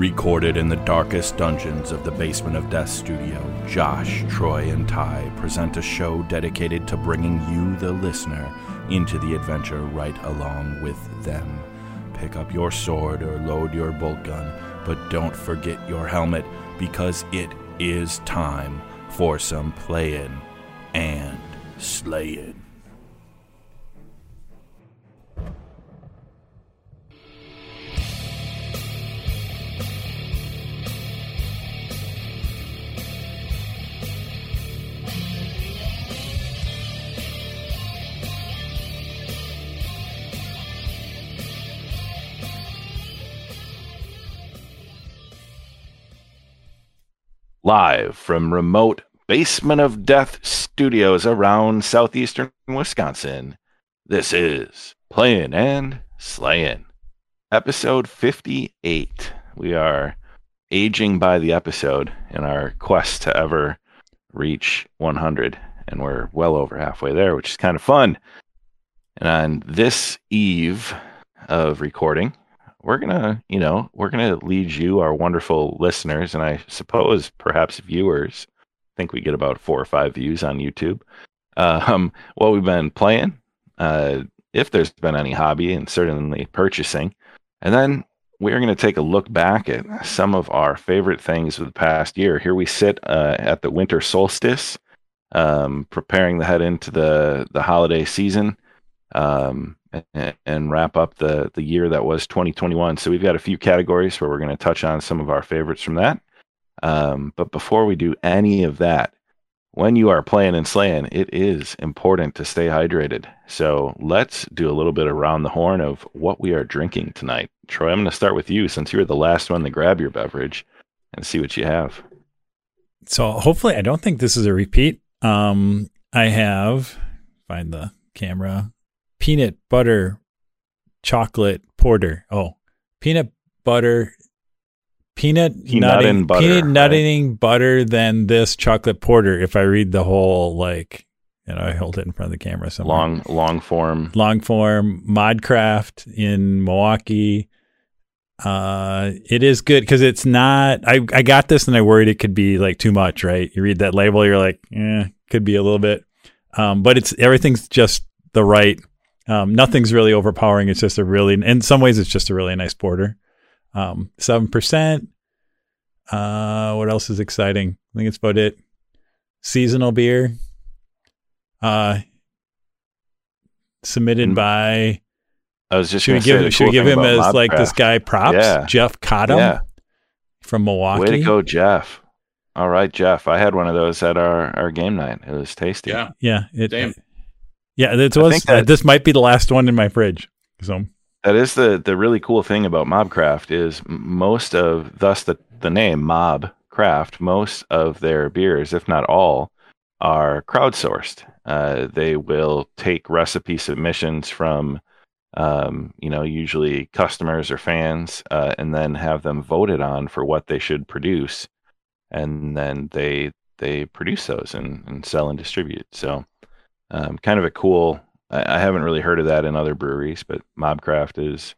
Recorded in the darkest dungeons of the basement of Death Studio, Josh, Troy, and Ty present a show dedicated to bringing you, the listener, into the adventure right along with them. Pick up your sword or load your bolt gun, but don't forget your helmet because it is time for some playing and slaying. Live from remote Basement of Death studios around southeastern Wisconsin, this is Playing and Slaying, episode 58. We are aging by the episode in our quest to ever reach 100, and we're well over halfway there, which is kind of fun. And on this eve of recording, we're gonna, you know, we're gonna lead you, our wonderful listeners, and I suppose perhaps viewers. I think we get about four or five views on YouTube. Um, what we've been playing, uh, if there's been any hobby, and certainly purchasing, and then we're going to take a look back at some of our favorite things of the past year. Here we sit uh, at the winter solstice, um, preparing to head into the the holiday season. Um, and, wrap up the the year that was 2021. So we've got a few categories where we're going to touch on some of our favorites from that. Um, but before we do any of that, when you are playing and slaying, it is important to stay hydrated. So let's do a little bit around the horn of what we are drinking tonight. Troy, I'm going to start with you since you're the last one to grab your beverage and see what you have. So hopefully, I don't think this is a repeat. Um, I have find the camera peanut butter chocolate porter. Oh, peanut butter peanut, Peanut nutting butter, peanut right? butter than this chocolate porter. If I read the whole like, you know, I hold it in front of the camera somewhere. Long long form. long form Mobcraft in Milwaukee. Uh, it is good because it's not. I I got this and I worried it could be like too much. Right? You read that label, you're like, eh, could be a little bit. Um, but it's everything's just the right. Um, nothing's really overpowering. It's just a really, in some ways, it's just a really nice porter. Um, seven percent. Uh, what else is exciting? I think it's about it. Seasonal beer. Uh, submitted Mm. by. I was just Should we gonna say give the should we cool give him about as like this guy props? Yeah. Jeff Cottom Yeah. from Milwaukee. Way to go, Jeff. All right, Jeff. I had one of those at our, our game night. It was tasty. Yeah. Yeah, it, Same. Yeah. I was. that- this might be the last one in my fridge. So That is the the really cool thing about Mobcraft is most of thus the the name Mob Craft. Most of their beers, if not all, are crowdsourced. Uh, they will take recipe submissions from, um, you know, usually customers or fans, uh, and then have them voted on for what they should produce, and then they they produce those and, and sell and distribute. So, um, kind of a cool I, I haven't really heard of that in other breweries, but Mobcraft is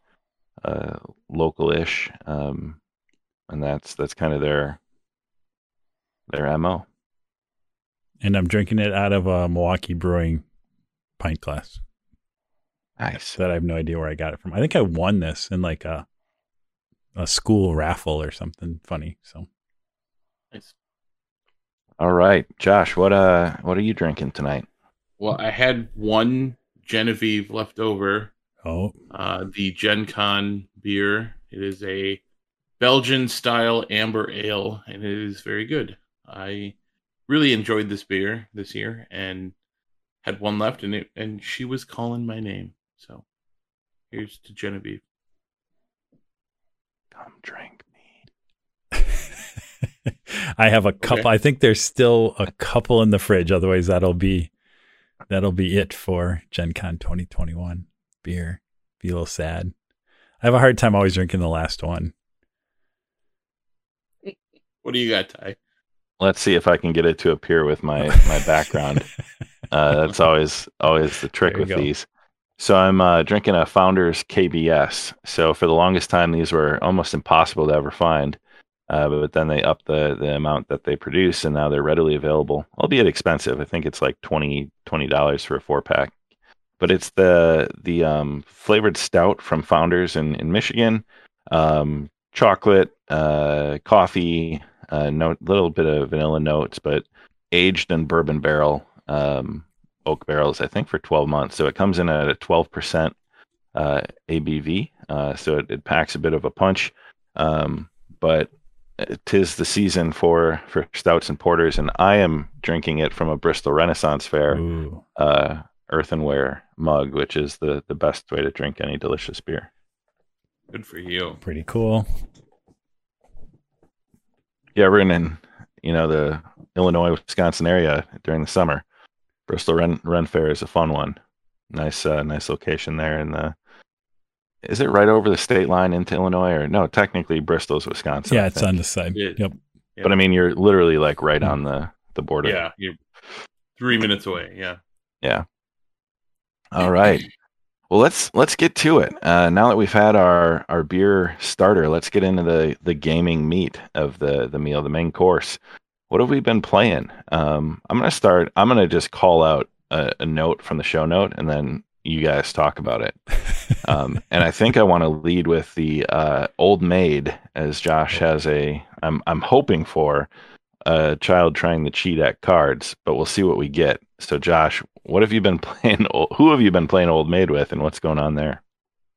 uh, local-ish, um, and that's that's kind of their their mo. and I'm drinking it out of a Milwaukee Brewing pint glass Nice. that I have no idea where I got it from. I think I won this in like a a school raffle or something funny. So Nice. All right, Josh, what uh what are you drinking tonight? Well, I had one Genevieve left over. oh Uh, the Gen Con beer. It is a Belgian style amber ale, and it is very good. I really enjoyed this beer this year, and had one left, and it and she was calling my name. So here's to Genevieve. Come drink me. I have a couple. I think there's still a couple in the fridge. Otherwise, that'll be that'll be it for Gen Con 2021 beer. Be a little sad. I have a hard time always drinking the last one. What do you got, Ty? Let's see if I can get it to appear with my my background. Uh, that's always always the trick with go. these. So I'm uh, drinking a Founders KBS. So for the longest time, these were almost impossible to ever find. Uh, but then they up the, the amount that they produce, and now they're readily available, albeit expensive. I think it's like 20 dollars for a four pack. But it's the the um, flavored stout from Founders in in Michigan. Um, chocolate, uh, coffee, uh, note, little bit of vanilla notes, but aged in bourbon barrel um, oak barrels, I think, for 12 months. So it comes in at a 12% uh, ABV. Uh, so it, it, packs a bit of a punch. Um, but tis the season for for stouts and porters, and I am drinking it from a Bristol Renaissance Fair uh, earthenware mug, which is the the best way to drink any delicious beer. Good for you. Pretty cool. Yeah, we're in, you know, the Illinois, Wisconsin area during the summer. Bristol Ren, Ren Fair is a fun one. Nice, uh, nice location there. in the is it right over the state line into Illinois or no? Technically, Bristol's Wisconsin. Yeah, it's on the side. It, yep. But I mean, you're literally like right on the the border. Yeah, you're three minutes away. Yeah. Yeah. All right. Well, let's let's get to it. Uh, now that we've had our our beer starter, let's get into the the gaming meat of the the meal, the main course. What have we been playing? Um, I'm gonna start. I'm gonna just call out a, a note from the show note, and then you guys talk about it. Um, and I think I want to lead with the uh, old maid, as Josh has a. I'm I'm hoping for a child trying to cheat at cards, but we'll see what we get. So, Josh, what have you been playing? Who have you been playing Old Maid with, and what's going on there?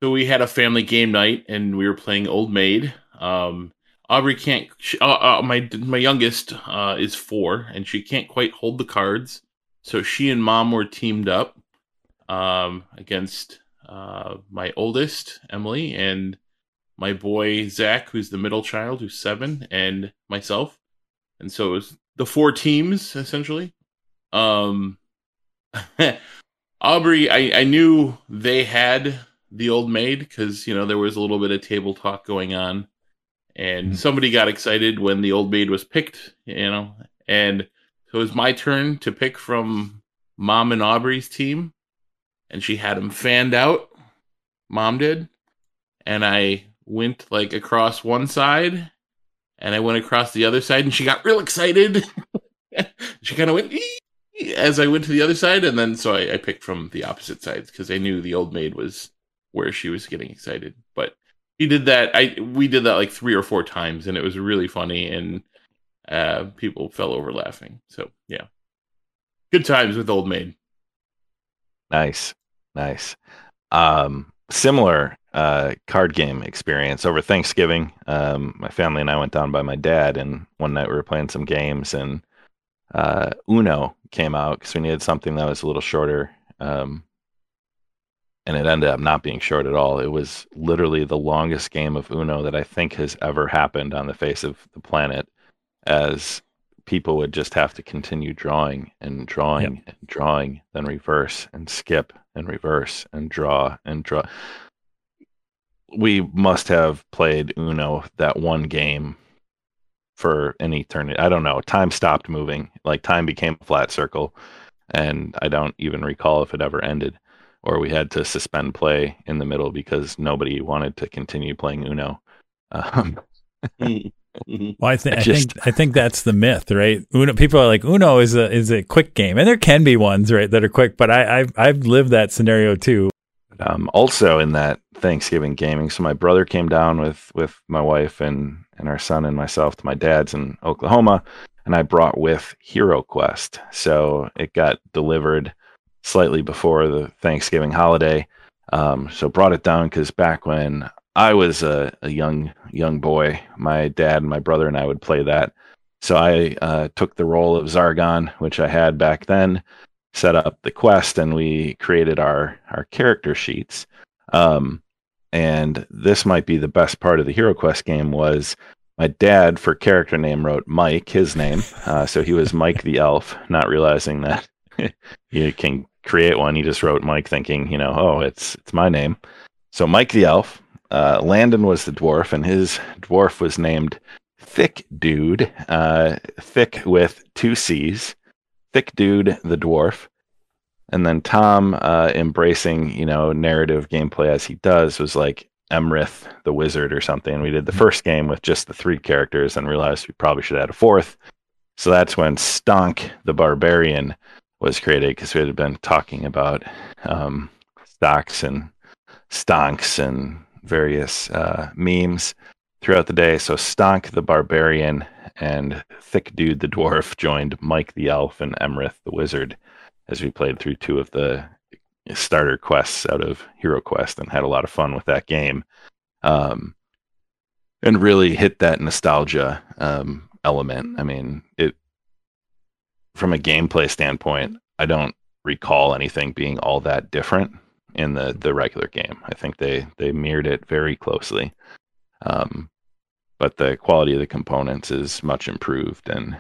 So we had a family game night, and we were playing Old Maid. Um, Aubrey can't. She, uh, uh, my my youngest uh, is four, and she can't quite hold the cards. So she and mom were teamed up um, against uh, my oldest Emily and my boy Zach, who's the middle child, who's seven, and myself. And so it was the four teams essentially. Um, Aubrey, I, I knew they had the old maid because you know there was a little bit of table talk going on, and mm-hmm. somebody got excited when the old maid was picked, you know, and so it was my turn to pick from Mom and Aubrey's team, and she had them fanned out. Mom did, and I went like across one side, and I went across the other side, and she got real excited. she kind of went. As I went to the other side, and then so I, I picked from the opposite sides because I knew the old maid was where she was getting excited. But he did that. I we did that like three or four times, and it was really funny, and uh, people fell over laughing. So yeah, good times with old maid. Nice, nice. Um, similar uh, card game experience over Thanksgiving. Um, my family and I went down by my dad, and one night we were playing some games, and uh, Uno came out because we needed something that was a little shorter. Um, and it ended up not being short at all. It was literally the longest game of Uno that I think has ever happened on the face of the planet, as people would just have to continue drawing and drawing yep. and drawing, then reverse and skip and reverse and draw and draw. We must have played Uno that one game for an eternity. I don't know. Time stopped moving. Like time became a flat circle, and I don't even recall if it ever ended, or we had to suspend play in the middle because nobody wanted to continue playing Uno. Um, mm-hmm. Well, I, think I, just, think I think that's the myth, right? Uno. People are like Uno is a is a quick game, and there can be ones right that are quick, but I I've, I've lived that scenario too. Um, also in that Thanksgiving gaming, so my brother came down with with my wife and and our son and myself to my dad's in Oklahoma, and I brought with Hero Quest. So it got delivered slightly before the Thanksgiving holiday. Um, so brought it down because back when I was a, a, young young boy, my dad and my brother and I would play that. So I uh, took the role of Zargon, which I had back then, set up the quest and we created our our character sheets. Um, and this might be the best part of the Hero Quest game was my dad for character name wrote Mike, his name. Uh, so he was Mike the elf, not realizing that you can create one. He just wrote Mike, thinking, you know, oh, it's it's my name. So Mike the elf. Uh, Landon was the dwarf, and his dwarf was named Thick Dude. Uh, thick with two C's. Thick Dude the dwarf. and then Tom uh, embracing you know narrative gameplay as he does was like Emrith the wizard or something. We did the first game with just the three characters and realized we probably should add a fourth. So that's when Stonk the barbarian was created because we had been talking about um, stocks and stonks and various uh, memes throughout the day. So Stonk the barbarian and Thick Dude the dwarf joined Mike the elf and Emrith the wizard as we played through two of the starter quests out of Hero Quest and had a lot of fun with that game. Um, and really hit that nostalgia um, element. I mean, it from a gameplay standpoint, I don't recall anything being all that different in the the regular game. I think they they mirrored it very closely. Um, but the quality of the components is much improved and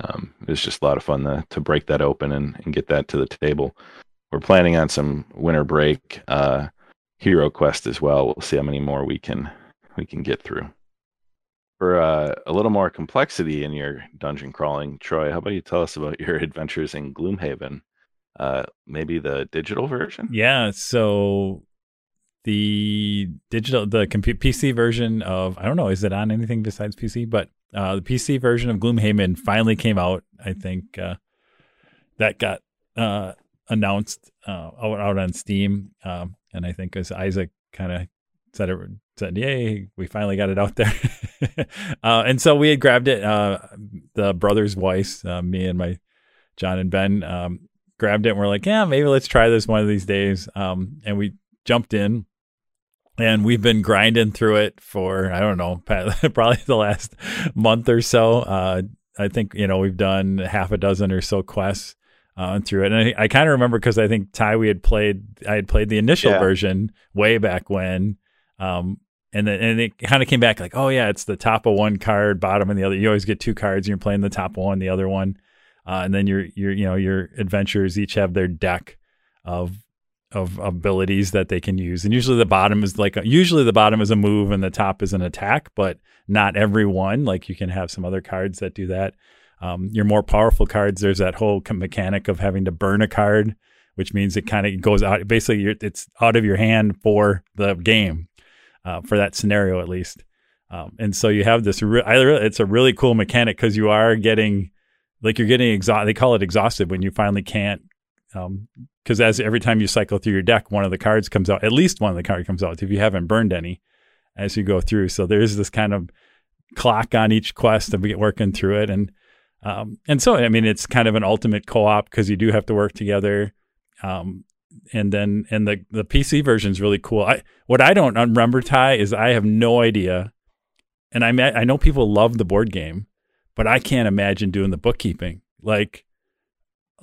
um, it's just a lot of fun to, to break that open and, and get that to the table. We're planning on some winter break uh, hero quest as well. We'll see how many more we can we can get through. For uh, a little more complexity in your dungeon crawling, Troy, how about you tell us about your adventures in Gloomhaven? Uh, maybe the digital version. Yeah. So the digital, the PC version of I don't know, is it on anything besides PC? But uh, the PC version of Gloomhaven finally came out. I think uh, that got uh, announced uh, out, out on Steam, um, and I think as Isaac kind of said it said, "Yay, we finally got it out there." uh, and so we had grabbed it. Uh, the brothers' Weiss, uh, me and my John and Ben, um, grabbed it. and We're like, "Yeah, maybe let's try this one of these days." Um, and we jumped in and we've been grinding through it for I don't know probably the last month or so. Uh, I think you know we've done half a dozen or so quests uh, through it, and I, I kind of remember because I think Ty we had played I had played the initial yeah. version way back when, um, and then and it kind of came back like oh yeah it's the top of one card, bottom of the other. You always get two cards, and you're playing the top one, the other one, uh, and then your your you know your adventurers each have their deck of of abilities that they can use. And usually the bottom is like a, usually the bottom is a move and the top is an attack, but not every one. Like you can have some other cards that do that. Um, your more powerful cards, there's that whole mechanic of having to burn a card, which means it kind of goes out. Basically, it's out of your hand for the game, uh, for that scenario at least. Um, and so you have this. Re- it's a really cool mechanic because you are getting, like you're getting exhausted. They call it exhausted when you finally can't because um, as every time you cycle through your deck, one of the cards comes out. At least one of the cards comes out if you haven't burned any as you go through. So there's this kind of clock on each quest of get working through it, and um, and so I mean it's kind of an ultimate co-op because you do have to work together. Um, and then and the the PC version is really cool. I what I don't remember Ty is I have no idea, and I I know people love the board game, but I can't imagine doing the bookkeeping. Like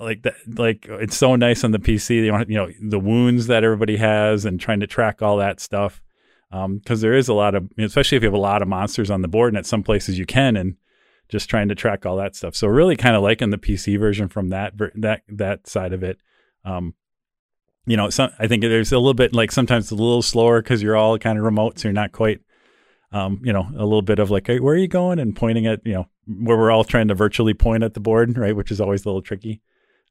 like that like it's so nice on the pc you know, you know the wounds that everybody has and trying to track all that stuff because um, there is a lot of especially if you have a lot of monsters on the board and at some places you can and just trying to track all that stuff. So really kind of liking the pc version from that that that side of it. Um, you know some, i think there's a little bit like sometimes a little slower because you're all kind of remote so you're not quite um, you know, a little bit of like, hey, where are you going? And pointing at, you know, where we're all trying to virtually point at the board, right? Which is always a little tricky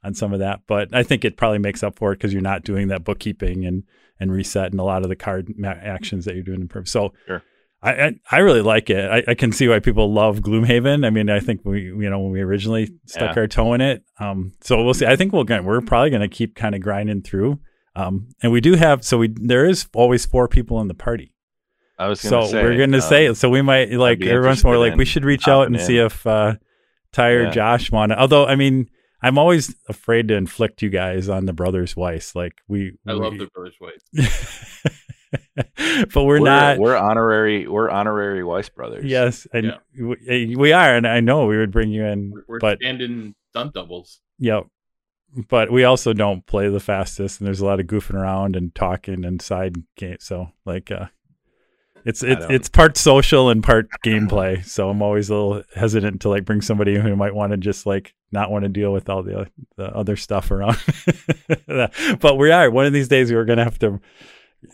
on some of that. But I think it probably makes up for it because you're not doing that bookkeeping and and reset and a lot of the card ma- actions that you're doing in Perf. So sure. I, I, I really like it. I, I, can see why people love Gloomhaven. I mean, I think we you know when we originally stuck yeah. our toe in it. Um, so we'll see. I think we'll we're probably going to keep kind of grinding through. Um, and we do have so we there is always four people in the party. I was so say, we're going to um, say So we might like every once more like we should reach out and in. see if uh, Ty or yeah. Josh want. to. Although I mean I'm always afraid to inflict you guys on the brothers' Weiss. Like we, I we, love the brothers' Weiss, but we're, we're, not. We're honorary. We're honorary Weiss brothers. Yes, and yeah. we, eh, we, are, and I know we would bring you in. We're, we're but standing stunt doubles. Yep. But we also don't play the fastest, and there's a lot of goofing around and talking and side game. So, like, uh, it's it's it's part social and part gameplay. So I'm always a little hesitant to like bring somebody who might want to just like not want to deal with all the, uh, the other stuff around. but we are one of these days we're gonna have to.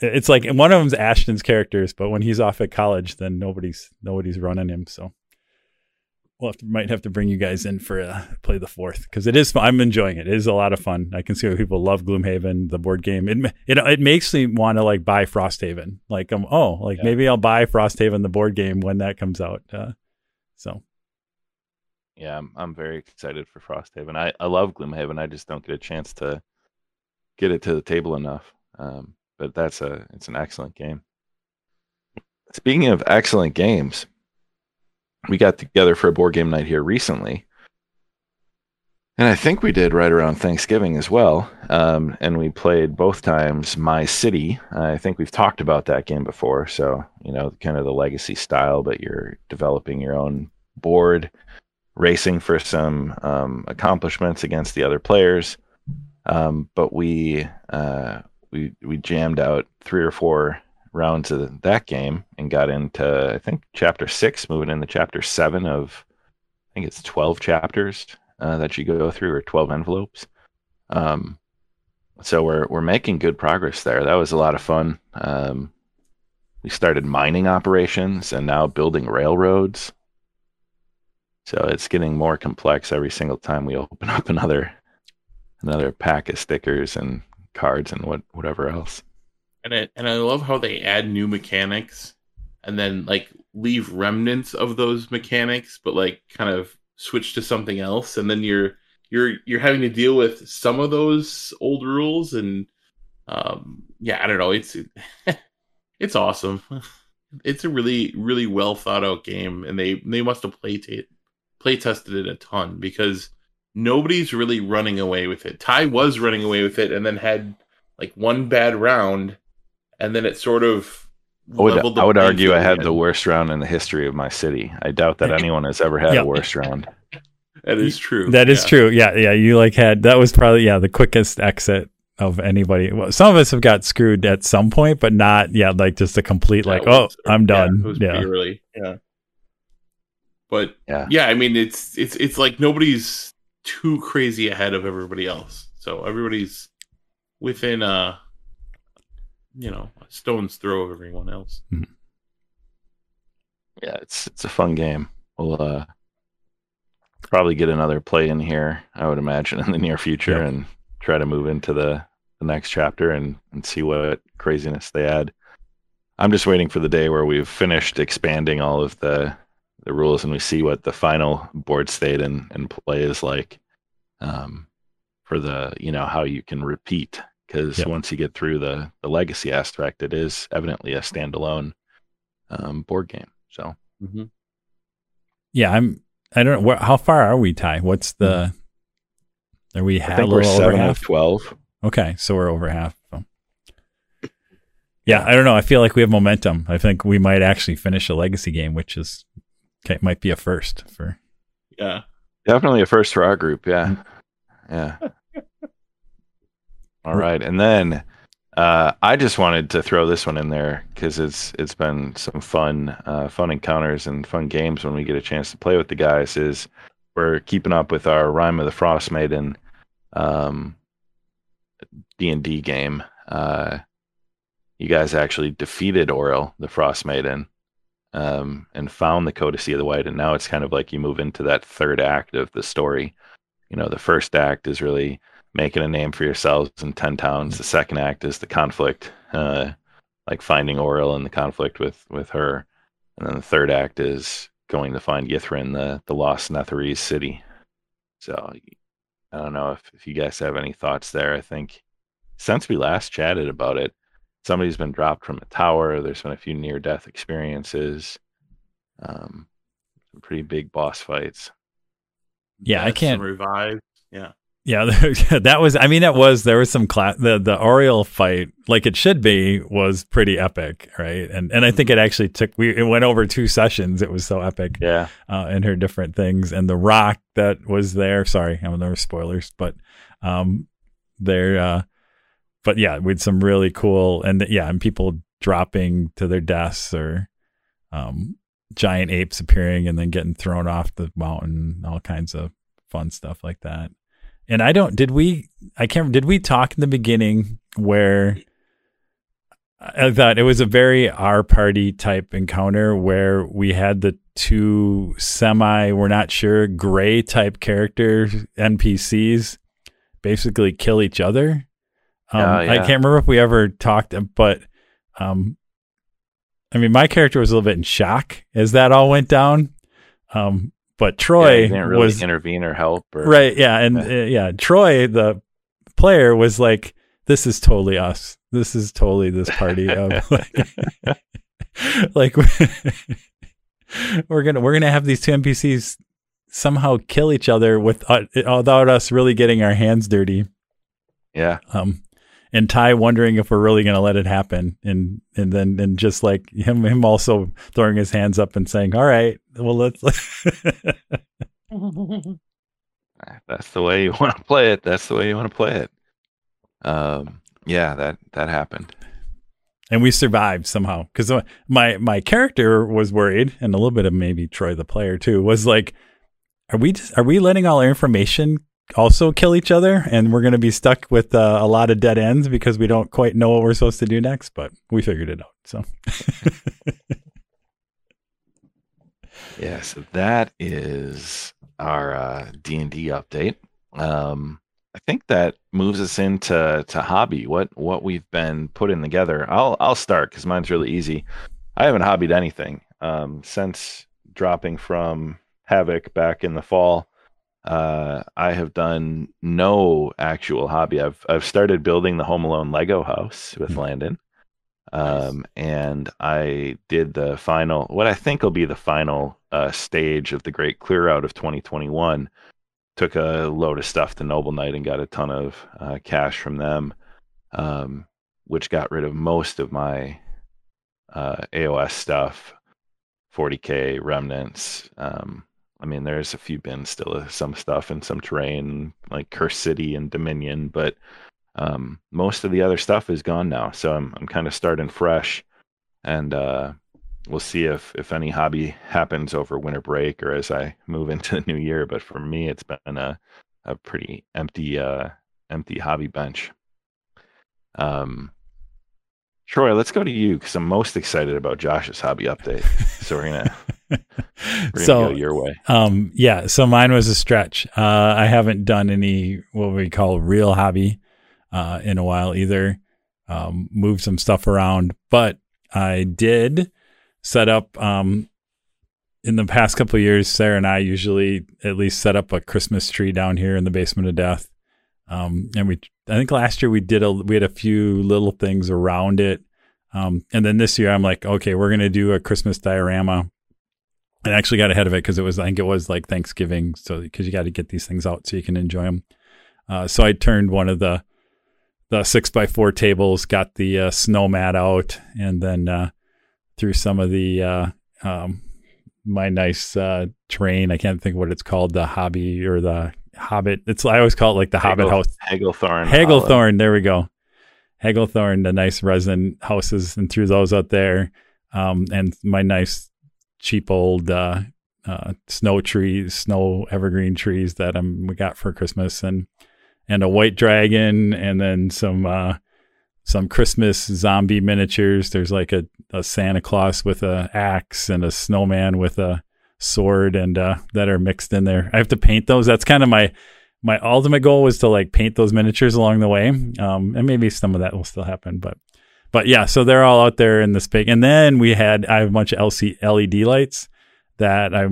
It's like one of them's Ashton's characters, but when he's off at college, then nobody's nobody's running him. So we'll have to, might have to bring you guys in for uh, play the fourth because it is. I'm enjoying it. It is a lot of fun. I can see why people love Gloomhaven, the board game. It it it makes me want to like buy Frosthaven. Like um oh like Yeah. maybe I'll buy Frosthaven the board game when that comes out. Uh, so Yeah, I'm, I'm very excited for Frosthaven. I, I love Gloomhaven. I just don't get a chance to get it to the table enough. Um, but that's a it's an excellent game. Speaking of excellent games, we got together for a board game night here recently. And I think we did right around Thanksgiving as well. Um, and we played both times My City. I think we've talked about that game before. So, you know, kind of the legacy style, but you're developing your own board racing for some um, accomplishments against the other players. Um, but we uh, we we jammed out three or four rounds of that game and got into I think chapter six, moving into chapter seven of I think it's twelve chapters uh, that you go through or twelve envelopes. Um, so we're we're making good progress there. That was a lot of fun. Um, we started mining operations and now building railroads. So it's getting more complex every single time we open up another another pack of stickers and cards and what whatever else. And I, and I love how they add new mechanics and then like leave remnants of those mechanics, but like kind of switch to something else, and then you're you're you're having to deal with some of those old rules, and um, yeah, I don't know, it's it's awesome. It's a really really well thought out game, and they they must have play t- play tested it a ton because nobody's really running away with it. Ty was running away with it, and then had like one bad round, and then it sort of. I would, the I would argue I had again. the worst round in the history of my city. I doubt that anyone has ever had Yep. a worse round. That is true. that is yeah. true. Yeah, yeah. You like had that was probably yeah the quickest exit of anybody. Well, some of us have got screwed at some point, but not yeah like just a complete like That oh was- I'm yeah, done. it was Yeah, pretty early. Yeah. But Yeah. yeah, I mean it's it's it's like nobody's too crazy ahead of everybody else. So everybody's within a you know, a stone's throw of everyone else. Yeah, it's it's a fun game. We'll uh, probably get another play in here, I would imagine, in the near future, Yep. and try to move into the the next chapter and and see what craziness they add. I'm just waiting for the day where we've finished expanding all of the the rules and we see what the final board state and, and play is like um, for the you know how you can repeat because Yep. once you get through the the legacy aspect it is evidently a standalone um, board game so Mm-hmm. yeah. I'm. I don't know where, how far are we, Ty. What's the? Are we I ha- a think we're over seven half? of twelve. Okay, so we're over half. So. Yeah, I don't know. I feel like we have momentum. I think we might actually finish a legacy game, which is okay, might be a first for. Yeah. Definitely a first for our group. Yeah, yeah. All right, and then uh, I just wanted to throw this one in there because it's it's been some fun uh, fun encounters and fun games when we get a chance to play with the guys. Is we're keeping up with our Rime of the Frostmaiden um, D and D game. Uh, you guys actually defeated Auril, the Frost Maiden, um, and found the Codicil of the White. And now it's kind of like you move into that third act of the story. You know, the first act is really making a name for yourselves in 10 towns. The second act is the conflict, uh, like finding Auril and the conflict with, with her. And then the third act is going to find Ythryn, the, the lost Netherese city. So I don't know if, if you guys have any thoughts there. I think since we last chatted about it, somebody's been dropped from a tower. There's been a few near death experiences. Um, some pretty big boss fights. Yeah, I can't- Revive. Yeah. Yeah, that was. I mean, it was. There was some class. The the Auril fight, like it should be, was pretty epic, right? And and I think it actually took. We it went over two sessions. It was so epic. Yeah. uh, and her different things, and the rock that was there. Sorry, I mean there were spoilers, but um, there. Uh, but yeah, with some really cool and yeah, and people dropping to their deaths or um, giant apes appearing and then getting thrown off the mountain, all kinds of fun stuff like that. And I don't. Did we? I can't. Did we talk in the beginning where? I thought it was a very our party type encounter where we had the two semi, we're not sure, gray type character NPCs basically kill each other. Um, Oh, I can't remember if we ever talked, but um, I mean, my character was a little bit in shock as that all went down. Um, but Yeah, Troy you didn't really was intervene or help. Or, right, yeah, and uh, yeah, Troy, the player, was like, "This is totally us. This is totally this party of like, we're gonna we're gonna have these two NPCs somehow kill each other with uh, without us really getting our hands dirty." Yeah. um and Ty wondering if we're really going to let it happen and and then and just like him him also throwing his hands up and saying all right well let's That's the way you want to play it. That's the way you want to play it. Um, yeah, that that happened. and we survived somehow cuz my my character was worried and a little bit of maybe Troy the player too was like are we just, are we letting all our information also kill each other and we're going to be stuck with uh, a lot of dead ends because we don't quite know what we're supposed to do next but we figured it out so Yeah, so that is our uh, D and D update. Um, I think that moves us into to hobby. What what we've been putting together. I'll I'll start because mine's really easy. I haven't hobbied anything um, since dropping from Havoc back in the fall. Uh, I have done no actual hobby. I've I've started building the Home Alone Lego house with Hmm. Landon. Nice. Um, and I did the final, what I think will be the final uh, stage of the Great Clear Out of 2021. Took a load of stuff to Noble Knight and got a ton of uh, cash from them, um, which got rid of most of my uh, AOS stuff, 40k remnants. Um, I mean, there's a few bins still of some stuff and some terrain like Curse City and Dominion, but um, most of the other stuff is gone now. So I'm I'm kind of starting fresh, and uh, we'll see if if any hobby happens over winter break or as I move into the new year. But for me, it's been a a pretty empty uh, empty hobby bench. Um, Troy, let's go to you because I'm most excited about Josh's hobby update. So we're gonna we're gonna so go your way. Um, yeah, so mine was a stretch. Uh, I haven't done any what we call real hobby uh, in a while either. Um, moved some stuff around, but I did set up. Um, in the past couple years, Sarah and I usually at least set up a Christmas tree down here in the basement of death. Um, and we, I think last year we did a, we had a few little things around it. Um, and then this year I'm like, okay, we're gonna do a Christmas diorama I actually got ahead of it because it was, I think it was like Thanksgiving. So, because you got to get these things out so you can enjoy them. Uh, so I turned one of the, the six by four tables, got the uh, snow mat out, and then uh, threw some of the, uh, um, my nice uh, terrain. I can't think what it's called, the hobby or the hobbit. It's, I always call it like the hobbit house. Hagglethorn. Hollow. Hagglethorn, there we go. Hagglethorn, the nice resin houses, and threw those out there. Um, and my nice, cheap old uh, uh, snow trees, snow evergreen trees that um, we got for Christmas, and and a white dragon, and then some uh, some Christmas zombie miniatures. There's like a, a Santa Claus with a axe and a snowman with a sword, and uh, that are mixed in there. I have to paint those. That's kind of my my ultimate goal was to like paint those miniatures along the way. Um, and maybe some of that will still happen, but, but yeah, so they're all out there in this big, and then we had, I have a bunch of LC, LED lights that I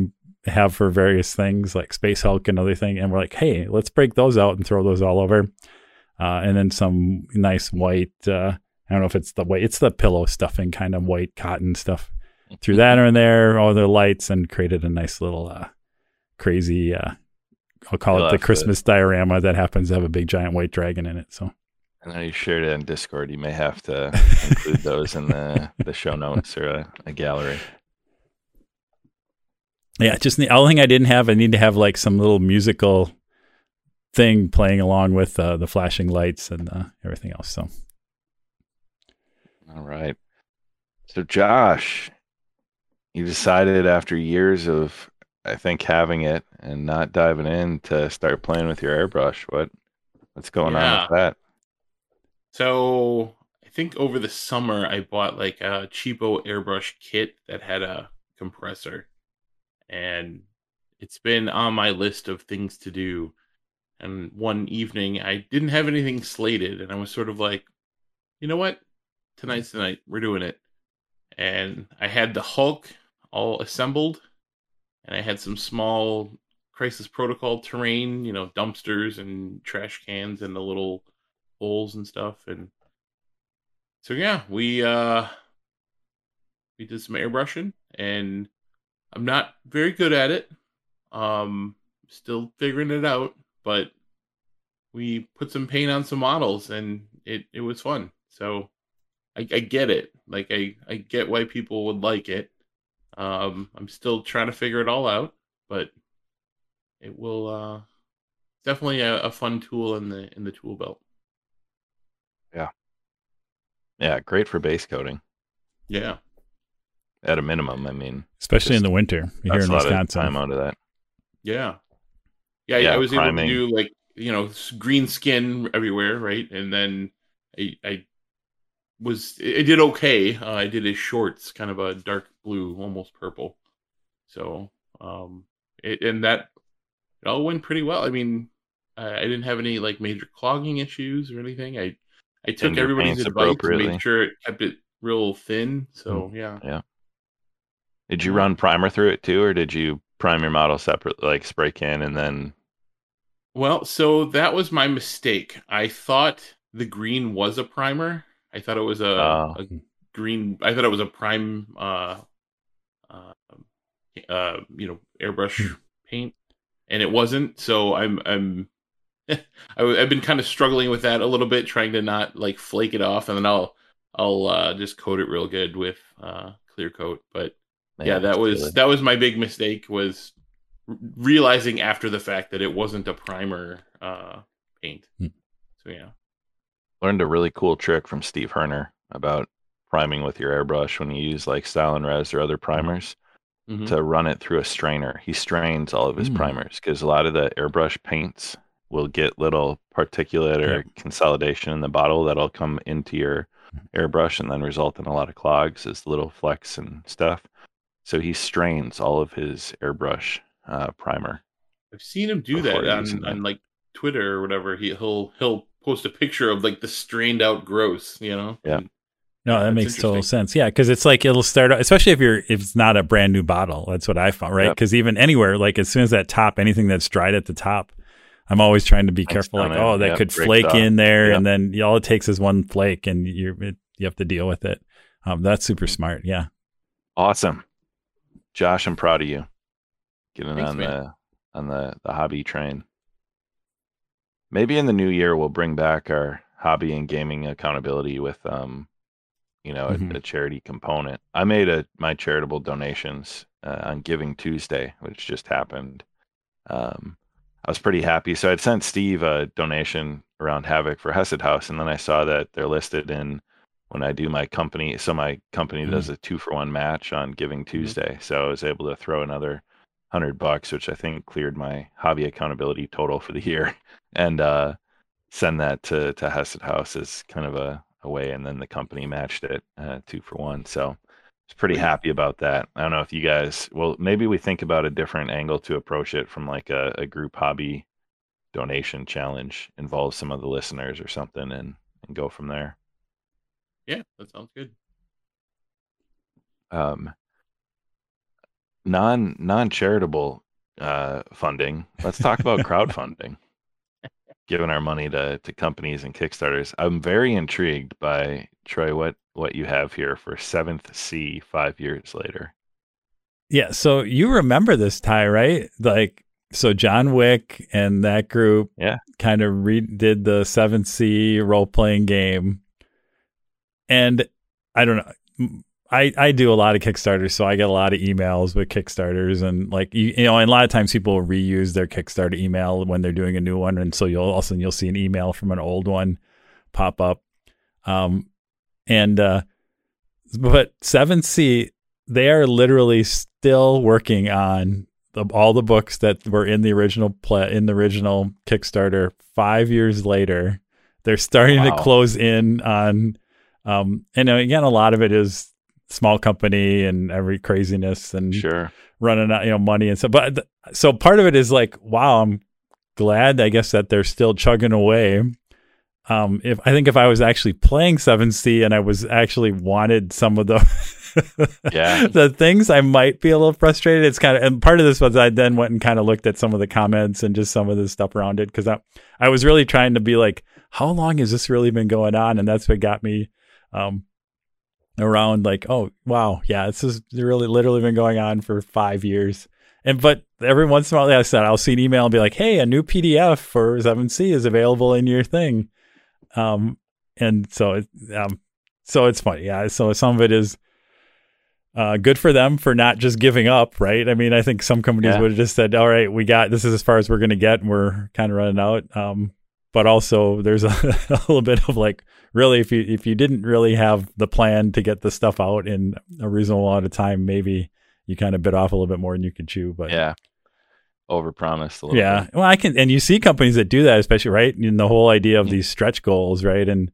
have for various things like Space Hulk and other thing. And we're like, Hey, let's break those out and throw those all over. Uh, and then some nice white, uh, I don't know if it's the white, it's the pillow stuffing kind of white cotton stuff. Threw that in there, all the lights, and created a nice little uh, crazy uh, I'll call it the Christmas diorama that happens to have a big giant white dragon in it. So I know you shared it in Discord. You may have to include those in the, the show notes or a, a gallery. Yeah, just the only thing I didn't have, I need to have like some little musical thing playing along with uh, the flashing lights and uh, everything else. So All right. So, Josh, you decided after years of, I think, having it and not diving in to start playing with your airbrush. What what's going on with that? So I think over the summer I bought like a cheapo airbrush kit that had a compressor, and it's been on my list of things to do. And one evening I didn't have anything slated, and I was sort of like, you know what, tonight's the night. We're doing it. And I had the Hulk all assembled, and I had some small crisis protocol terrain, you know, dumpsters and trash cans and the little holes and stuff. And so yeah, we uh we did some airbrushing and I'm not very good at it. Um still figuring it out, but we put some paint on some models and it it was fun. So I, I get it. Like I I get why people would like it. Um I'm still trying to figure it all out, but it will uh definitely a, a fun tool in the in the tool belt. Yeah, Yeah, great for base coating. Yeah. At a minimum, I mean, especially in the winter here that's in a lot of Wisconsin. time out of that. Yeah. Yeah, Yeah, I was priming. able to do like, you know, green skin everywhere, right? And then I I was I did okay. Uh, I did his shorts kind of a dark blue, almost purple. So, um it, and that it all went pretty well. I mean, I, I didn't have any like major clogging issues or anything. I I took everybody's advice and appropriately. made sure it kept it real thin. So, yeah, yeah. Did you run primer through it too, or did you prime your model separate, like spray can, and then Well, so that was my mistake. I thought the green was a primer. I thought it was a, Oh. a green. I thought it was a prime, uh, uh, uh you know, airbrush paint, and it wasn't. So I'm, I'm, I, have been kind of struggling with that a little bit, trying to not like flake it off, and then I'll, I'll uh, just coat it real good with uh, clear coat. But yeah, that was that was my big mistake was realizing after the fact that it wasn't a primer uh paint. Hmm. So yeah. learned a really cool trick from Steve Herner about priming with your airbrush when you use like Stynylrez or other primers Mhm. to run it through a strainer. He strains all of his Mm. primers because a lot of the airbrush paints will get little particulate or Yep. consolidation in the bottle that'll come into your airbrush and then result in a lot of clogs as little flecks and stuff. So he strains all of his airbrush uh, primer. I've seen him do that on, that. on like Twitter or whatever. He he'll he'll post a picture of like the strained out gross, you know? Yeah. And- No, that That's makes total sense. Yeah, because it's like it'll start, out- especially if you're if it's not a brand new bottle. That's what I found, right? Yep. Because even anywhere, like as soon as that top, anything that's dried at the top, I'm always trying to be Thanks, careful. Like, Donna. oh, that Yep, could flake off. in there, Yep. and then all it takes is one flake, and you you have to deal with it. Um, that's super smart. Yeah. Awesome. Josh, I'm proud of you. Getting Thanks, on man. the on the, the hobby train. Maybe in the new year we'll bring back our hobby and gaming accountability with um you know, a, Mhm. a charity component. I made a my charitable donations uh, on Giving Tuesday, which just happened. Um I was pretty happy. So I'd sent Steve a donation around Havoc for Hesed House, and then I saw that they're listed in when I do my company. So my company Mm. does a two for one match on Giving Tuesday. So I was able to throw another hundred bucks, which I think cleared my hobby accountability total for the year, and uh, send that to to Hesed House as kind of a, a way. And then the company matched it uh, two for one. So I was pretty happy about that. I don't know if you guys. Well, maybe we think about a different angle to approach it from like a, a group hobby donation challenge, involve some of the listeners or something, and and go from there. Yeah, that sounds good. um, non non charitable uh, funding. Let's talk about crowdfunding. Giving our money to to companies and Kickstarters. I'm very intrigued by Troy. What what you have here for Seventh Sea five years later? Yeah. So you remember this Ty, right? Like, so John Wick and that group, Yeah. kind of redid the Seventh Sea role playing game, and I don't know. I, I do a lot of Kickstarters, so I get a lot of emails with Kickstarters, and like you, you know, and a lot of times people reuse their Kickstarter email when they're doing a new one, and so you'll also you'll see an email from an old one pop up, um, and uh, but Seven Sea they are literally still working on the, all the books that were in the original play in the original Kickstarter. Five years later, they're starting Wow. to close in on Um, and again, a lot of it is small company and every craziness and Sure. running out, you know, money and stuff. But th- so part of it is like, wow, I'm glad, I guess, that they're still chugging away. Um, if I think if I was actually playing 7th Sea and I was actually wanted some of the Yeah. the things, I might be a little frustrated. It's kind of, and part of this was I then went and kind of looked at some of the comments and just some of the stuff around it because I, I was really trying to be like, how long has this really been going on? And that's what got me, um, around like, oh wow, yeah, this has really literally been going on for five years. And but every once in a while, like I said, I'll see an email and be like, hey, a new PDF for 7th Sea is available in your thing. Um, and so it, um, so it's funny, yeah. So some of it is uh, good for them for not just giving up, right? I mean, I think some companies Yeah. would have just said, all right, we got this is as far as we're going to get, and we're kind of running out. Um, but also there's a, a little bit of like, really, if you if you didn't really have the plan to get the stuff out in a reasonable amount of time, maybe you kind of bit off a little bit more than you could chew. But Yeah. Overpromised a little yeah, bit. well, I can, and you see companies that do that, especially right in the whole idea of Mhm. these stretch goals, right? And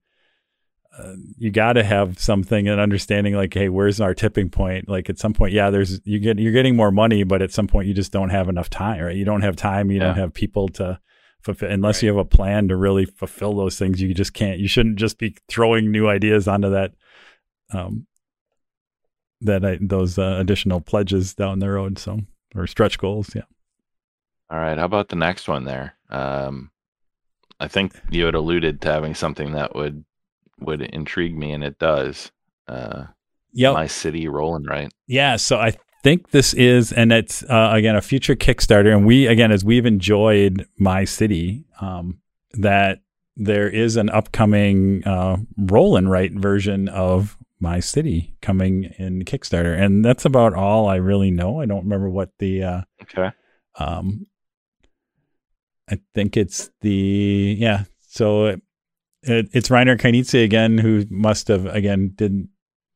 uh, you got to have something and understanding, like, hey, where's our tipping point? Like, at some point, yeah, there's you get you're getting more money, but at some point, you just don't have enough time, right? You don't have time, you don't have people to fulfill unless Right. you have a plan to really fulfill those things. You just can't. You shouldn't just be throwing new ideas onto that. Um, that I, those uh, additional pledges down the road, so or stretch goals, yeah. All right. How about the next one there? Um, I think you had alluded to having something that would would intrigue me, and it does. Uh, Yep. My city rolling right. Yeah, so I think this is, and it's uh, again a future Kickstarter, and we again as we've enjoyed my city, um, that there is an upcoming uh, roll and write version of my city coming in Kickstarter, and that's about all I really know. I don't remember what the uh, Okay. um, I think it's the yeah. So it, it, it's Reiner Knizia again, who must have again did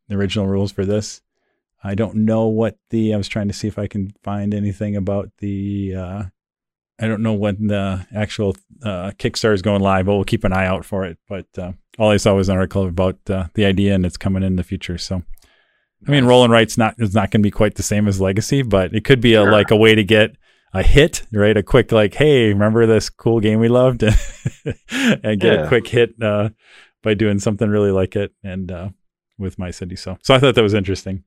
the original rules for this. I don't know what the. I was trying to see if I can find anything about the. Uh, I don't know when the actual uh, Kickstarter is going live, but we'll keep an eye out for it. But uh, all I saw was an article about uh, the idea, and it's coming in the future. So, I mean, roll and write's not is not going to be quite the same as Legacy, but it could be a Sure. like a way to get a hit, right? A quick like, hey, remember this cool game we loved, and get a quick hit uh, by doing something really like it, and uh, with my city. So, so I thought that was interesting.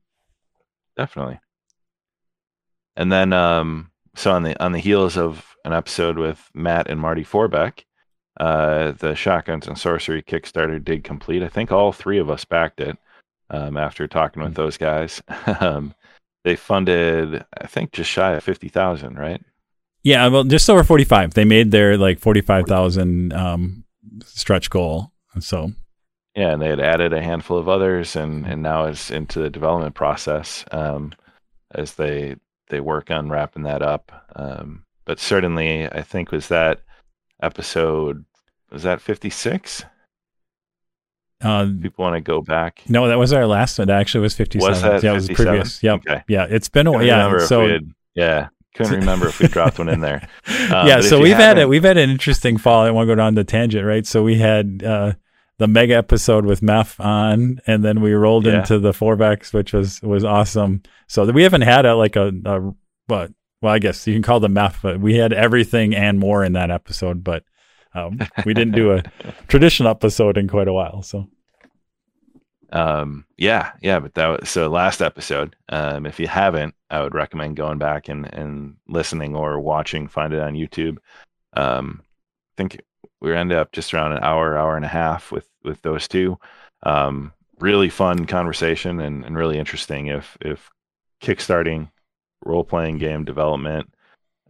Definitely. And then, um, so on the on the heels of an episode with Matt and Marty Forbeck, uh, the Shotguns and Sorcery Kickstarter did complete. I think all three of us backed it um, after talking with those guys. um, they funded, I think, just shy of fifty thousand, right? Yeah, well, just over forty-five. They made their like forty-five thousand um, stretch goal. So Yeah, and they had added a handful of others, and and now it's into the development process um, as they they work on wrapping that up. Um, but certainly, I think was that episode was that fifty six. uh, People want to go back. no, that was our last one. It actually was fifty-seven. Was that yeah, it was 57? previous. Yep. Okay. Yeah, it's been a while. Yeah. So had, yeah, couldn't remember if we dropped one in there. Um, yeah, so we've had it. We've had an interesting fall. I want to go down the tangent, right? So we had uh, the mega episode with Meth on, and then we rolled Yeah. into the Forbecks, which was was awesome. So we haven't had a like a, a what? Well, I guess you can call them Meth, but we had everything and more in that episode. But um, we didn't do a traditional episode in quite a while. So Um, yeah, yeah, but that was so last episode. Um, if you haven't, I would recommend going back and, and listening or watching, find it on YouTube. Um, I think we ended up just around an hour, hour and a half with, with those two. Um, really fun conversation and, and really interesting if, if kickstarting role playing game development,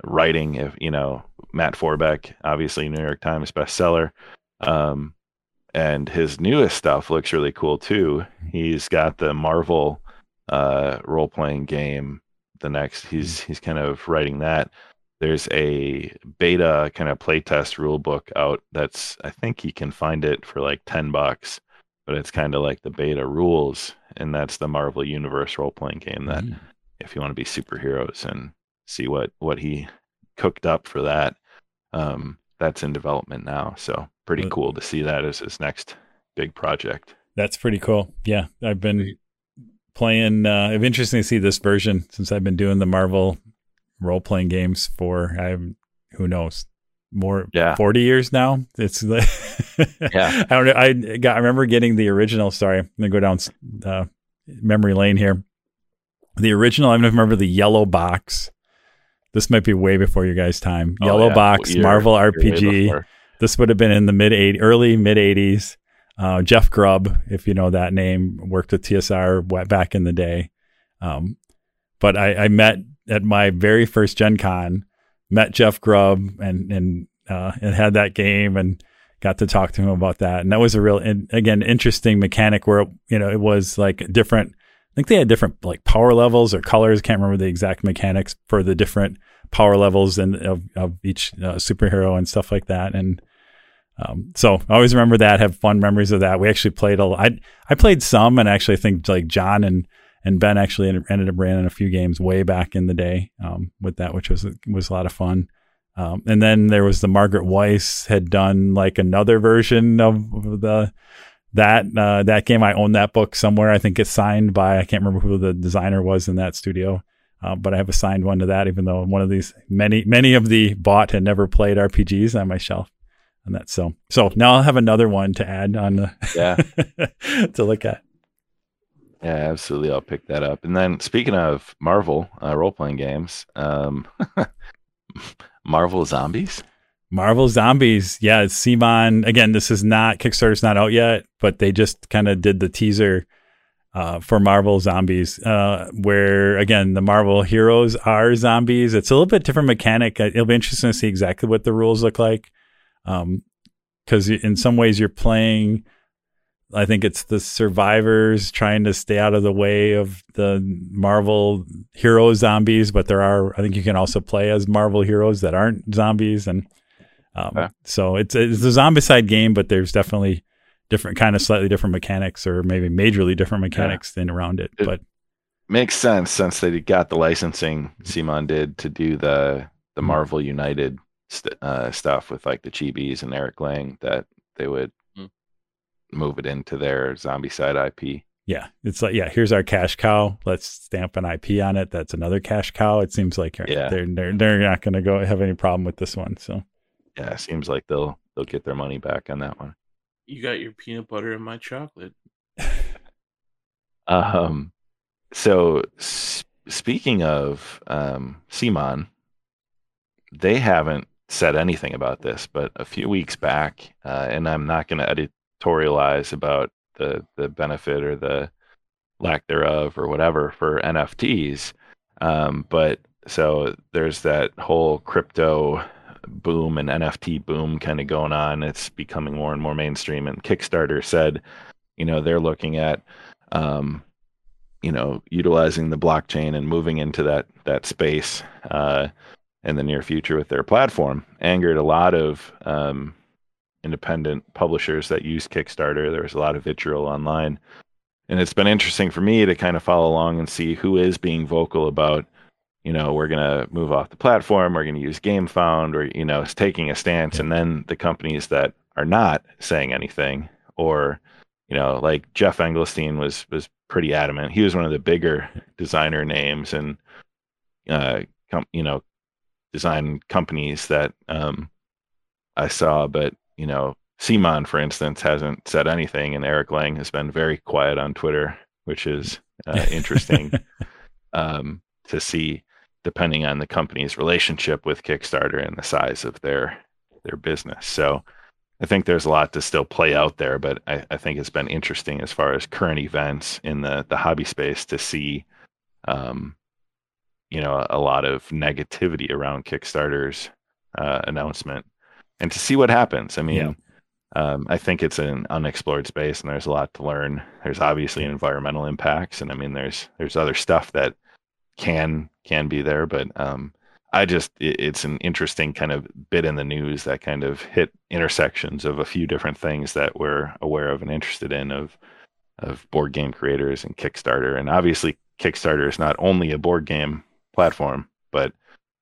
writing, if you know, Matt Forbeck, obviously New York Times bestseller. Um, and his newest stuff looks really cool too. He's got the Marvel uh, role playing game. The next, he's he's kind of writing that. There's a beta kind of playtest rule book out. That's I think you can find it for like ten bucks, but it's kind of like the beta rules, and that's the Marvel Universe role playing game. That Mm. if you want to be superheroes and see what what he cooked up for that, um, that's in development now. So pretty cool to see that as his next big project. That's pretty cool. Yeah, I've been playing. Uh, it's interesting to see this version since I've been doing the Marvel role playing games for I'm who knows more Yeah. 40 years now. It's like Yeah. I don't know. I got I remember getting the original. Sorry, I'm gonna go down uh, memory lane here. The original. I don't remember the yellow box. This might be way before your guys' time. Oh, Yellow yeah. box You're- Marvel you're RPG. This would have been in the mid 80, early mid 80s. Uh, Jeff Grubb, if you know that name, worked with TSR back in the day. Um, but I, I met at my very first Gen Con, met Jeff Grubb and and uh, and had that game and got to talk to him about that. And that was a real, and again, interesting mechanic where you know it was like different. I think they had different like power levels or colors. Can't remember the exact mechanics for the different power levels and of, of each uh, superhero and stuff like that. And um, so I always remember that. Have fun memories of that. We actually played a. I I played some, and actually I think like John and and Ben actually ended ended up running a few games way back in the day um, with that, which was was a lot of fun. Um, and then there was the Margaret Weiss had done like another version of the that uh, that game. I own that book somewhere. I think it's signed by I can't remember who the designer was in that studio. Uh, but I have a signed one to that, even though one of these many many of the bought had never played RPGs on my shelf, and that's so. So now I'll have another one to add on the Yeah. to look at. Yeah, absolutely. I'll pick that up. And then speaking of Marvel uh, role playing games, um, Marvel Zombies. Marvel Zombies, yeah, CMON. Again, this is not Kickstarter's not out yet, but they just kind of did the teaser uh, for Marvel Zombies, uh, where again the Marvel heroes are zombies. It's a little bit different mechanic. Uh, It'll be interesting to see exactly what the rules look like, because in some ways you're playing. I think it's the survivors trying to stay out of the way of the Marvel hero zombies, but there are. I think you can also play as Marvel heroes that aren't zombies, and um, Okay. so it's it's a zombicide game, but there's definitely different kind of slightly different mechanics, or maybe majorly different mechanics than around it. It- But Makes sense since they got the licensing CMON did to do the the Mhm. Marvel United st- uh, stuff with like the Chibis and Eric Lang that they would. Move it into their Zombicide IP. yeah, it's like yeah, here's our cash cow. Let's stamp an IP on it. That's another cash cow. It seems like Yeah. they're they're they're not going to go have any problem with this one. So Yeah, it seems like they'll they'll get their money back on that one. You got your peanut butter and my chocolate. Um, so s- speaking of um, CMON, they haven't said anything about this, but a few weeks back, uh, and I'm not going to editorialize about the the benefit or the lack thereof or whatever for NFTs, um, but so there's that whole crypto boom and NFT boom kind of going on. It's becoming more and more mainstream. And Kickstarter said, you know, they're looking at um, you know, utilizing the blockchain and moving into that that space uh, in the near future with their platform, angered a lot of um, independent publishers that use Kickstarter. There was a lot of vitriol online, and it's been interesting for me to kind of follow along and see who is being vocal about. You know, we're gonna move off the platform. We're gonna use GameFound, or you know, it's taking a stance, and then the companies that are not saying anything, or you know, like Geoff Engelstein was was pretty adamant. He was one of the bigger designer names and uh, com- you know, design companies that um, I saw. But you know, CMON, for instance, hasn't said anything, and Eric Lang has been very quiet on Twitter, which is uh, interesting um, to see, depending on the company's relationship with Kickstarter and the size of their their business. So. I think there's a lot to still play out there, but I, I think it's been interesting as far as current events in the, the hobby space to see, um, you know, a, a lot of negativity around Kickstarter's uh, announcement and to see what happens. I mean, Yeah. um, I think it's an unexplored space and there's a lot to learn. There's obviously environmental impacts, and I mean, there's there's other stuff that can can be there, but um, I just it, it's an interesting kind of bit in the news that kind of hit intersections of a few different things that we're aware of and interested in of of board game creators and Kickstarter. And obviously Kickstarter is not only a board game platform, but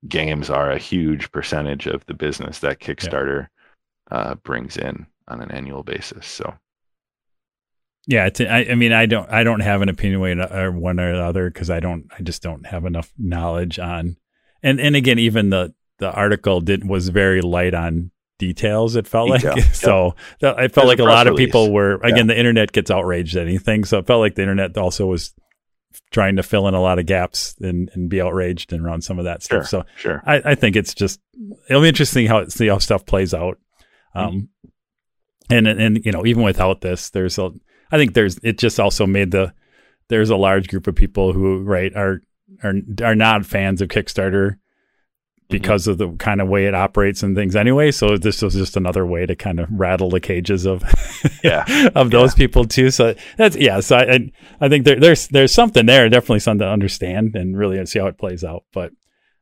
games are a huge percentage of the business that Kickstarter uh, brings in on an annual basis. So Yeah, it's, I, I mean, I don't, I don't have an opinion way or one or the other because I don't, I just don't have enough knowledge on, and and again, even the the article did was very light on details. It felt Detail. like so. I felt There's like a a lot of people were again. Yeah. The internet gets outraged at anything, so it felt like the internet also was trying to fill in a lot of gaps and, and be outraged and around some of that Sure. stuff. So Sure. I, I think it's just it'll be interesting how see how stuff plays out. Um, and and you know even without this, there's a I think there's it just also made the there's a large group of people who right are are are not fans of Kickstarter because of the kind of way it operates and things anyway. So this was just another way to kind of rattle the cages of Yeah. of those people too. So that's yeah. So I I, I think there, there's there's something there, definitely something to understand and really see how it plays out. But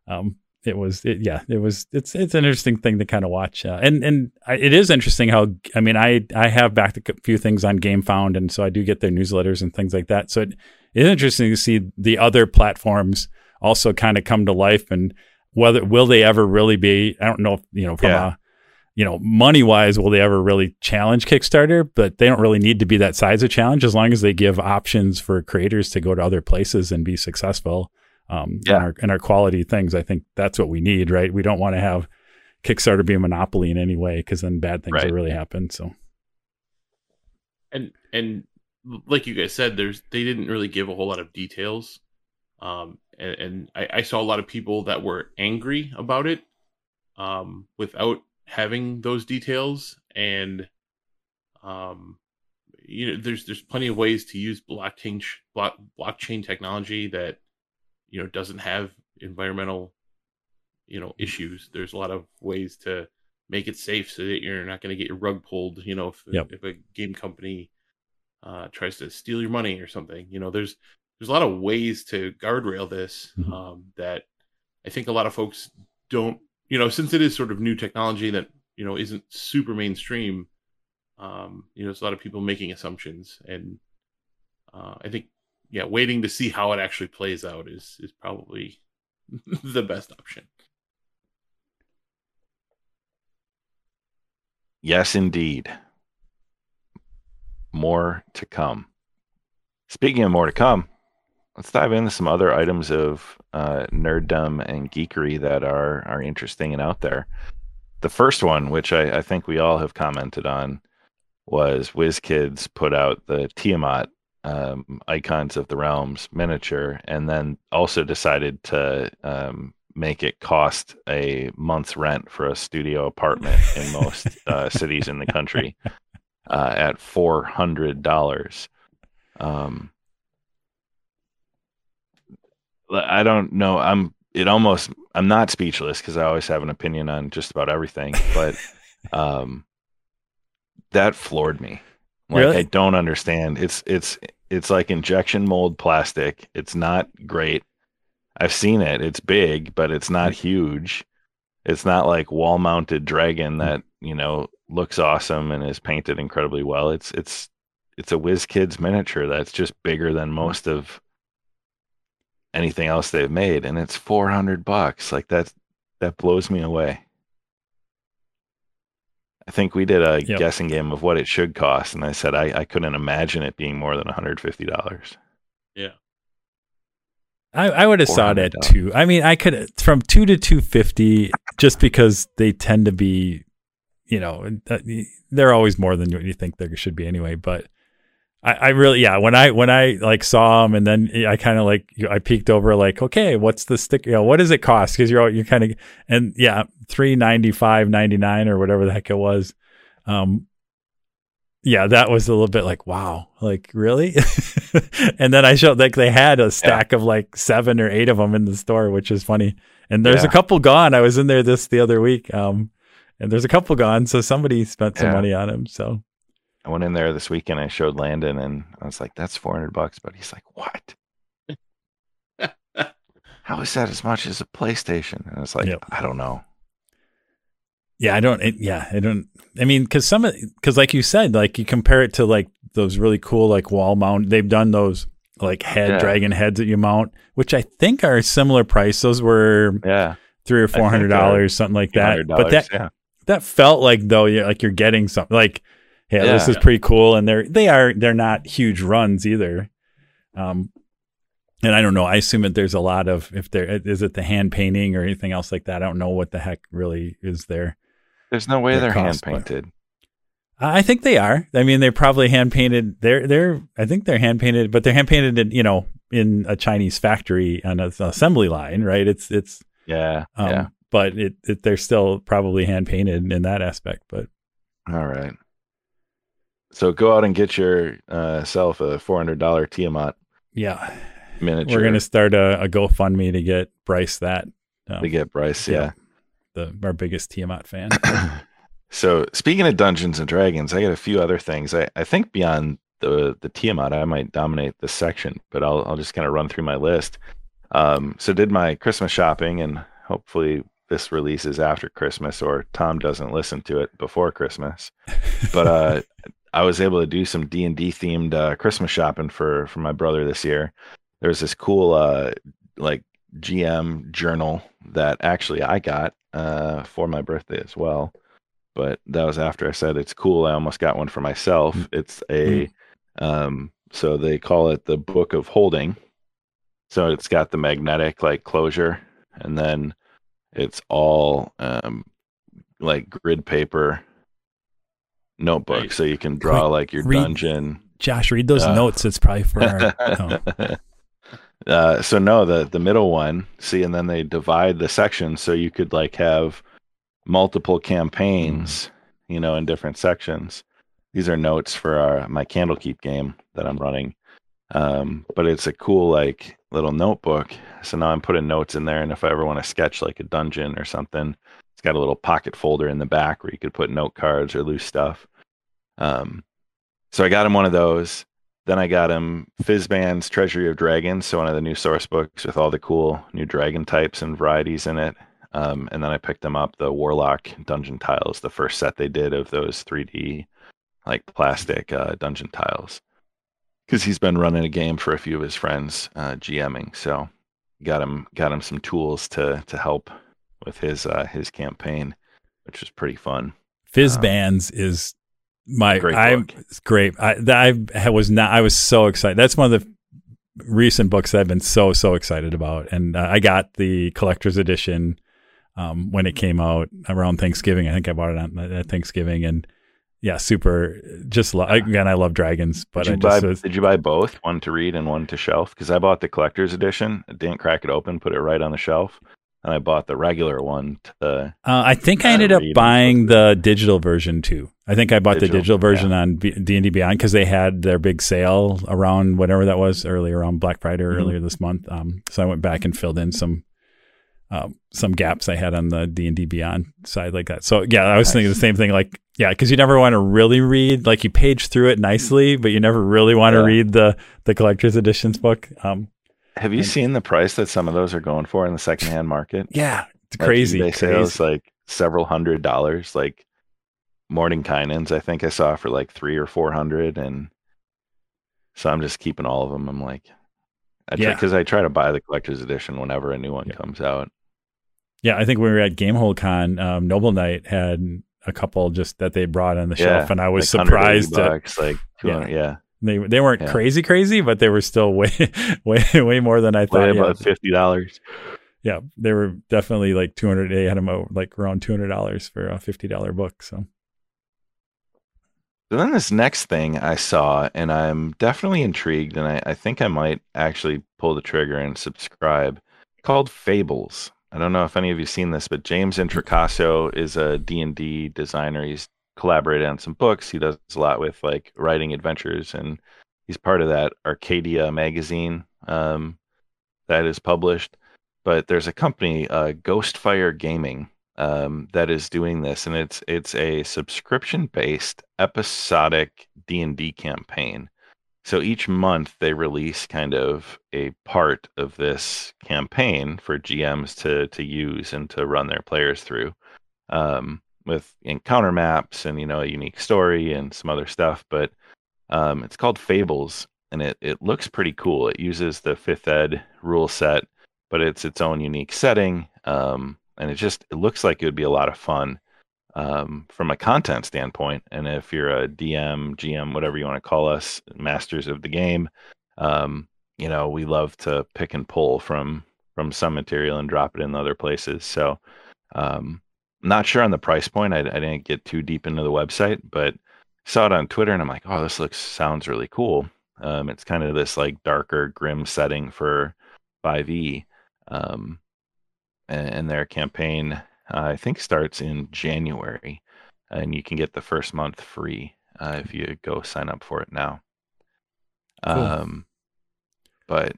um, it was it, yeah, it was it's it's an interesting thing to kind of watch. Uh, and and I, it is interesting how I mean I I have backed a few things on GameFound, and so I do get their newsletters and things like that. So it is interesting to see the other platforms also kind of come to life and whether will they ever really be i don't know if you know from Yeah. a you know money wise will they ever really challenge kickstarter but they don't really need to be that size of challenge as long as they give options for creators to go to other places and be successful um Yeah. in our in our quality things i think that's what we need right we don't want to have kickstarter be a monopoly in any way because then bad things Right. will really happen so and and like you guys said, there's they didn't really give a whole lot of details, um, and, and I, I saw a lot of people that were angry about it, um, without having those details, and um, you know, there's there's plenty of ways to use blockchain block, blockchain technology that you know doesn't have environmental you know issues. There's a lot of ways to make it safe so that you're not going to get your rug pulled. You know, if Yep. if a game company uh, tries to steal your money or something, you know, there's there's a lot of ways to guardrail this Mhm. um, that I think a lot of folks don't. You know, since it is sort of new technology that you know isn't super mainstream. Um, you know, there's a lot of people making assumptions, and uh, I think, yeah, waiting to see how it actually plays out is is probably the best option. Yes, indeed. More to come. Speaking of more to come, let's dive into some other items of uh, nerddom and geekery that are are interesting and out there. The first one, which I, I think we all have commented on, was WizKids put out the Tiamat um, Icons of the Realms miniature, and then also decided to um, make it cost a month's rent for a studio apartment in most uh, cities in the country uh, at four hundred dollars. Um, I don't know. I'm. It almost. I'm not speechless because I always have an opinion on just about everything, but um, that floored me. Like Really? I don't understand. It's it's it's like injection mold plastic. It's not great. I've seen it. It's big, but it's not mm-hmm. huge. It's not like wall mounted dragon mm-hmm. that, you know, looks awesome and is painted incredibly well. It's it's it's a WizKids miniature that's just bigger than mm-hmm. most of anything else they've made and it's 400 bucks. Like that that blows me away. I think we did a Yep. guessing game of what it should cost and I said I, I couldn't imagine it being more than $150. I, I would have saw it at two. I mean, I could from two to two fifty, just because they tend to be, you know, they're always more than what you think there should be anyway. But I, I really, yeah, when I when I like saw them, and then I kind of like I peeked over, like, okay, what's the stick? You know, what does it cost? Because you're you're kind of and yeah, three ninety five ninety nine or whatever the heck it was. Um, yeah, that was a little bit like, wow, like really? and then I showed like they had a stack of like seven or eight of them in the store, which is funny. And there's a couple gone. I was in there this the other week. Um, and there's a couple gone. So somebody spent some Yeah. money on them. So I went in there this weekend. I showed Landon, and I was like, "That's four hundred bucks." But he's like, "What? How is that as much as a PlayStation?" And it's like, Yep. I don't know. yeah, I don't, it, yeah, I don't, I mean, cause some of, cause like you said, like you compare it to like those really cool, like wall mount, they've done those like head Yeah. dragon heads that you mount, which I think are a similar price. Those were Yeah, three or four hundred dollars, something like that. But that yeah, that felt like though, you're like you're getting something like yeah, Yeah. this is pretty cool, and they're they are they're not huge runs either. Um, and I don't know. I assume that there's a lot of if there is it the hand painting or anything else like that. I don't know what the heck really is there. There's no way they're hand cost, but- painted. I I think they are. I mean, they're probably hand painted. They're they're. I think they're hand painted, but they're hand painted in you know in a Chinese factory on an assembly line, right? It's it's. Yeah. Um, yeah. But it, it they're still probably hand painted in that aspect. But All right. So go out and get yourself a four hundred dollar Tiamat yeah, miniature. we're gonna start a, a GoFundMe to get Bryce that. Um, to get Bryce. yeah. Yeah. the our biggest Tiamat fan. so speaking of Dungeons and Dragons, I got a few other things. I, I think beyond the the Tiamat, I might dominate this section, but I'll I'll just kind of run through my list. Um, so did my Christmas shopping, and hopefully this releases after Christmas, or Tom doesn't listen to it before Christmas. But uh, I was able to do some D and D themed uh, Christmas shopping for for my brother this year. There's this cool uh, like GM journal that actually I got uh, for my birthday as well. But that was after I said it's cool. I almost got one for myself. It's a um, so they call it the Book of Holding. So it's got the magnetic like closure, and then it's all um, like grid paper notebook, Nice. so you can draw Quick, like your read- dungeon. Josh, read those Uh, notes. It's probably for our. uh, so no, the the middle one. See, and then they divide the sections so you could like have multiple campaigns, you know, in different sections. These are notes for our my Candlekeep game that I'm running. Um, but it's a cool like little notebook. So now I'm putting notes in there, and if I ever want to sketch like a dungeon or something, it's got a little pocket folder in the back where you could put note cards or loose stuff. Um, so I got him one of those. Then I got him Fizban's Treasury of Dragons, so one of the new source books with all the cool new dragon types and varieties in it. Um, and then I picked him up the Warlock Dungeon tiles, the first set they did of those 3D like plastic uh, dungeon tiles, because he's been running a game for a few of his friends uh, GMing. So got him got him some tools to to help with his uh, his campaign, which was pretty fun. Fizz Um, is my great I book. it's great. I that I was not I was so excited. That's one of the recent books that I've been so so excited about and uh, I got the collector's edition um, when it came out around Thanksgiving. I think I bought it on at Thanksgiving and yeah, super just lo- again I love dragons, but did I you just buy was, did you buy both, one to read and one to shelf? Because I bought the collector's edition, I didn't crack it open, put it right on the shelf, and I bought the regular one to Uh, I think I ended up buying the digital version too. I think I bought the Digital, digital version on D and D Beyond because they had their big sale around whatever that was earlier on Black Friday Mhm. earlier this month. Um, so I went back and filled in some um, some gaps I had on the D and D Beyond side like that. So yeah, I was thinking the same thing. Like yeah, because you never want to really read like you page through it nicely, but you never really want to Yeah. read the the collector's editions book. Um, Have you And- seen the price that some of those are going for in the secondhand market? yeah, it's Like crazy. They sales, crazy. like several hundred dollars. Like Morning Mordenkainen's, I think I saw for like three or four hundred, and so I'm just keeping all of them. I'm like, I Yeah. because I try to buy the collector's edition whenever a new one Yeah. comes out. Yeah, I think when we were at Gamehole Con, um, Noble Knight had a couple just that they brought on the shelf, and I was like surprised. Bucks, like 200, yeah, they they weren't Yeah. crazy, crazy, but they were still way, way, way more than I Way thought. Yeah, about fifty dollars. yeah, they were definitely like two hundred. They had them out like around two hundred dollars for a fifty dollar book. So So then this next thing I saw, and I'm definitely intrigued, and I, I think I might actually pull the trigger and subscribe, called Fables. I don't know if any of you've seen this, but James Introcaso is a D&D designer. He's collaborated on some books. He does a lot with like writing adventures, and he's part of that Arcadia magazine um, that is published. But there's a company, uh, Ghostfire Gaming, um, that is doing this, and it's it's a subscription-based episodic D and D campaign. So each month they release kind of a part of this campaign for GMs to to use and to run their players through, um, with encounter maps and you know a unique story and some other stuff. But um, it's called Fables, and it it looks pretty cool. It uses the fifth ed rule set, but it's its own unique setting. Um, and it just it looks like it would be a lot of fun. um, from a content standpoint. And if you're a DM, GM, whatever you want to call us, masters of the game, um, you know, we love to pick and pull from from some material and drop it in other places. So, um, not sure on the price point. I, I didn't get too deep into the website, but saw it on Twitter and I'm like, oh, this looks sounds really cool. Um, it's kind of this like darker, grim setting for 5e. Um, and, and their campaign, uh, I think, starts in January, and you can get the first month free uh, if you go sign up for it now. Cool. Um, but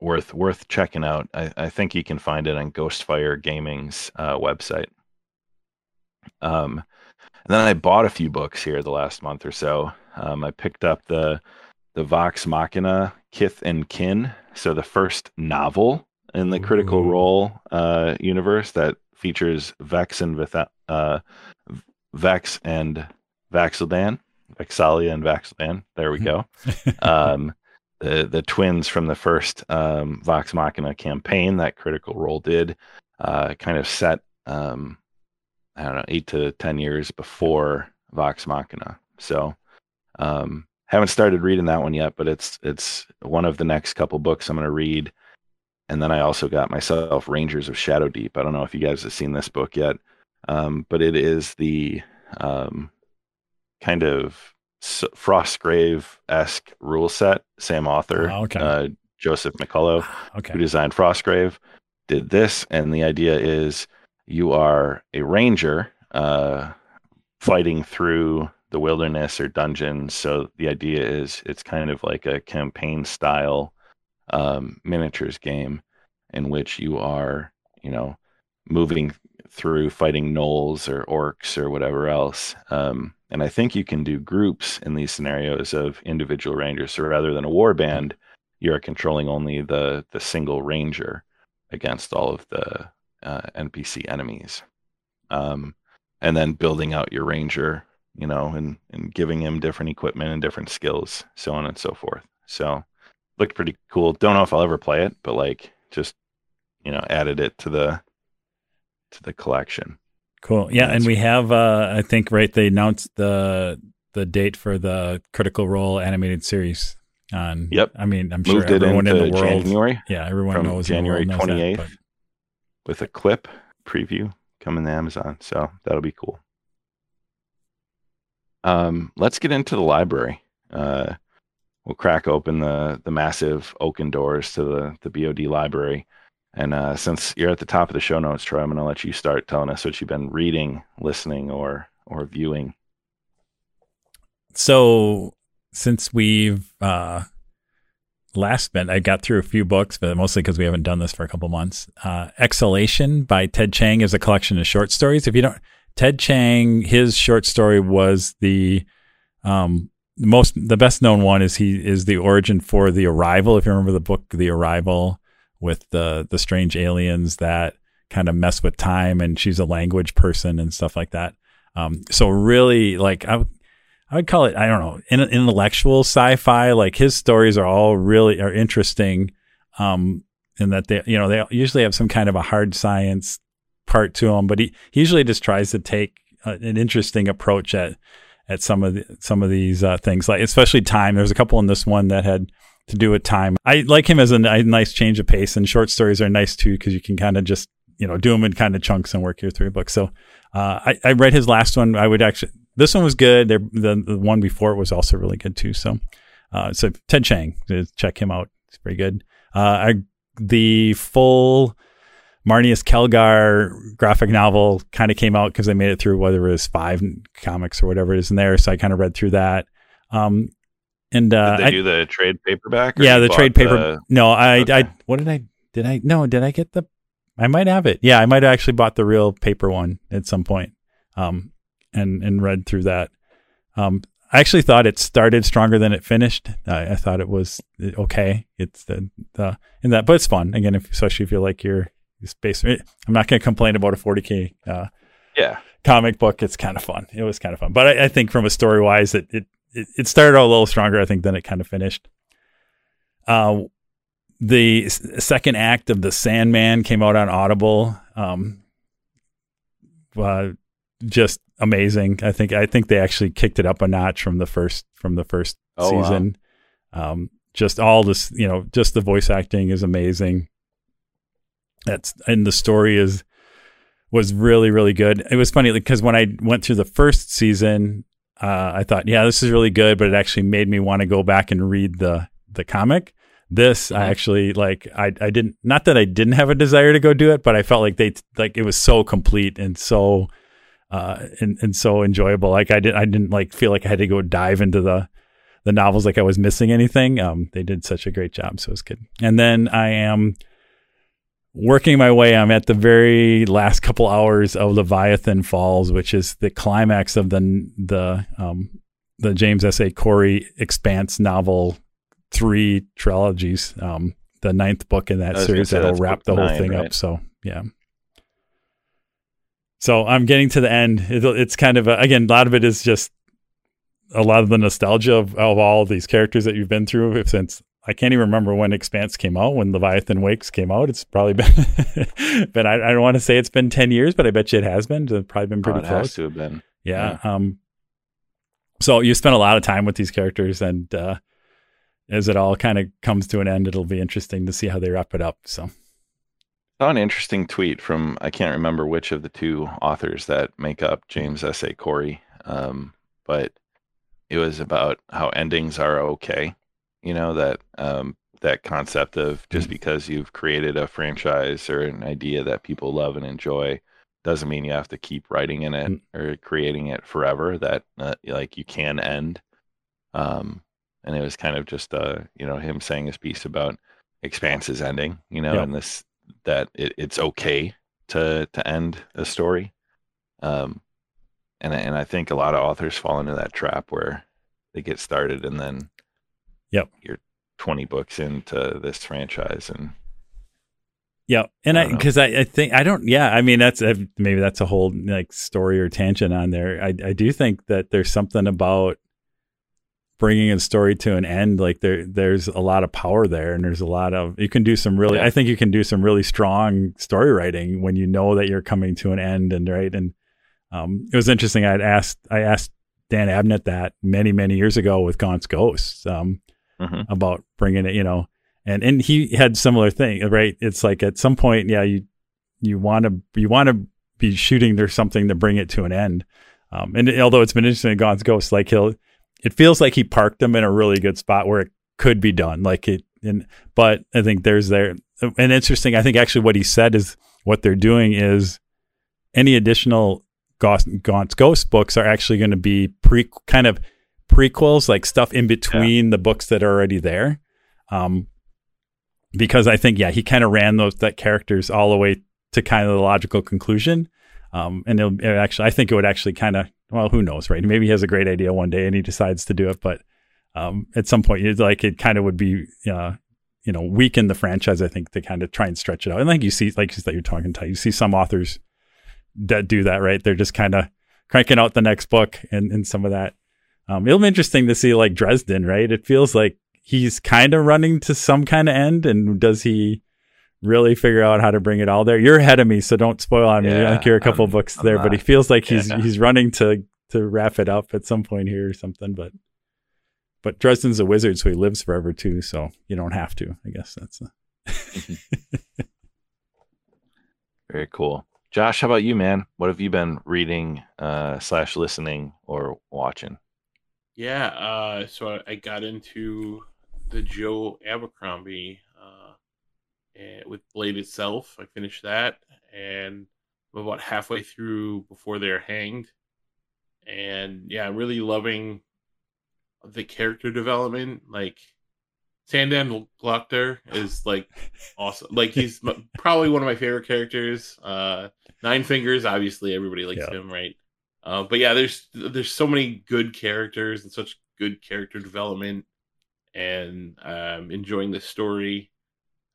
worth worth checking out. I, I think you can find it on Ghostfire Gaming's uh, website. Um, and then I bought a few books here the last month or so. Um, I picked up the the Vox Machina Kith and Kin, so the first novel in the Critical Role uh, universe that features Vex and Vitha- uh, Vex and Vax'ildan, Vex'ahlia and Vax'ildan. There we go. um, the the twins from the first um, Vox Machina campaign that Critical Role did, uh, kind of set um, I don't know eight to ten years before Vox Machina. So um, haven't started reading that one yet, but it's it's one of the next couple books I'm going to read. And then I also got myself Rangers of Shadow Deep. I don't know if you guys have seen this book yet, um, but it is the um, kind of Frostgrave esque rule set. Same author, oh, okay. uh, Joseph McCullough, okay. who designed Frostgrave, did this. And the idea is you are a ranger uh, fighting through the wilderness or dungeons. So the idea is it's kind of like a campaign style um, miniatures game in which you are, you know, moving through fighting gnolls or orcs or whatever else. Um, and I think you can do groups in these scenarios of individual rangers. So rather than a war band, you're controlling only the the single ranger against all of the uh, NPC enemies. Um, and then building out your ranger, you know, and and giving him different equipment and different skills, so on and so forth. So looked pretty cool. Don't know if I'll ever play it, but like just you know added it to the to the collection. Cool. Yeah, and, and we have uh I think right they announced the the date for the Critical Role animated series on Yep. I mean, I'm Moved sure everyone in the world January. Yeah, everyone knows January 28th that, with a clip preview coming to Amazon. So that'll be cool. Um, let's get into the library. Uh, we'll crack open the the massive oaken doors to the the BOD library. And uh, since you're at the top of the show notes, Troy, I'm going to let you start telling us what you've been reading, listening, or or viewing. So since we've uh, last spent, I got through a few books, but mostly because we haven't done this for a couple months. Uh, Exhalation by Ted Chiang is a collection of short stories. If you don't, Ted Chiang, his short story was the um, most the best known one is he is the origin for the arrival if you remember the book the arrival with the the strange aliens that kind of mess with time and she's a language person and stuff like that um, so really like I, I would call it I don't know intellectual sci-fi like his stories are all really are interesting um, in that they you know they usually have some kind of a hard science part to them but he, he usually just tries to take a, an interesting approach at at some of the, some of these uh, things, like especially time. There's a couple in this one that had to do with time. I like him as a, a nice change of pace, and short stories are nice too because you can kind of just you know do them in kind of chunks and work your through a book. So uh, I, I read his last one. I would actually this one was good. The, the one before it was also really good too. So uh, so Ted Chiang, check him out. It's pretty good. Uh, I, the full Marneus Calgar graphic novel kind of came out because they made it through whether it was five comics or whatever it is in there. So I kind of read through that. Um, and uh, did they I, do the trade paperback? Yeah, the trade paper. The... No, I, okay. I, what did I, did I, no, did I get the, I might have it. Yeah, I might have actually bought the real paper one at some point, um, and and read through that. Um, I actually thought it started stronger than it finished. I, I thought it was okay. It's the, the in that, but it's fun again, if, especially if you like your space. I'm not going to complain about a 40k. Uh, yeah. Comic book. It's kind of fun. It was kind of fun, but I, I think from a story wise, it, it it started out a little stronger. I think than it kind of finished. Uh, the second act of the Sandman came out on Audible. Um, uh, just amazing. I think I think they actually kicked it up a notch from the first from the first Oh, wow. season. Um, just all this, you know, just the voice acting is amazing. That's and the story is was really really good. It was funny because when I went through the first season, uh, I thought, yeah, this is really good, but it actually made me want to go back and read the the comic. This I Mhm. actually like. I I didn't not that I didn't have a desire to go do it, but I felt like they like it was so complete and so uh and and so enjoyable. Like I did I didn't like feel like I had to go dive into the the novels like I was missing anything. Um, they did such a great job, so it was good. And then I am working my way. I'm at the very last couple hours of Leviathan Falls, which is the climax of the the um, the James S. A. Corey Expanse novel three trilogies. Um, the ninth book in that I was gonna series that'll wrap the whole nine, thing right? up. So yeah. So I'm getting to the end. It'll, it's kind of a, again, a lot of it is just a lot of the nostalgia of, of all these characters that you've been through since I can't even remember when Expanse came out, when Leviathan Wakes came out. It's probably been, but I, I don't want to say it's been 10 years, but I bet you it has been. It's probably been Oh, pretty it close. has to have been. Yeah. Um, so you spend a lot of time with these characters, and uh, as it all kind of comes to an end, it'll be interesting to see how they wrap it up. So saw an interesting tweet from I can't remember which of the two authors that make up James S. A. Corey, um, but it was about how endings are okay. You know that um, that concept of just because you've created a franchise or an idea that people love and enjoy doesn't mean you have to keep writing in it Mm. or creating it forever. That uh, like you can end. Um, and it was kind of just uh, you know him saying his piece about Expanse's ending. You know, Yep. and this that it, it's okay to to end a story. Um, and I- and I think a lot of authors fall into that trap where they get started and then Yep. you're 20 books into this franchise and Yeah, and I I because I, I think I don't. Yeah, I mean that's maybe that's a whole like story or tangent on there. I I do think that there's something about bringing a story to an end. Like there there's a lot of power there, and there's a lot of you can do some really. Yeah. I think you can do some really strong story writing when you know that you're coming to an end and right. And um, it was interesting. I'd asked I asked Dan Abnett that many many years ago with Gaunt's Ghosts. Um, Mhm. about bringing it, you know, and and he had similar thing, right? It's like at some point, yeah, you you want to you want to be shooting there's something to bring it to an end. Um, and although it's been interesting in Gaunt's Ghost, like he'll, it feels like he parked them in a really good spot where it could be done. Like it, and but I think there's there and interesting. I think actually what he said is what they're doing is any additional Gaunt's, Gaunt's Ghost books are actually going to be pre kind of prequels, like stuff in between the books that are already there. Um, because I think yeah, he kind of ran those that characters all the way to kind of the logical conclusion. Um, and it'll, it actually, I think it would actually kind of, well, who knows, right? Maybe he has a great idea one day and he decides to do it, but um, at some point, it's like it kind of would be, uh, you know, weaken the franchise. I think to kind of try and stretch it out. And like you see, like that you're talking to, you see some authors that do that, right? They're just kind of cranking out the next book and, and some of that. Um, it'll be interesting to see like Dresden, right? It feels like he's kind of running to some kind of end, and does he really figure out how to bring it all there? You're ahead of me, so don't spoil on me. I Yeah, think you're a couple I'm- books I'm there, but he feels like he's Yeah. he's running to to wrap it up at some point here or something. But but Dresden's a wizard, so he lives forever too. So you don't have to. I guess that's. A, very cool. Josh, how about you, man? What have you been reading uh, slash listening or watching? Yeah, uh, so I, I got into the Joe Abercrombie with Blade itself. I finished that, and I'm about halfway through before they're hanged. And yeah, I'm really loving the character development. Like Sandan Glockter is like awesome. Like he's m- probably one of my favorite characters. Uh, Nine Fingers, obviously, everybody likes Yeah. him, right? Uh, but yeah, there's there's so many good characters and such good character development, and um, enjoying the story.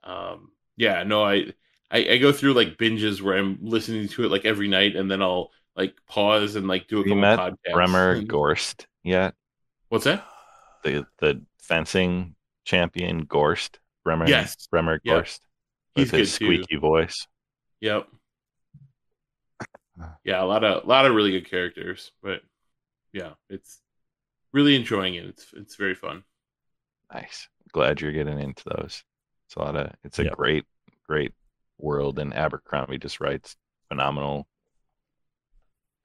Um, yeah, no, I, I I go through like binges where I'm listening to it like every night, and then I'll like pause and like do a Have you couple met podcasts. Bremer And- Gorst yet? What's that? The the fencing champion Gorst? Bremer Yes. Bremer Yeah. Gorst. He's his good too. squeaky voice. Yep. yeah, a lot of a lot of really good characters, but yeah, it's really enjoying it. It's it's very fun. Nice. Glad you're getting into those. It's a lot of. It's a Yep. great, great world, and Abercrombie just writes phenomenal.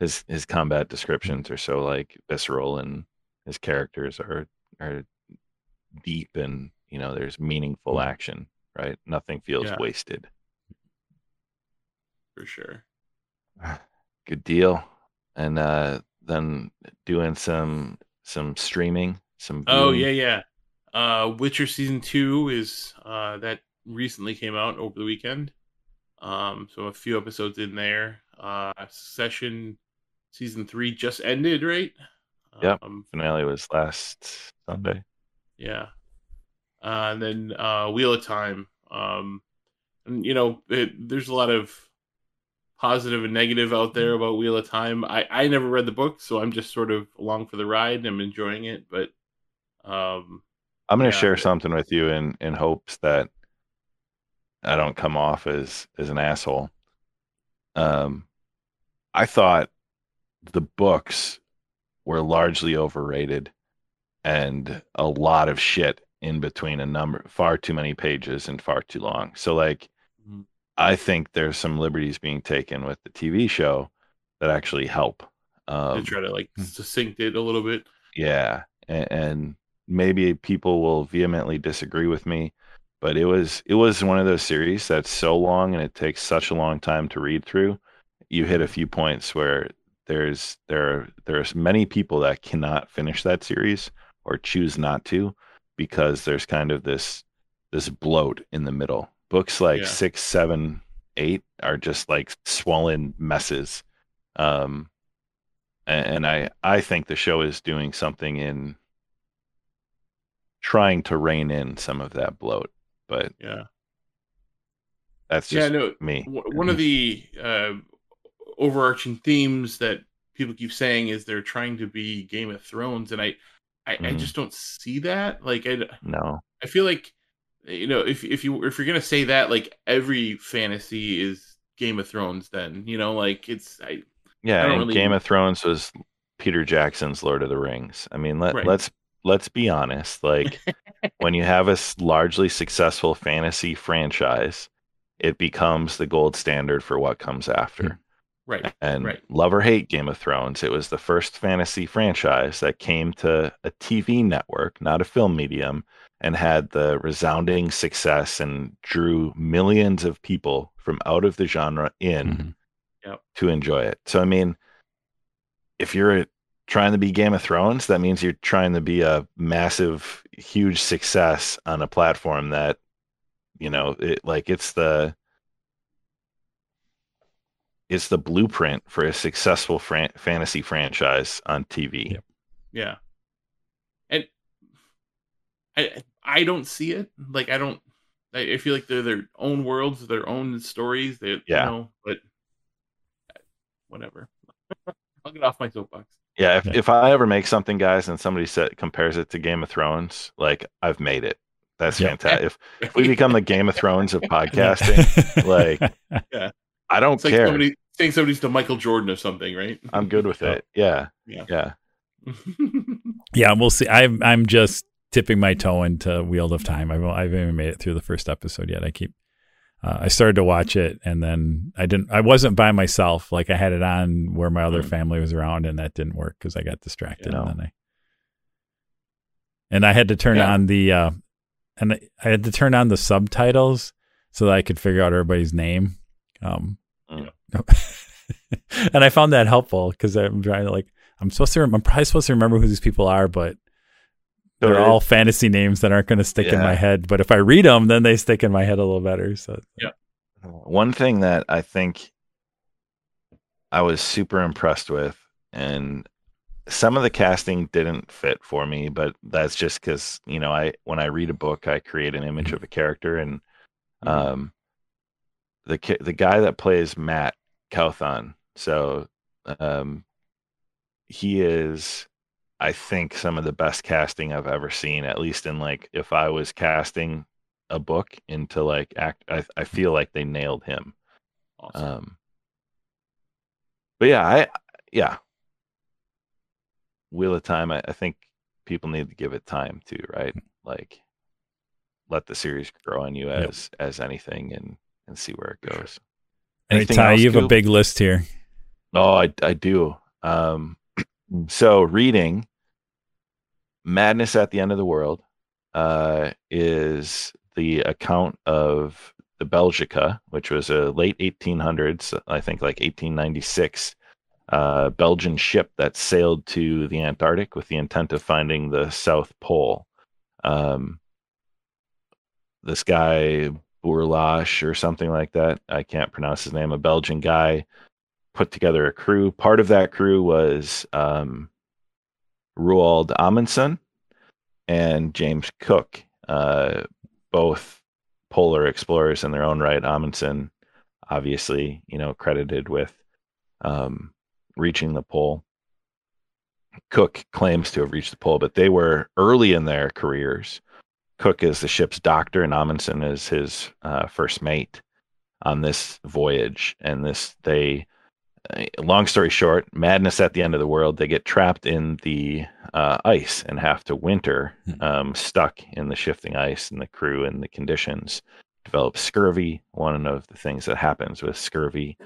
His his combat descriptions are so like visceral, and his characters are are deep, and you know there's meaningful Mhm. action. Right, nothing feels Yeah. wasted. for sure. Good deal. And uh then doing some some streaming, some Oh yeah, yeah. Uh, Witcher season two is uh that recently came out over the weekend. Um, so a few episodes in there. Uh, Succession season three just ended, right? Yep. Um, finale was last Sunday. Yeah. Uh, and then uh, Wheel of Time. Um, and you know, it, there's a lot of positive and negative out there about Wheel of Time. I I never read the book, so I'm just sort of along for the ride. and I'm enjoying it, but um, I'm going to Yeah. share something with you in in hopes that I don't come off as as an asshole. Um, I thought the books were largely overrated, and a lot of shit in between a number, far too many pages and far too long. So like, Mhm. I think there's some liberties being taken with the TV show that actually help. to Um, try to like Hmm. succinct it a little bit. yeah, and, and maybe people will vehemently disagree with me, but it was it was one of those series that's so long and it takes such a long time to read through. You hit a few points where there's there there's many people that cannot finish that series or choose not to because there's kind of this this bloat in the middle. Books like Yeah. six, seven, eight are just like swollen messes. Um, and, and I I think the show is doing something in trying to rein in some of that bloat, but Yeah. that's Yeah, just no. me. w- One of the uh, overarching themes that people keep saying is they're trying to be Game of Thrones, and I, I, I Mhm. just don't see that. Like, I, No, I feel like, you know, if if you if you're gonna say that, like every fantasy is Game of Thrones, then you know, like it's I, yeah, I and really- Game of Thrones was Peter Jackson's Lord of the Rings. I mean, let Right. let's let's be honest. Like when you have a largely successful fantasy franchise, it becomes the gold standard for what comes after. right, And Right. love or hate Game of Thrones, it was the first fantasy franchise that came to a TV network, not a film medium, and had the resounding success and drew millions of people from out of the genre in Mhm. to enjoy it. So, I mean, if you're trying to be Game of Thrones, that means you're trying to be a massive, huge success on a platform that, you know, it like it's the it's the blueprint for a successful fran- fantasy franchise on TV. Yep. yeah, and I I don't see it. Like I don't. I, I feel like they're their own worlds, their own stories. They, Yeah. you know, but whatever. I'll get off my soapbox. Yeah, if, Yeah. if I ever make something, guys, and somebody said compares it to Game of Thrones, like I've made it. That's Yep. fantastic. If, if we become the Game of Thrones of podcasting, like yeah, I don't It's like care. somebody saying somebody's to Michael Jordan or something, right? I'm good with it. Yeah, Yeah. yeah. yeah, we'll see. I'm I'm just tipping my toe into Wheel of Time. I've I haven't even made it through the first episode yet. I keep. Uh, I started to watch it and then I didn't. I wasn't by myself. Like I had it on where my other Mm. family was around, and that didn't work because I got distracted. Yeah. And then I. And I had to turn Yeah. on the, uh, and I had to turn on the subtitles so that I could figure out everybody's name. Um, Mm. and I found that helpful because I'm trying to like I'm supposed to. I'm probably supposed to remember who these people are, but they're Totally. all fantasy names that aren't going to stick in my head. But if I read them, then they stick in my head a little better. So yeah, One thing that I think I was super impressed with, and some of the casting didn't fit for me, but that's just because you know I when I read a book, I create an image of a character, and Mhm. um, the the guy that plays Mat Cauthon, so um, he is. I think some of the best casting I've ever seen, at least in like if I was casting a book into like act I, I feel like they nailed him Awesome. um but yeah, I yeah. Wheel of Time, I, I think people need to give it time too, right? Like let the series grow on you Yep. as as anything and and see where it goes. Hey, Ty, else, you have a big list here. Oh, I I do. Um, so reading Madness at the End of the World uh, is the account of the Belgica, which was a late 1800s, I think like 1896, uh, Belgian ship that sailed to the Antarctic with the intent of finding the South Pole. Um, this guy Bourlache or something like that, I can't pronounce his name, a Belgian guy put together a crew. Part of that crew was um, Roald Amundsen and James Cook, uh, both polar explorers in their own right. Amundsen, obviously, you know, credited with um, reaching the pole. Cook claims to have reached the pole, but they were early in their careers. Cook is the ship's doctor, and Amundsen is his uh, first mate on this voyage. And this, they long story short, madness at the end of the world. They get trapped in the uh, ice and have to winter, Hmm. um, stuck in the shifting ice, and the crew and the conditions develop scurvy. One of the things that happens with scurvy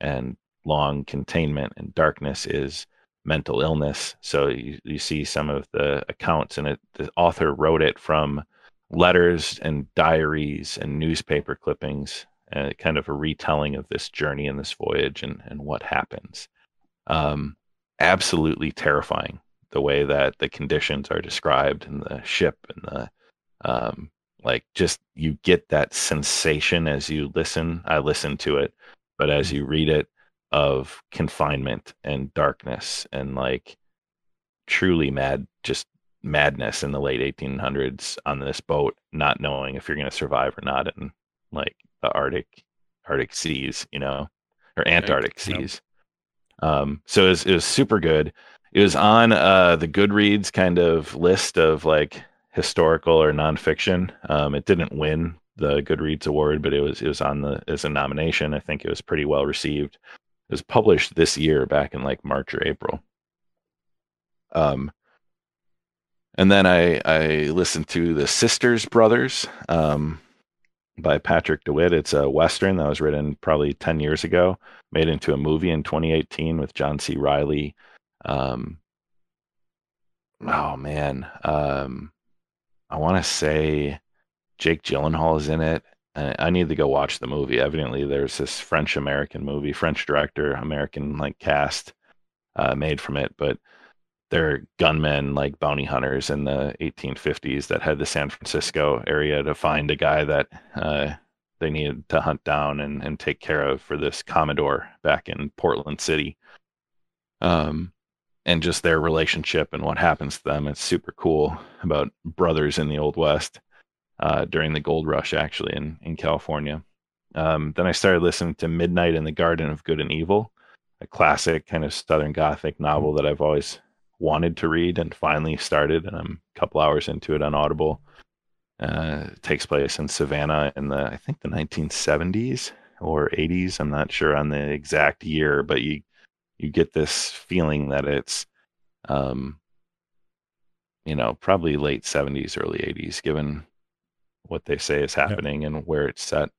and long containment and darkness is mental illness. So you, you see some of the accounts, and it, the author wrote it from letters and diaries and newspaper clippings uh, kind of a retelling of this journey and this voyage and, and what happens. Um, absolutely terrifying the way that the conditions are described in the ship and the um, like just you get that sensation as you listen. I listen to it, but as you read it of confinement and darkness and like truly mad, just madness in the late 1800s on this boat, not knowing if you're going to survive or not and like the Arctic, Arctic seas, you know, or Antarctic Yep. seas. Um, so it was, it was super good. It was on uh, the Goodreads kind of list of like historical or nonfiction. Um, it didn't win the Goodreads award, but it was it was on the as a nomination. I think it was pretty well received. It was published this year, back in like March or April. Um, and then I I listened to the Sisters Brothers um, by Patrick DeWitt. It's a western that was written probably ten years ago, made into a movie in 2018 with John C. Reilly. Um, oh man, um, I want to say Jake Gyllenhaal is in it. I, I need to go watch the movie. Evidently, there's this French American movie, French director, American like cast uh, made from it, but they're gunmen like bounty hunters in the 1850s that had the San Francisco area to find a guy that uh, they needed to hunt down and, and take care of for this Commodore back in Portland City. Um, and just their relationship and what happens to them. It's super cool about brothers in the Old West uh, during the gold rush, actually, in, in California. Um, then I started listening to Midnight in the Garden of Good and Evil, a classic kind of Southern Gothic novel that I've always wanted to read and finally started. And I'm a couple hours into it on Audible. Uh, it takes place in Savannah in the, I think, the 1970s or 80s. I'm not sure on the exact year, but you you get this feeling that it's um you know probably late 70s early 80s given what they say is happening and where it's set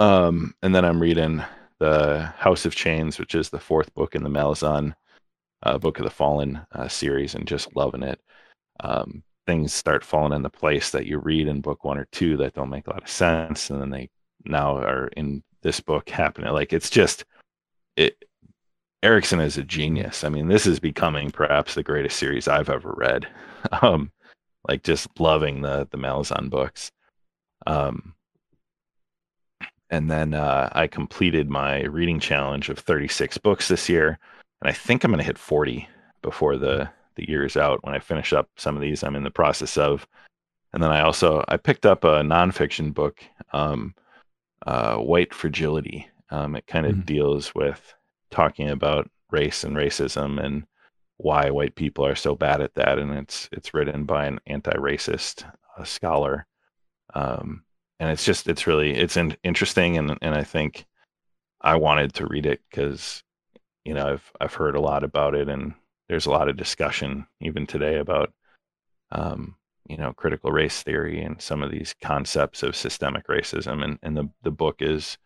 um and then i'm reading the house of chains which is the fourth book in the malazan uh, book of the fallen uh, series and just loving it um things start falling into place that you read in book one or two that don't make a lot of sense and then they now are in this book happening like it's just it Erikson is a genius. I mean, this is becoming perhaps the greatest series I've ever read. Um, like just loving the the Malazan books. Um, and then uh, I completed my reading challenge of 36 books this year, and I think I'm going to hit 40 before the the year is out. When I finish up some of these, I'm in the process of. And then I also I picked up a nonfiction book, um, uh, White Fragility. Um, it kind of Mhm. deals with talking about race and racism and why white people are so bad at that. And it's it's written by an anti-racist uh, scholar, um, and it's just it's really it's in, interesting and and I think I wanted to read it because you know I've I've heard a lot about it, and there's a lot of discussion even today about um, you know critical race theory and some of these concepts of systemic racism, and and the the book is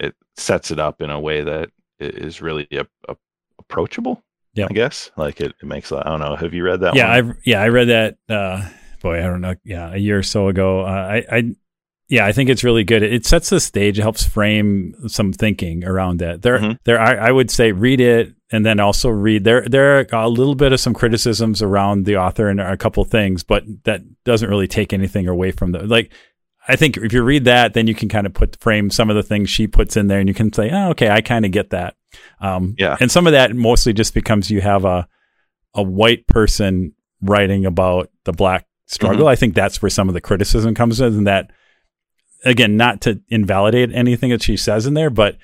it sets it up in a way that is really a, a approachable. Yeah, I guess like it, it makes. I don't know. Have you read that? Yeah, one? I yeah I read that. Uh, boy, I don't know. Yeah, a year or so ago. Uh, I I yeah, I think it's really good. It sets the stage, it helps frame some thinking around that. There, mm-hmm. there, I, I, would say read it and then also read there. There are a little bit of some criticisms around the author and a couple things, but that doesn't really take anything away from the like. I think if you read that, then you can kind of put frame some of the things she puts in there, and you can say, "Oh, okay, I kind of get that." Um, yeah, and some of that mostly just becomes you have a a white person writing about the black struggle. Mm-hmm. I think that's where some of the criticism comes in, and that again, not to invalidate anything that she says in there, but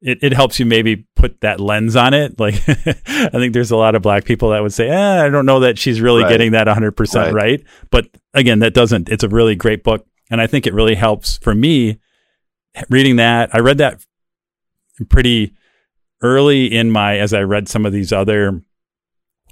it, it helps you maybe put that lens on it. Like, I think there's a lot of black people that would say, eh, I don't know that she's really right. getting that 100% right. right. But again, that doesn't, it's a really great book. And I think it really helps for me reading that. I read that pretty early in my, as I read some of these other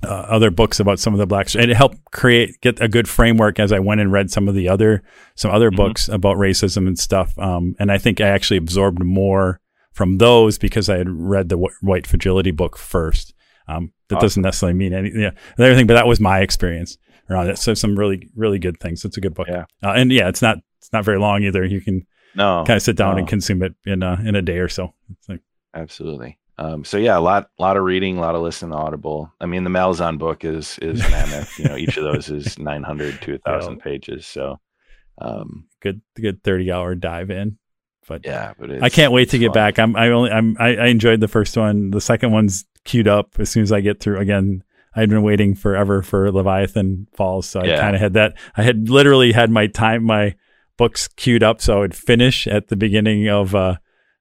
uh, other books about some of the blacks and it helped create get a good framework as I went and read some of the other some other mm-hmm. books about racism and stuff. Um, and I think I actually absorbed more from those because I had read the w- White Fragility book first. Um, that awesome. doesn't necessarily mean anything, yeah, everything, but that was my experience around it. So some really really good things. It's a good book. Yeah, uh, and yeah, it's not it's not very long either. You can no kind of sit down no. and consume it in a, in a day or so. Like, Absolutely. Um, so yeah, a lot, lot of reading, a lot of listening to Audible. I mean, the Malazan book is is mammoth. you know, each of those is 900 to 1,000 yeah. pages. So, um, good, good 30 hour dive in. But yeah, but I can't wait to get fun. back. I'm, I only, I'm, I, I enjoyed the first one. The second one's queued up as soon as I get through. Again, I'd been waiting forever for Leviathan Falls, so I yeah. kind of had that. I had literally had my time, my books queued up, so I would finish at the beginning of. uh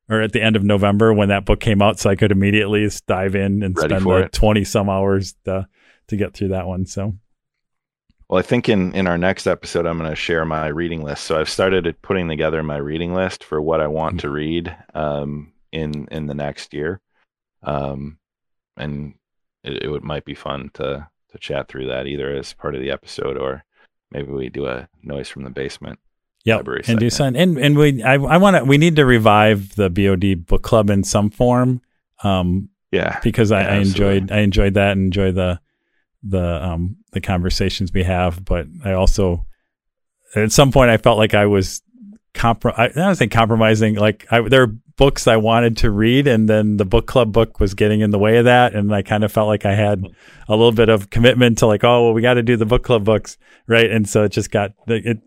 or at the end of November when that book came out, so I could immediately dive in and Ready spend the twenty some hours to, to get through that one. So, well, I think in in our next episode, I'm going to share my reading list. So I've started putting together my reading list for what I want mm-hmm. to read um, in in the next year, um, and it, it would, might be fun to to chat through that either as part of the episode or maybe we do a noise from the basement Yep. and do some and and we I I want to we need to revive the BOD book club in some form. Um, yeah, because I, yeah, I enjoyed I enjoyed that and enjoy the the um the conversations we have, but I also at some point I felt like I was comprom I, I don't think compromising like I there are books I wanted to read and then the book club book was getting in the way of that and I kind of felt like I had a little bit of commitment to like oh well we got to do the book club books right? And so it just got it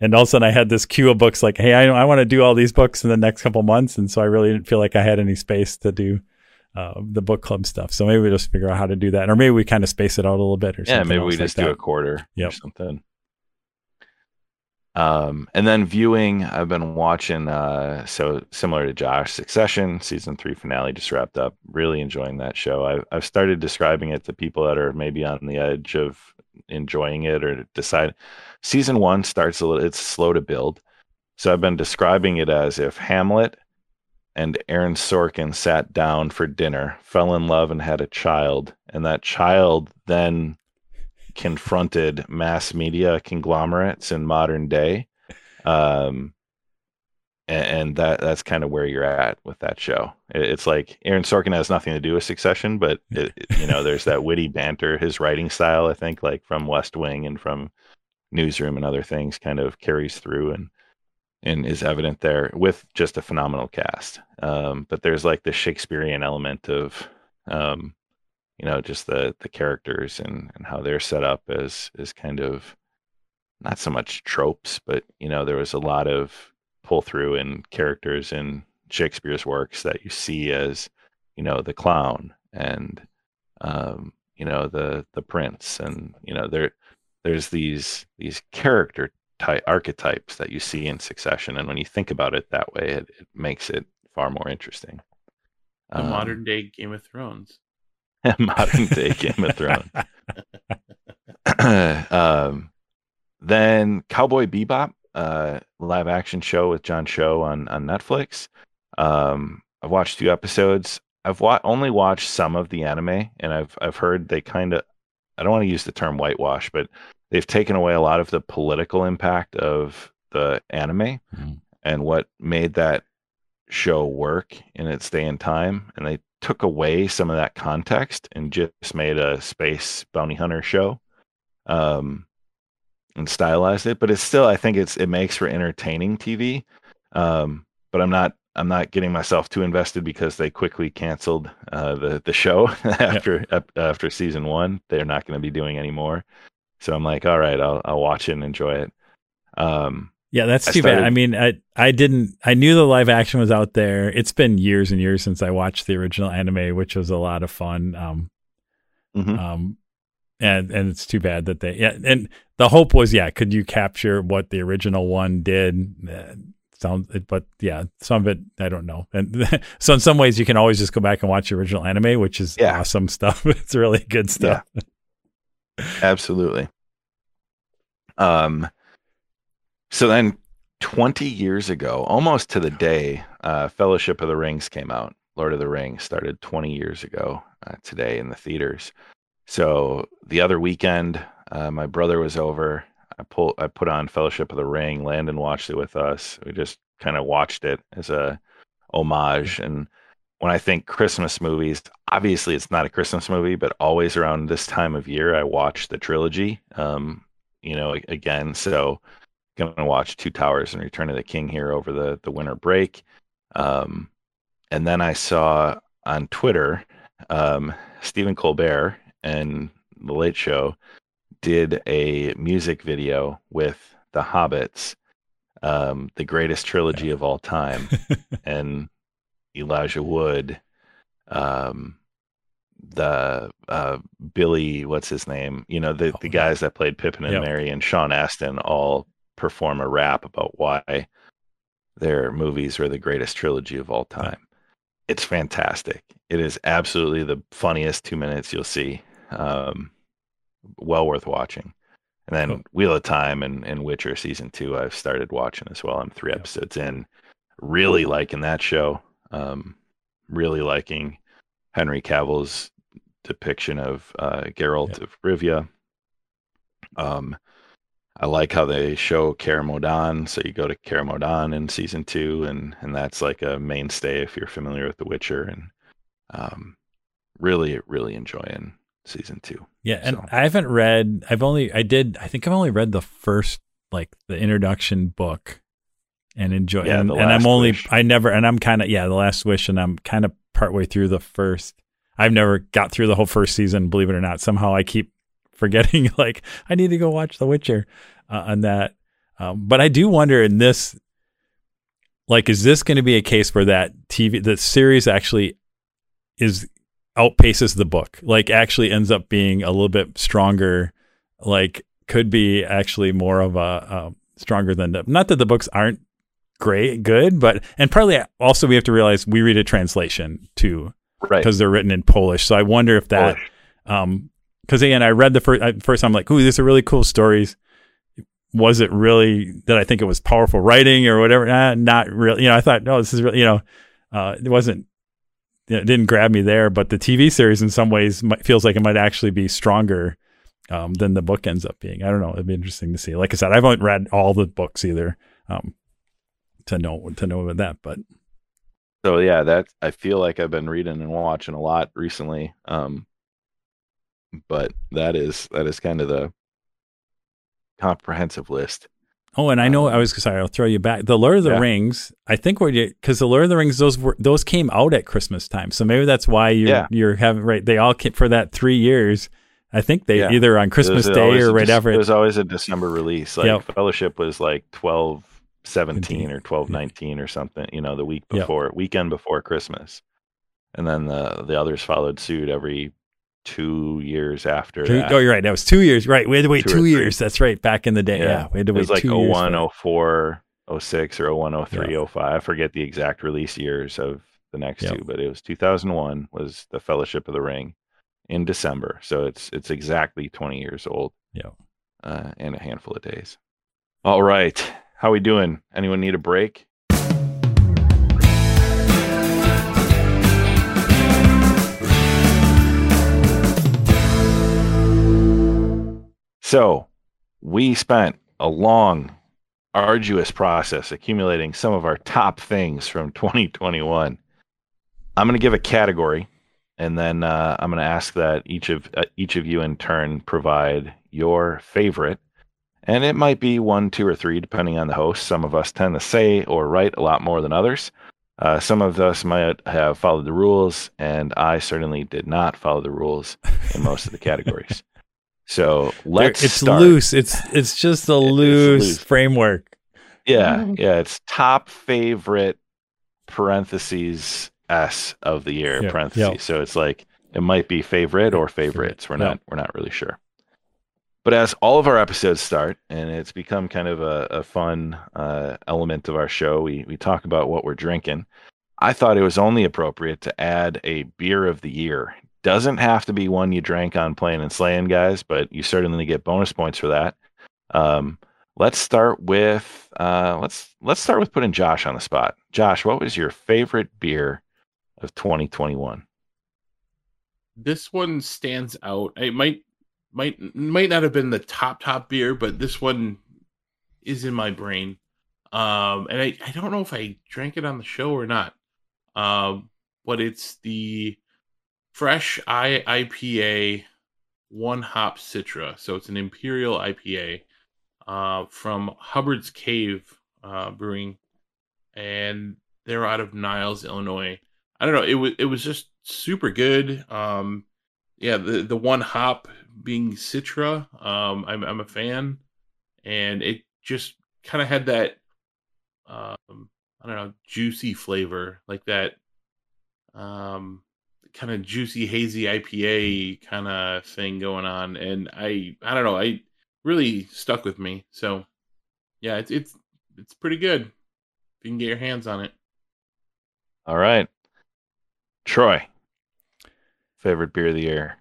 and all of a sudden I had this queue of books like hey I I want to do all these books in the next couple months and so I really didn't feel like I had any space to do uh, the book club stuff. So maybe we just figure out how to do that or maybe we kind of space it out a little bit or yeah maybe we like just that. do a quarter or something um, and then viewing, I've been watching, uh, so similar to Josh, Succession season three finale just wrapped up. Really enjoying that show. I've, I've started describing it to people that are maybe on the edge of enjoying it or decide. Season one starts a little, it's slow to build. So I've been describing it as if Hamlet and Aaron Sorkin sat down for dinner, fell in love, and had a child, and that child then confronted mass media conglomerates in modern day. Um, and, that that's kind of where you're at with that show. It, it's like Aaron Sorkin has nothing to do with Succession, but it, you know, there's that witty banter. His writing style, I think, like from West Wing and from Newsroom and other things, kind of carries through and and is evident there with just a phenomenal cast. Um, but there's like the Shakespearean element of um, you know just the the characters and and how they're set up as is kind of not so much tropes but you know there was a lot of pull through in characters in shakespeare's works that you see as you know the clown and um you know the the prince and you know there there's these these character type archetypes that you see in succession and when you think about it that way it, it makes it far more interesting. The um, modern day game of thrones modern day Game of Thrones. um, then Cowboy Bebop, uh, live action show with John Cho on on Netflix. Um, I've watched two episodes. I've wa- only watched some of the anime, and I've I've heard they kind of I don't want to use the term whitewash, but they've taken away a lot of the political impact of the anime Mhm. and what made that show work in its day and time, and they took away some of that context and just made a space bounty hunter show. Um, and stylized it, but it's still I think it's it makes for entertaining TV. Um, but I'm not I'm not getting myself too invested because they quickly canceled uh, the the show after ep- after season one. They're not going to be doing anymore. So I'm like, all right, I'll I'll watch it and enjoy it. Um, Yeah, that's I too bad. I mean, I I didn't. I knew the live action was out there. It's been years and years since I watched the original anime, which was a lot of fun. Um, mhm. um, and and it's too bad that they. Yeah, and the hope was, yeah, could you capture what the original one did? Uh, sounds, but yeah, some of it I don't know. And so in some ways, you can always just go back and watch the original anime, which is Yeah. awesome stuff. it's really good stuff. Absolutely. Um, so then 20 years ago, almost to the day, uh, Fellowship of the Rings came out. Lord of the Rings started 20 years ago uh, today in the theaters. So the other weekend, uh, my brother was over. I pull, I put on Fellowship of the Ring. Landon watched it with us. We just kind of watched it as a homage. And when I think Christmas movies, obviously it's not a Christmas movie, but always around this time of year, I watch the trilogy. Um, you know, again, so gonna watch Two Towers and Return of the King here over the the winter break. Um, and then I saw on Twitter, um, Stephen Colbert and The Late Show did a music video with the Hobbits, um, the greatest trilogy of all time, and Elijah Wood, um, the uh, Billy, what's his name? You know, the, Oh, the yeah. guys that played Pippin and Yep. Merry and Sean Astin all perform a rap about why their movies are the greatest trilogy of all time. It's fantastic. It is absolutely the funniest two minutes you'll see. Um, well worth watching. And then Cool. Wheel of Time and, and Witcher season two, I've started watching as well. I'm three episodes in. Really liking that show. Um, really liking Henry Cavill's depiction of uh, Geralt Yep. of Rivia. Um, I like how they show Kaer Morhen. So you go to Kaer Morhen in season two, and and that's like a mainstay if you're familiar with The Witcher. And um, really, really enjoying season two. Yeah, and So- I haven't read. I've only. I did. I think I've only read the first, like the introduction book, and enjoy. Yeah, and, and I'm only. Wish. I never. And I'm kind of. Yeah, the last wish, and I'm kind of partway through the first. I've never got through the whole first season. Believe it or not, somehow I keep forgetting. Like I need to go watch The Witcher uh, on that. Um, but I do wonder in this. Like, is this going to be a case where that TV, the series actually is outpaces the book like actually ends up being a little bit stronger like could be actually more of a, uh stronger than the, not that the books aren't great good but and partly also we have to realize we read a translation too Right. because they're written in polish so i wonder if that Polish. um because again i read the first I, first time I'm like ooh these are really cool stories. Was it really that i think it was powerful writing or whatever? Eh, not really you know i thought no this is really you know uh it wasn't it didn't grab me there but the tv series in some ways might, feels like it might actually be stronger um, than the book ends up being. I don't know it'd be interesting to see. Like i said i haven't read all the books either um, to know to know about that but So yeah, that I feel like I've been reading and watching a lot recently. Um, but that is that is kind of the comprehensive list. Oh, and I know I um, was sorry. I'll throw you back. The Lord of the Yeah. Rings. I think we're because the Lord of the Rings those were those came out at Christmas time, so maybe that's why you're Yeah. you're having right. They all came for that three years. I think they Yeah. either on Christmas There's Day or a Dec- whatever. There's always a December release. Like Yep. Fellowship was like twelve seventeen Indeed. or twelve nineteen or something. You know, the week Yep. before, weekend before Christmas, and then the the others followed suit every two years after Two- oh, you're right. That was two years. Right. We had to wait Two two three. years. That's right. Back in the day. Yeah. we had to it wait was like two 01, years. for it. 04, 06, or 01, 03, Yeah. 05. I forget the exact release years of the next Yep. two, but it was 2001 was the Fellowship of the Ring in December. So it's it's exactly 20 years old. Yeah. Uh, and a handful of days. All right. How we doing? Anyone need a break? So we spent a long, arduous process accumulating some of our top things from 2021. I'm going to give a category, and then uh, I'm going to ask that each of uh, each of you in turn provide your favorite. And it might be one, two, or three, depending on the host. Some of us tend to say or write a lot more than others. Uh, some of us might have followed the rules, and I certainly did not follow the rules in most of the categories. So let's. it's start. loose. It's it's just a loose, loose. framework. Yeah, yeah. It's top favorite parentheses S of the year Yeah, parentheses. yeah. So it's like it might be favorite or favorites. We're not we're not really sure. But as all of our episodes start, and it's become kind of a, a fun uh, element of our show, we we talk about what we're drinking. I thought it was only appropriate to add a beer of the year. Doesn't have to be one you drank on playing and slaying, guys, but you certainly get bonus points for that. Um, let's start with uh, let's let's start with putting Josh on the spot. Josh, what was your favorite beer of 2021? This one stands out. It might might might not have been the top top beer, but this one is in my brain. Um, and I, I don't know if I drank it on the show or not. Um, but it's the fresh I IPA one hop citra. So it's an imperial IPA uh, from Hubbard's Cave uh, Brewing, and they're out of Niles, Illinois. I don't know. It was it was just super good. Um, yeah, the the one hop being Citra. Um, I'm I'm a fan, and it just kind of had that. Um, I don't know, juicy flavor like that. Um, kind of juicy hazy IPA kind of thing going on, and I I don't know. I really stuck with me. So yeah, it's it's it's pretty good if you can get your hands on it. All right, Troy, favorite beer of the year.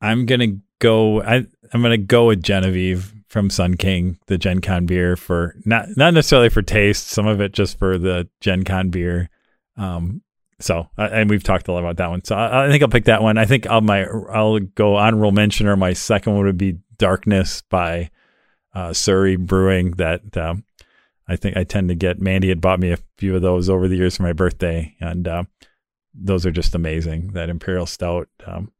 I'm gonna go. I I'm gonna go with Genevieve from Sun King, the Gen Con beer for not not necessarily for taste. Some of it just for the Gen Con beer. Um, so uh, and we've talked a lot about that one. So I, I think I'll pick that one. I think I'll my I'll go honorable mention or my second one would be Darkness by uh, Surly Brewing. That um, I think I tend to get. Mandy had bought me a few of those over the years for my birthday, and uh, those are just amazing. That Imperial Stout. Um,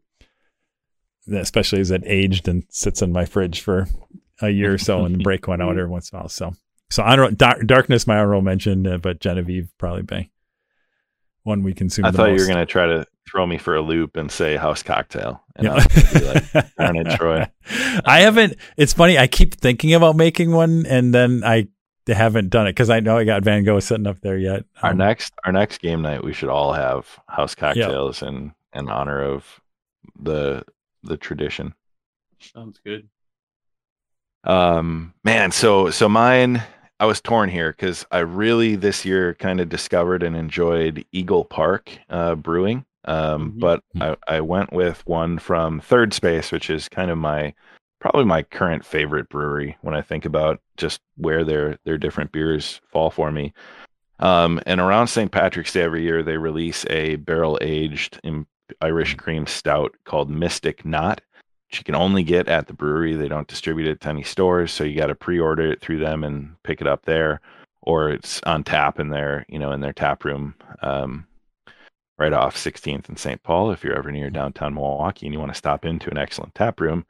especially as it aged and sits in my fridge for a year or so and break one out every once in a while. So, so honor, dark, darkness, my honorable mention, uh, but Genevieve probably be one we consume. I the thought you were going to try to throw me for a loop and say house cocktail. And Yeah. I was be like, darn it, Troy. I haven't. It's funny. I keep thinking about making one, and then I haven't done it because I know I got Van Gogh sitting up there yet. Our Um, next our next game night, we should all have house cocktails in in honor of the the tradition. Sounds good. Um, man, so so mine, I was torn here because I really this year kind of discovered and enjoyed Eagle Park uh, Brewing. Um, Mhm. but I, I went with one from Third Space, which is kind of my probably my current favorite brewery when I think about just where their their different beers fall for me. Um, and around St. Patrick's Day every year, they release a barrel aged Irish cream stout called Mystic Knot, you can only get at the brewery. They don't distribute it to any stores, so you got to pre-order it through them and pick it up there, or it's on tap in their, you know, in their tap room, um, right off 16th and St. Paul. If you're ever near downtown Milwaukee and you want to stop into an excellent tap room,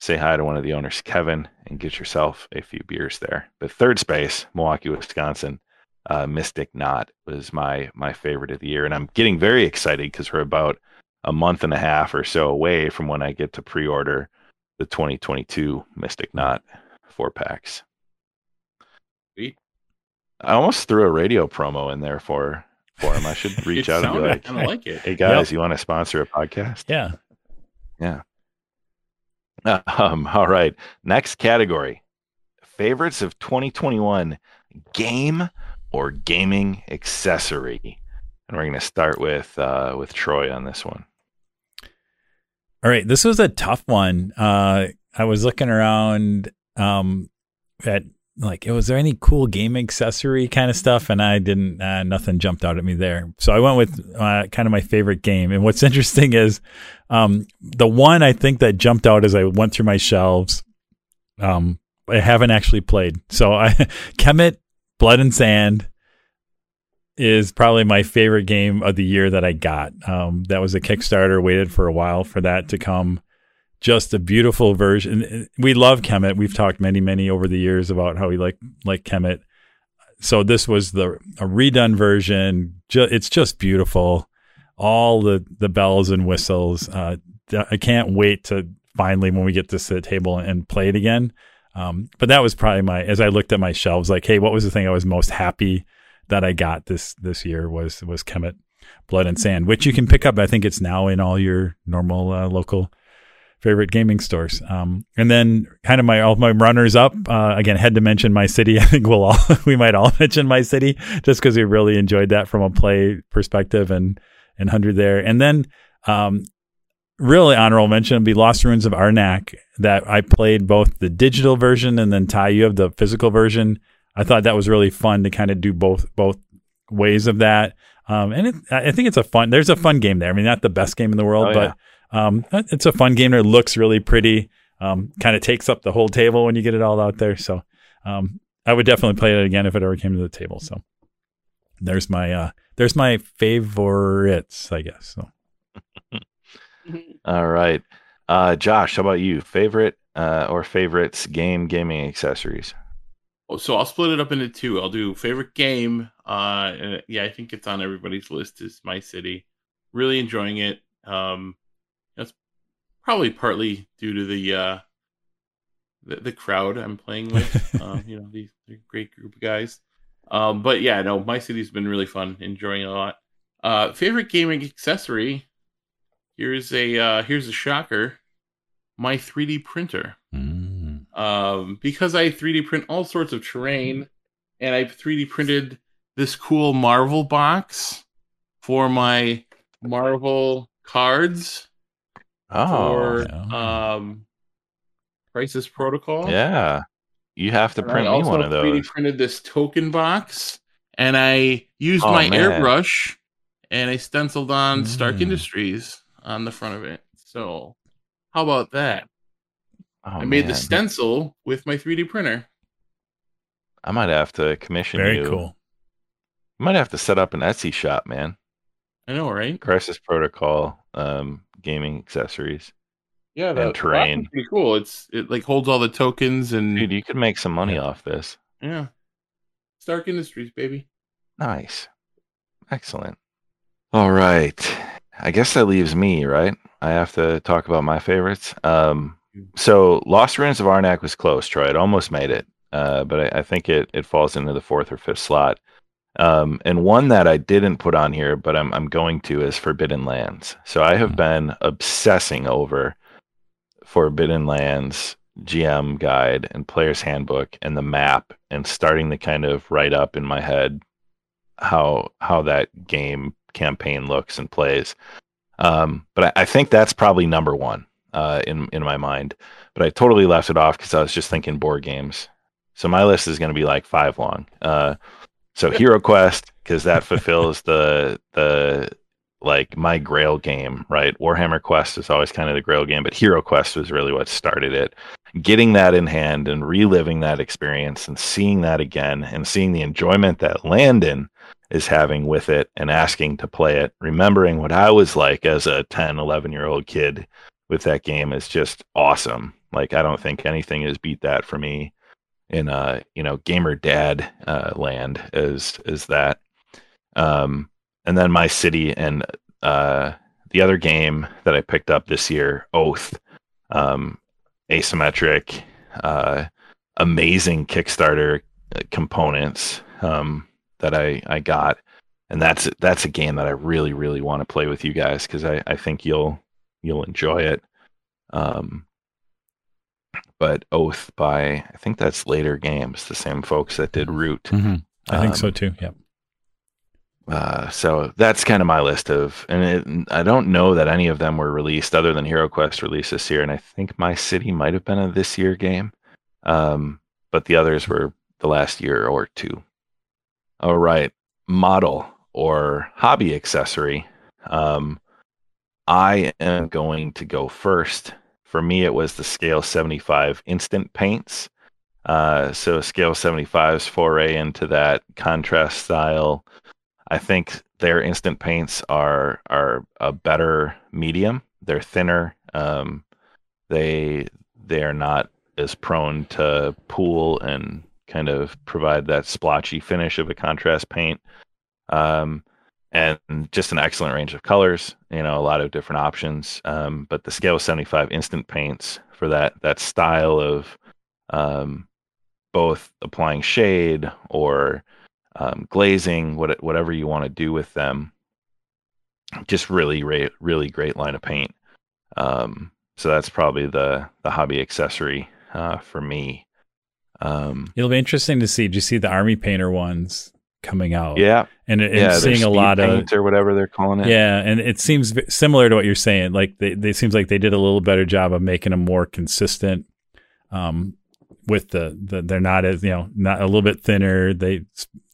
say hi to one of the owners, Kevin, and get yourself a few beers there. But third space, Milwaukee, Wisconsin. Uh, Mystic Knot was my my favorite of the year, and I'm getting very excited because we're about a month and a half or so away from when I get to pre-order the 2022 Mystic Knot four packs. Sweet. I almost threw a radio promo in there for for him. I should reach It out and be like, kind of like it. "Hey guys, you want to sponsor a podcast?" Yeah, yeah. Um, all right. Next category: favorites of 2021 game or gaming accessory. And we're going to start with uh, with Troy on this one. All right, this was a tough one. Uh, I was looking around um, at like, was there any cool game accessory kind of stuff? And I didn't. Uh, nothing jumped out at me there. So I went with uh, kind of my favorite game. And what's interesting is um, the one I think that jumped out as I went through my shelves Um, I haven't actually played. So I Kemet Blood and Sand is probably my favorite game of the year that I got. Um, that was a Kickstarter. Waited for a while for that to come. Just a beautiful version. We love Kemet. We've talked many, many over the years about how we like like Kemet. So this was the a redone version. Ju- it's just beautiful. All the the bells and whistles. Uh, I can't wait to finally when we get to the table and play it again. Um, but that was probably my as I looked at my shelves, like, hey, what was the thing I was most happy that I got this this year was was Kemet Blood and Sand, which you can pick up. I think it's now in all your normal uh, local favorite gaming stores. Um, and then kind of my all my runners up uh, again had to mention my city. I think we'll all we might all mention my city just because we really enjoyed that from a play perspective and and hundred there. And then um, really honorable mention would be Lost Ruins of Arnak that I played both the digital version and then Ty, you have the physical version. I thought that was really fun to kind of do both both ways of that. Um, and it, I think it's a fun. There's a fun game there. I mean, not the best game in the world, oh, yeah. but um, it's a fun game. It looks really pretty. Um, kind of takes up the whole table when you get it all out there. So um, I would definitely play it again if it ever came to the table. So there's my uh, there's my favorites, I guess. So. All right. Uh, Josh, how about you? Favorite uh, or favorites game gaming accessories? Oh, so I'll split it up into two. I'll do favorite game. Uh, and yeah, I think it's on everybody's list. Is My City. Really enjoying it. Um, that's probably partly due to the uh, the, the crowd I'm playing with. um, you know, these great group of guys. Um, but yeah, no, My City's been really fun. Enjoying it a lot. Uh, favorite gaming accessory. Here's a uh, here's a shocker. My 3D printer. Um, because I 3D print all sorts of terrain, and I 3D printed this cool Marvel box for my Marvel cards. Oh, for um, Crisis Protocol. Yeah, you have to and print me one of those. 3D printed this token box, and I used oh, my man. airbrush and I stenciled on mm. Stark Industries on the front of it. So, how about that? Oh, I made man. the stencil with my 3D printer. I might have to commission Very you. cool. You might have to set up an Etsy shop, man. I know, right? Crisis Protocol, um, gaming accessories. Yeah, that terrain. Pretty cool. It's it like holds all the tokens and dude, you could make some money off this. Yeah, Stark Industries, baby. Nice, excellent. All right, I guess that leaves me, right? I have to talk about my favorites. Um, so Lost Ruins of Arnak was close, Troy. It almost made it, uh, but I, I, think it it falls into the fourth or fifth slot. Um, and one that I didn't put on here, but I'm I'm going to is Forbidden Lands. So I have hmm. been obsessing over Forbidden Lands GM guide and player's handbook and the map and starting to kind of write up in my head how how that game campaign looks and plays. Um, but I, I, think that's probably number one uh, in in my mind. But I totally left it off because I was just thinking board games. So my list is going to be like five long. Uh, so Hero Quest because that fulfills the the like my Grail game, right? Warhammer Quest is always kind of the Grail game, but Hero Quest was really what started it. Getting that in hand and reliving that experience and seeing that again and seeing the enjoyment that Landon is having with it and asking to play it, remembering what I was like as a 10, 11 year old kid with that game is just awesome. Like, I don't think anything has beat that for me in, uh, you know, gamer dad uh, land as, as that. Um, and then my city and uh, the other game that I picked up this year, Oath, um, asymmetric, uh, amazing Kickstarter uh, components. Um, that I I got, and that's that's a game that I really really want to play with you guys because I I think you'll you'll enjoy it. Um, but Oath by I think that's Leder Games, the same folks that did Root. Mm-hmm. I think so um, too. Yeah. Uh, so that's kind of my list of, and it, I don't know that any of them were released other than Hero Quest released this year, and I think My City might have been a this year game, um, but the others were the last year or two. All right, model or hobby accessory. Um, I am going to go first for me, it was the Scale 75 instant paints. Uh, so Scale 75's foray into that contrast style. I think their instant paints are are a better medium. They're thinner. Um, they they are not as prone to pool and kind of provide that splotchy finish of a contrast paint. Um, and just an excellent range of colors. You know, a lot of different options. Um, but the Scale 75 instant paints for that that style of um, both applying shade or um, glazing, what, whatever you want to do with them, just really, really great line of paint. Um, so that's probably the the hobby accessory uh, for me. Um, It'll be interesting to see. Do you see the army painter ones coming out? Yeah, and, and yeah, seeing a lot of or whatever they're calling it. Yeah, and it seems similar to what you're saying. Like they, they seems like they did a little better job of making them more consistent. Um, with the, the they're not as you know not a little bit thinner. They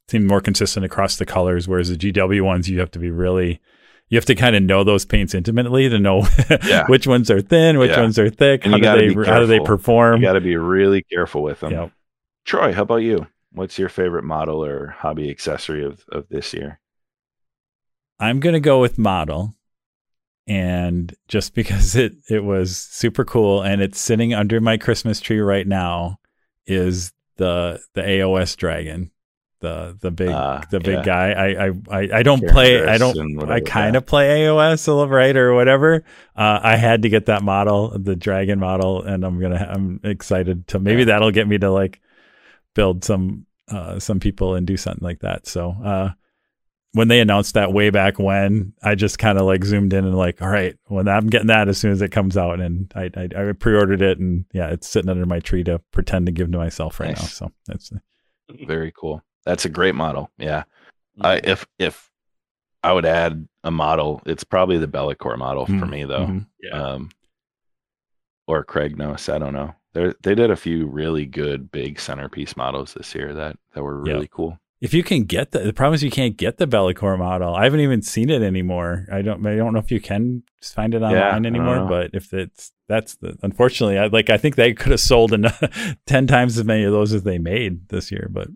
seem more consistent across the colors, whereas the GW ones you have to be really you have to kind of know those paints intimately to know yeah. which ones are thin, which yeah. ones are thick, and how do they how do they perform. You got to be really careful with them. Yep. Troy, how about you? What's your favorite model or hobby accessory of of this year? I'm gonna go with model, and just because it it was super cool and it's sitting under my Christmas tree right now, is the the AOS dragon the the big uh, the big yeah. guy. I I I, don't play. I don't. I kind of play AOS a little right or whatever. Uh, I had to get that model, the dragon model, and I'm gonna. I'm excited to maybe yeah. that'll get me to like build some uh, some people and do something like that. So uh, when they announced that way back when, I just kind of like zoomed in and like, all right, when I'm getting that as soon as it comes out, and I I, I pre-ordered it, and yeah, it's sitting under my tree to pretend to give to myself right nice. now. So that's very cool. That's a great model. Yeah. Mm-hmm. if if I would add a model, it's probably the Be'lakor model mm-hmm. for me though. Mm-hmm. Yeah. Um, or Kragnos, I don't know. They they did a few really good big centerpiece models this year that that were really yep. cool. If you can get the the problem is you can't get the Be'lakor model. I haven't even seen it anymore. I don't I don't know if you can find it online yeah, anymore. But if it's that's the unfortunately I like I think they could have sold enough, ten times as many of those as they made this year. But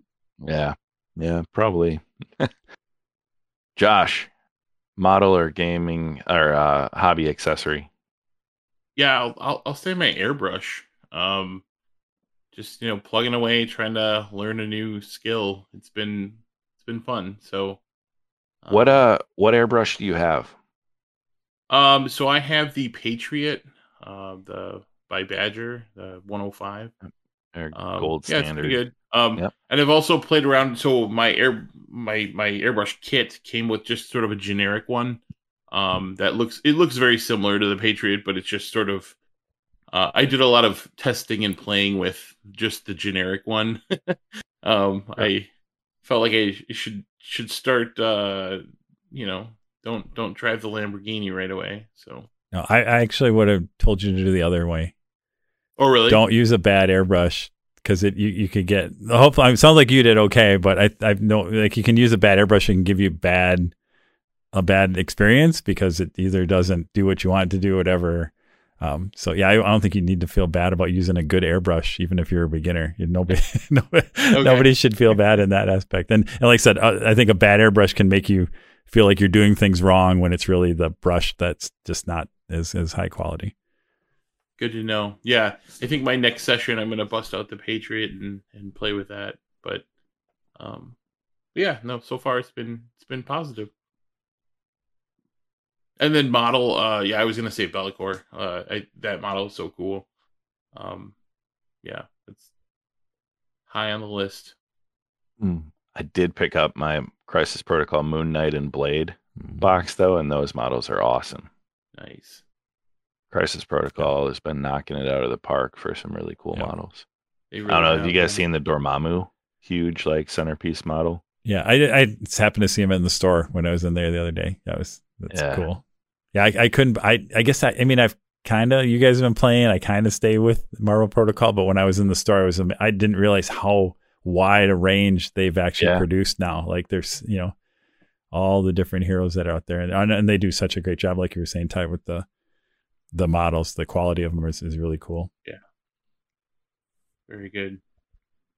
yeah. Yeah, probably. Josh, model or gaming or uh, hobby accessory? Yeah, I'll, I'll, I'll say my airbrush. Um, just you know, plugging away, trying to learn a new skill. It's been it's been fun. So, um, what uh, what airbrush do you have? Um, so I have the Patriot, uh, the by Badger, the 105. Um, gold standard. Yeah, it's pretty good. Um, yep. and I've also played around. So my air my my airbrush kit came with just sort of a generic one. Um, that looks it looks very similar to the Patriot, but it's just sort of. Uh, I did a lot of testing and playing with just the generic one. um, I felt like I should should start. Uh, you know, don't don't drive the Lamborghini right away. So no, I, I actually would have told you to do the other way. Oh, really? Don't use a bad airbrush because it you, you could get. Hopefully, it sounds like you did okay, but I I know like you can use a bad airbrush and give you bad a bad experience because it either doesn't do what you want it to do, whatever. Um, so yeah, I, I, don't think you need to feel bad about using a good airbrush, even if you're a beginner. You, nobody, nobody, okay. nobody, should feel bad in that aspect. And, and like I said, uh, I think a bad airbrush can make you feel like you're doing things wrong when it's really the brush that's just not as as high quality. Good to know. Yeah, I think my next session I'm gonna bust out the Patriot and and play with that. But um, yeah, no. So far it's been it's been positive. And then model, uh, yeah, I was gonna say Be'lakor. Uh, I, that model is so cool. Um, yeah, it's high on the list. Mm. I did pick up my Crisis Protocol Moon Knight and Blade mm. box though, and those models are awesome. Nice. Crisis Protocol has been knocking it out of the park for some really cool yeah. models. Really I don't know. Have you guys seen the Dormammu huge like centerpiece model? Yeah, I I just happened to see him in the store when I was in there the other day. That was that's yeah. cool. Yeah, I, I couldn't. I I guess I. I mean, I've kind of you guys have been playing. I kind of stay with Marvel Protocol, but when I was in the store, I was I didn't realize how wide a range they've actually yeah. produced now. Like there's you know all the different heroes that are out there, and and they do such a great job, like you were saying, Ty, with the the models, the quality of them is, is really cool. Yeah, very good.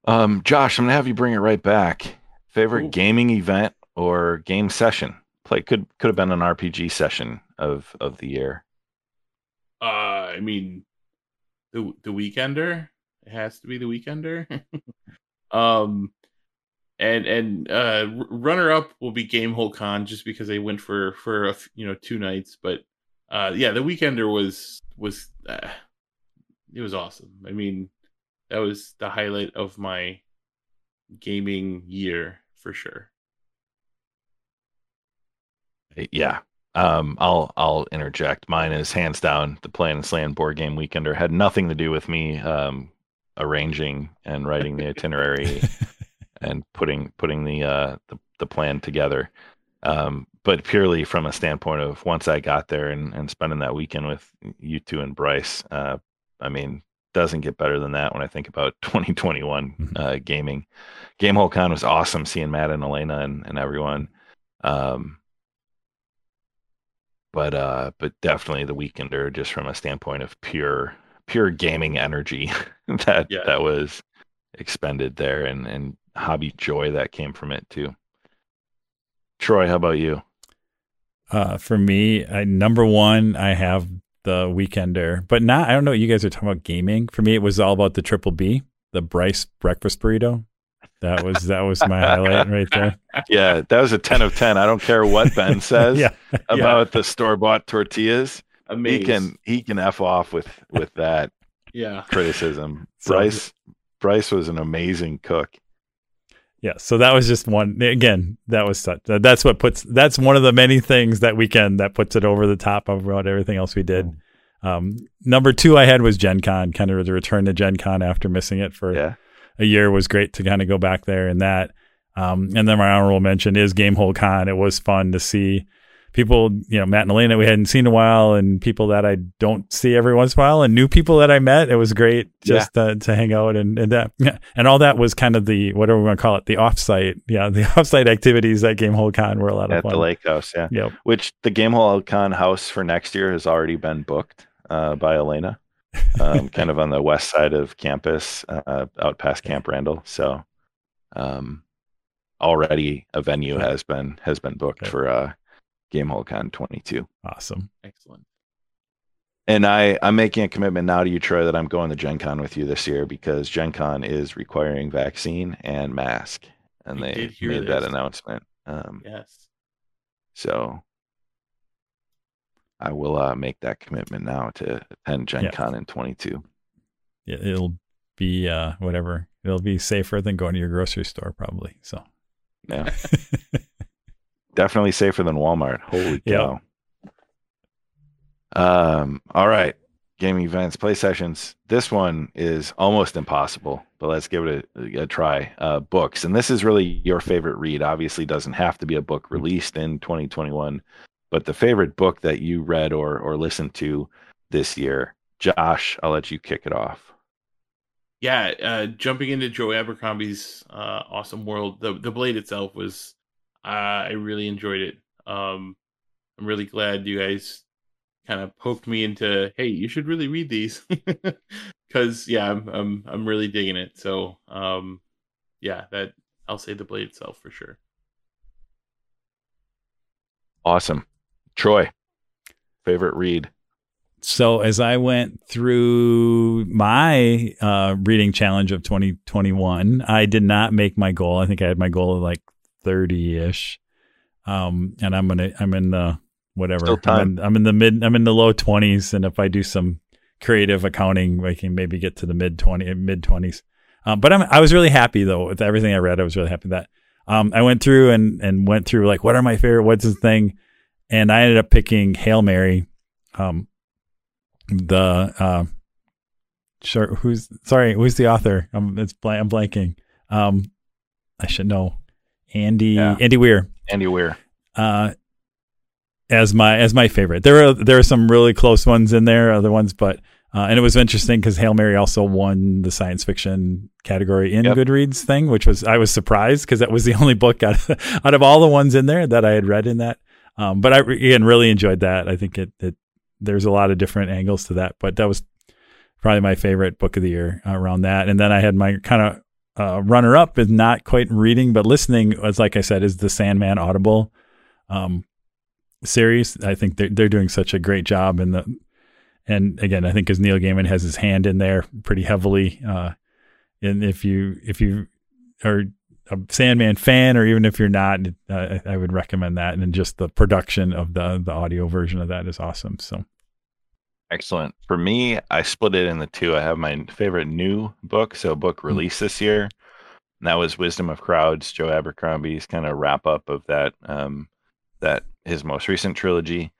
Um, Josh, I'm gonna have you bring it right back. Favorite Ooh. gaming event or game session? Play could could have been an RPG session of of the year. Uh, I mean, the the Weekender. It has to be the Weekender. um, and and uh, runner up will be Game Hole Con just because they went for for you know two nights. But uh, yeah, the Weekender was was uh, it was awesome. I mean, that was the highlight of my gaming year for sure. Yeah. Um, I'll I'll interject. Mine is hands down the Playing and Slaying board game weekender had nothing to do with me um, arranging and writing the itinerary and putting putting the uh, the, the plan together. Um, but purely from a standpoint of once I got there and, and spending that weekend with you two and Bryce, uh, I mean, doesn't get better than that when I think about 2021 Mhm. uh, gaming. Game Hole Con was awesome seeing Matt and Elena and, and everyone. Um, but uh, but definitely the weekender just from a standpoint of pure pure gaming energy that Yeah. that was expended there and and hobby joy that came from it too. Troy, how about you? Uh, for me, I, number one, I have the Weekender, but not. I don't know. what You guys are talking about gaming. For me, it was all about the Triple B, the Bryce breakfast burrito. That was that was my highlight right there. Yeah, that was a 10 of 10. I don't care what Ben says yeah, about the store-bought tortillas. He can he can f off with with that yeah. criticism. So- Bryce Bryce was an amazing cook. yeah. So that was just one. Again, that was such. That's what puts. That's one of the many things that weekend that puts it over the top of what everything else we did. Um, number two I had was Gen Con, kind of the return to Gen Con after missing it for Yeah. A year was great to kind of go back there and that. Um, and then my honorable mention is Game Hole Con. It was fun to see people, you know, Matt and Elena we hadn't seen in a while and people that I don't see every once in a while and new people that I met. It was great just uh, to hang out and, and that, yeah. and all that was kind of the, whatever we want to call it, the offsite. Yeah. The offsite activities at Game Hole Con were a lot of At fun. the lake house, yeah. Yep. Which the Game Hole Con house for next year has already been booked uh, by Elena, um, kind of on the west side of campus, uh, out past Camp Randall. So, um, already a venue has been has been booked Okay. for uh, Game Hole Con 22. Awesome. Excellent. And I, I'm making a commitment now to you, Troy, that I'm going to Gen Con with you this year because Gen Con is requiring vaccine and mask. And I they did hear made that announcement. Um, Yes. So I will uh, make that commitment now to attend Gen Yeah. Con in 22. It, it'll be, uh, whatever. It'll be safer than going to your grocery store probably. So Yeah. Definitely safer than Walmart. Holy Yeah. cow. Um, all right. Gaming events, play sessions. This one is almost impossible, but let's give it a, a try. Uh, books. And this is really your favorite read. Obviously, doesn't have to be a book released in 2021, but the favorite book that you read or or listened to this year. Josh, I'll let you kick it off. yeah, uh, jumping into Joe Abercrombie's uh, awesome world, the the blade itself was, uh, I really enjoyed it. Um, I'm really glad you guys kind of poked me into, hey, you should really read these, because yeah, I'm I'm I'm really digging it. So, um, yeah, that I'll say the blade itself for sure. Awesome. Troy, favorite read. So as I went through my uh, reading challenge of 2021, I did not make my goal. I think I had my goal of like 30 ish, um, and I'm gonna I'm in the whatever. Still time. I'm, in, I'm in the mid. I'm in the low 20s, and if I do some creative accounting, I can maybe get to the mid 20 mid 20s. Um, but I'm I was really happy though with everything I read. I was really happy that um, I went through and and went through like what are my favorite what's the thing, and I ended up picking Hail Mary. Um, the uh sure who's sorry who's the author i'm it's blank, i'm blanking um i should know andy Yeah. andy weir Andy Weir. uh as my as my favorite there are there are some really close ones in there other ones but uh, and it was interesting because Hail Mary also won the science fiction category in Yep. Goodreads thing, which was I was surprised because that was the only book out of, out of all the ones in there that I had read in that. Um, but I again really enjoyed that. I think it it there's a lot of different angles to that. But that was probably my favorite book of the year around that. And then I had my kind of uh, runner up is not quite reading, but listening, as like I said, is the Sandman Audible um, series. I think they're they're doing such a great job in the and again, I think as Neil Gaiman has his hand in there pretty heavily. Uh, and if you if you are a Sandman fan, or even if you're not, uh, I would recommend that. And just the production of the the audio version of that is awesome. So excellent. For me, I split it into two. I have my favorite new book, so book hmm. release mm-hmm. this year. And that was Wisdom of Crowds, Joe Abercrombie's kind of wrap up of that um, that his most recent trilogy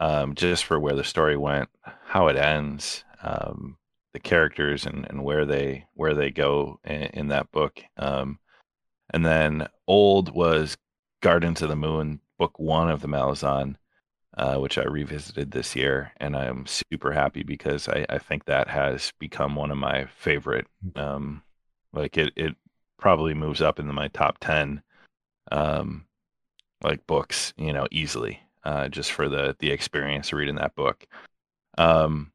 um, just for where the story went, how it ends, um, the characters, and, and where they where they go in, in that book. Um, and then old was Gardens of the Moon, book one of the Malazan, uh, which I revisited this year, and I'm super happy because I, I think that has become one of my favorite. Um, like it, it probably moves up into my top ten, um, like books, you know, easily uh, just for the the experience of reading that book. Um,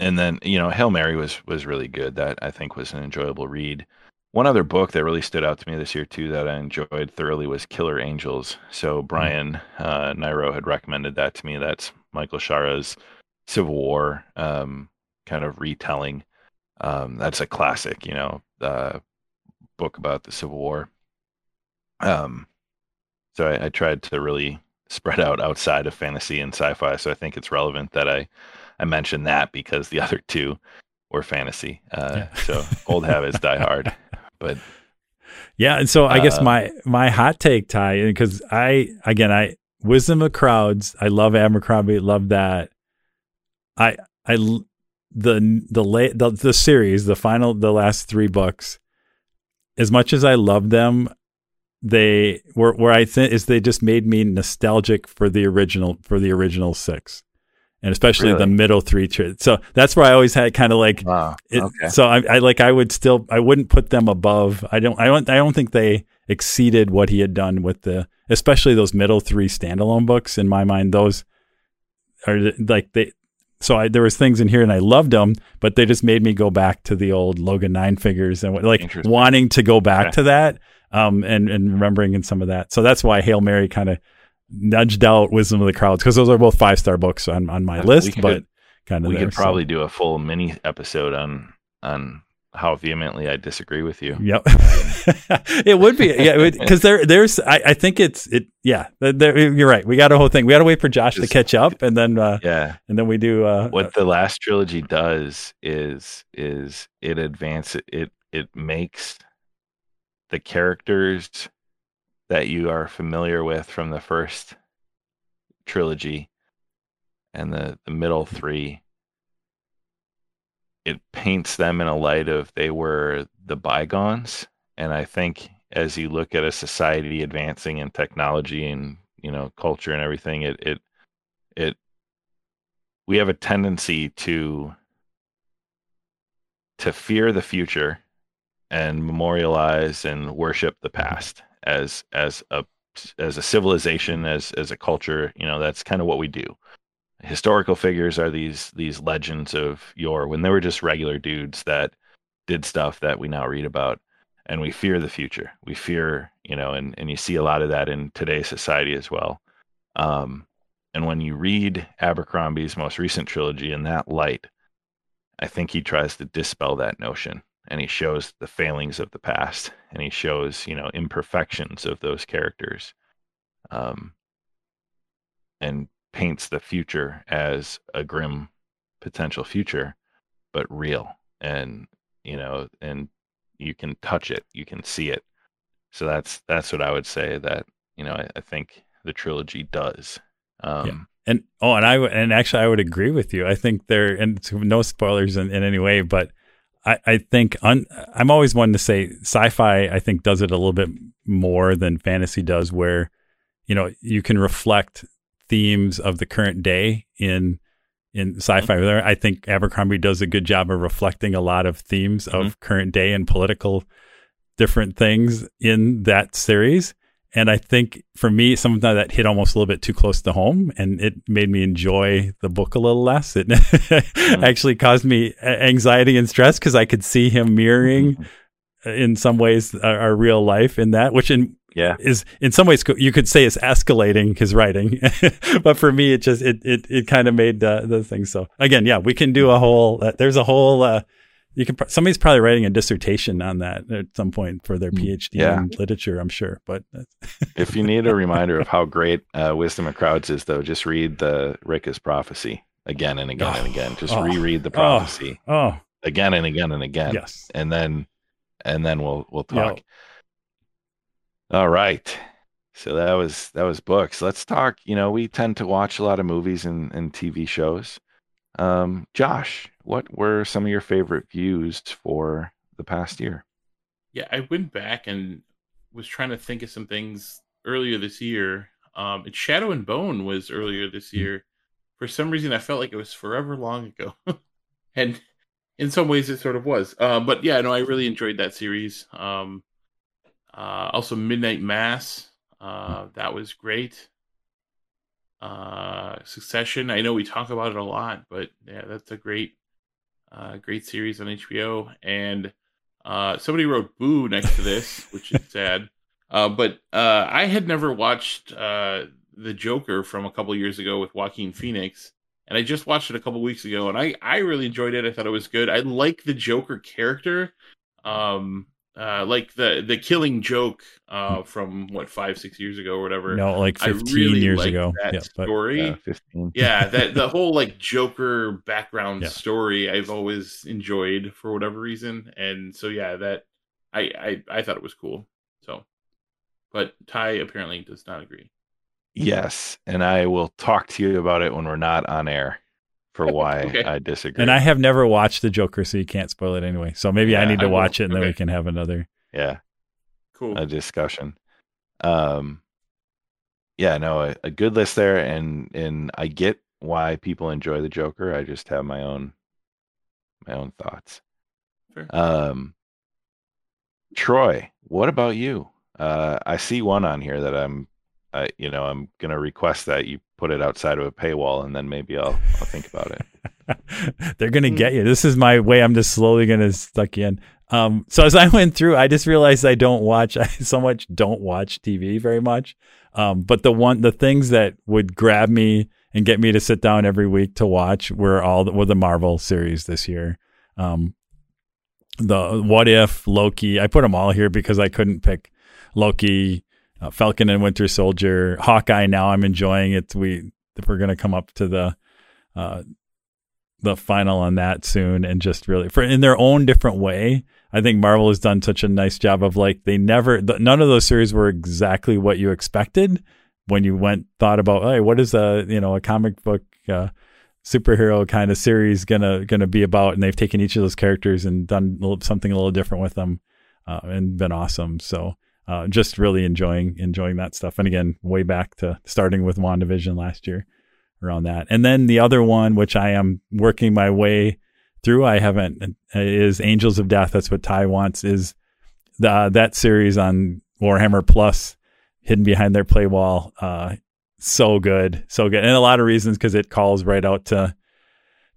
and then you know, Hail Mary was was really good. That I think was an enjoyable read. One other book that really stood out to me this year too that I enjoyed thoroughly was Killer Angels. So mm-hmm. Brian uh, Nairo had recommended that to me. That's Michael Shaara's Civil War um, kind of retelling. Um, that's a classic, you know, uh, book about the Civil War. Um, so I, I, tried to really spread out outside of fantasy and sci-fi. So I think it's relevant that I I mentioned that because the other two were fantasy. Uh, yeah. so old habits die hard, but yeah. And so I uh, guess my my hot take, Ty, because I again I wisdom of crowds. I love Abercrombie. Love that. I I the the late the, the series, the final, the last three books. As much as I love them, they were where I think is they just made me nostalgic for the original for the original six, and especially really? the middle three. So that's where I always had kind of like. Wow. It, okay. So I, I like I would still I wouldn't put them above. I don't I don't I don't think they exceeded what he had done with the especially those middle three standalone books. In my mind, those are like they so I, there was things in here and I loved them, but they just made me go back to the old Logen Ninefingers and like wanting to go back okay. to that um, and and remembering in some of that. So that's why Hail Mary kind of nudged out Wisdom of the Crowds because those are both five star books on on my list. Could, but kind of we there, could probably so. do a full mini episode on on how vehemently I disagree with you. Yep, it would be yeah because there there's I, I think it's it yeah there, you're right we got a whole thing we got to wait for Josh Just, to catch up and then uh, yeah and then we do uh, what the last trilogy does is is it advances it it makes the characters that you are familiar with from the first trilogy and the, the middle three it paints them in a light of they were the bygones. And i think as you look at a society advancing in technology and you know culture and everything it it it we have a tendency to to fear the future and memorialize and worship the past as as a as a civilization as as a culture you know that's kind of what we do. Historical figures are these these legends of yore when they were just regular dudes that did stuff that we now read about and we fear the future. We fear you know and and you see a lot of that in today's society as well. Um and when you read abercrombie's most recent trilogy in that light i think he tries to dispel that notion and he shows the failings of the past and he shows you know imperfections of those characters um, and paints the future as a grim potential future but real and you know and you can touch it you can see it. So that's that's what i would say that you know i, I think the trilogy does. Um, yeah. and oh and i and actually i would agree with you. I think there and no spoilers in, in any way but I, I think un, I'm always one to say sci-fi. I think does it a little bit more than fantasy does, where you know you can reflect themes of the current day in in sci-fi. Mm-hmm. I think Abercrombie does a good job of reflecting a lot of themes mm-hmm. of current day and political different things in that series. And I think for me, sometimes that hit almost a little bit too close to home, and it made me enjoy the book a little less. It mm-hmm. actually caused me anxiety and stress because I could see him mirroring, mm-hmm. in some ways, our, our, real life in that, which in yeah is in some ways you could say is escalating his writing, but for me, it just it it it kind of made the the thing. So again, yeah, we can do a whole. Uh, there's a whole. Uh, you can somebody's probably writing a dissertation on that at some point for their mm, PhD yeah. in literature, I'm sure. But if you need a reminder of how great uh, Wisdom of Crowds is, though, just read the Rikke's prophecy again and again oh, and again. Just oh, reread the prophecy oh, oh, again and again and again. Yes, and then and then we'll we'll talk. Yep. All right. So that was that was books. Let's talk. You know, we tend to watch a lot of movies and, and TV shows. Um, Josh, what were some of your favorite views for the past year? Yeah, I went back and was trying to think of some things earlier this year. Um, and Shadow and Bone was earlier this hmm. year. For some reason, I felt like it was forever long ago, and in some ways, it sort of was. Uh, but yeah, no, I really enjoyed that series. Um, uh, also, Midnight Mass, uh, that was great uh, Succession. I know we talk about it a lot, but yeah, that's a great, uh, great series on HBO. And uh, somebody wrote "boo" next to this, which is sad. Uh, but uh, I had never watched uh, the Joker from a couple years ago with Joaquin Phoenix, and I just watched it a couple weeks ago, and I I really enjoyed it. I thought it was good. I like the Joker character. Um, uh, like the the killing joke uh, from what five six years ago or whatever. No, like fifteen really years ago. That yeah, story, but, yeah, fifteen. yeah, that the whole like Joker background yeah. story I've always enjoyed for whatever reason, and so yeah, that I I I thought it was cool. So, but Ty apparently does not agree. Yes, and I will talk to you about it when we're not on air for why okay. I disagree. And I have never watched the Joker, so you can't spoil it anyway. So maybe yeah, I need to I watch it, and okay. then we can have another. Yeah, cool. A discussion. Um, yeah, no, a, a good list there, and and I get why people enjoy the Joker. I just have my own my own thoughts. Sure. Um, Troy, what about you? Uh, I see one on here that I'm, I you know, I'm gonna request that you put it outside of a paywall, and then maybe I'll I'll think about it. They're gonna get you. This is my way. I'm just slowly gonna suck you in. Um, so as I went through, I just realized I don't watch. I so much don't watch TV very much. Um, but the one, the things that would grab me and get me to sit down every week to watch were all the, were the Marvel series this year. Um, the What If Loki. I put them all here because I couldn't pick Loki, uh, Falcon and Winter Soldier, Hawkeye. Now I'm enjoying it. We we're gonna come up to the uh, the final on that soon, and just really for in their own different way. I think Marvel has done such a nice job of like they never the, none of those series were exactly what you expected when you went thought about hey what is a you know a comic book uh, superhero kind of series gonna gonna be about and they've taken each of those characters and done something a little different with them uh, and been awesome so uh, just really enjoying enjoying that stuff. And again, way back to starting with WandaVision last year around that. And then the other one, which I am working my way through, I haven't is Angels of Death. That's what Ty wants. Is the that series on Warhammer Plus, hidden behind their play wall. Uh, so good, so good, and a lot of reasons because it calls right out to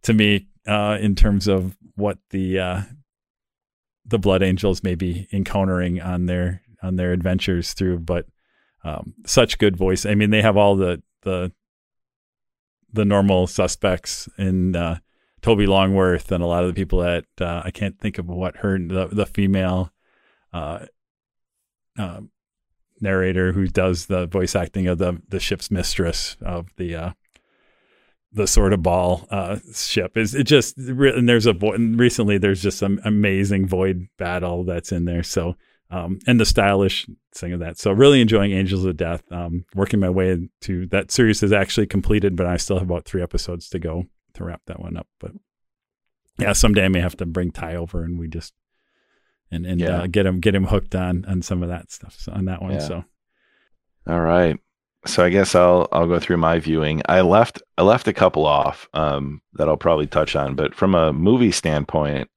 to me uh, in terms of what the uh, the Blood Angels may be encountering on their on their adventures through. But um, such good voice. I mean, they have all the the the normal suspects in uh, Toby Longworth and a lot of the people that uh, I can't think of what her the the female uh, uh, narrator who does the voice acting of the the ship's mistress of the uh, the Sword of Baal uh, ship is it just and there's a and recently there's just some amazing void battle that's in there so um, and the stylish thing of that. So really enjoying Angels of Death. Um, working my way to that series is actually completed, but I still have about three episodes to go to wrap that one up. But yeah, someday I may have to bring Ty over and we just and and yeah. uh, get him get him hooked on on some of that stuff so, on that one. Yeah. So all right. So I guess I'll I'll go through my viewing. I left I left a couple off um, that I'll probably touch on, but from a movie standpoint,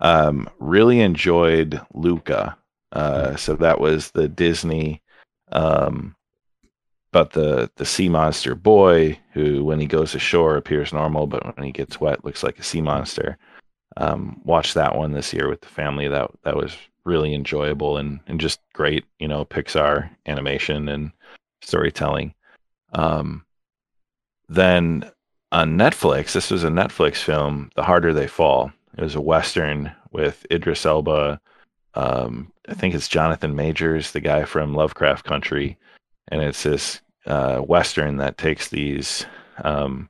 um, really enjoyed Luca. Uh, so that was the Disney Um, but the the sea monster boy, who when he goes ashore appears normal, but when he gets wet looks like a sea monster. Um, watched that one this year with the family. That that was really enjoyable and and just great. You know, Pixar animation and storytelling. Um, then on Netflix, this was a Netflix film, The Harder They Fall. It was a western with Idris Elba. Um, I think it's Jonathan Majors, the guy from Lovecraft Country, and it's this uh, western that takes these um,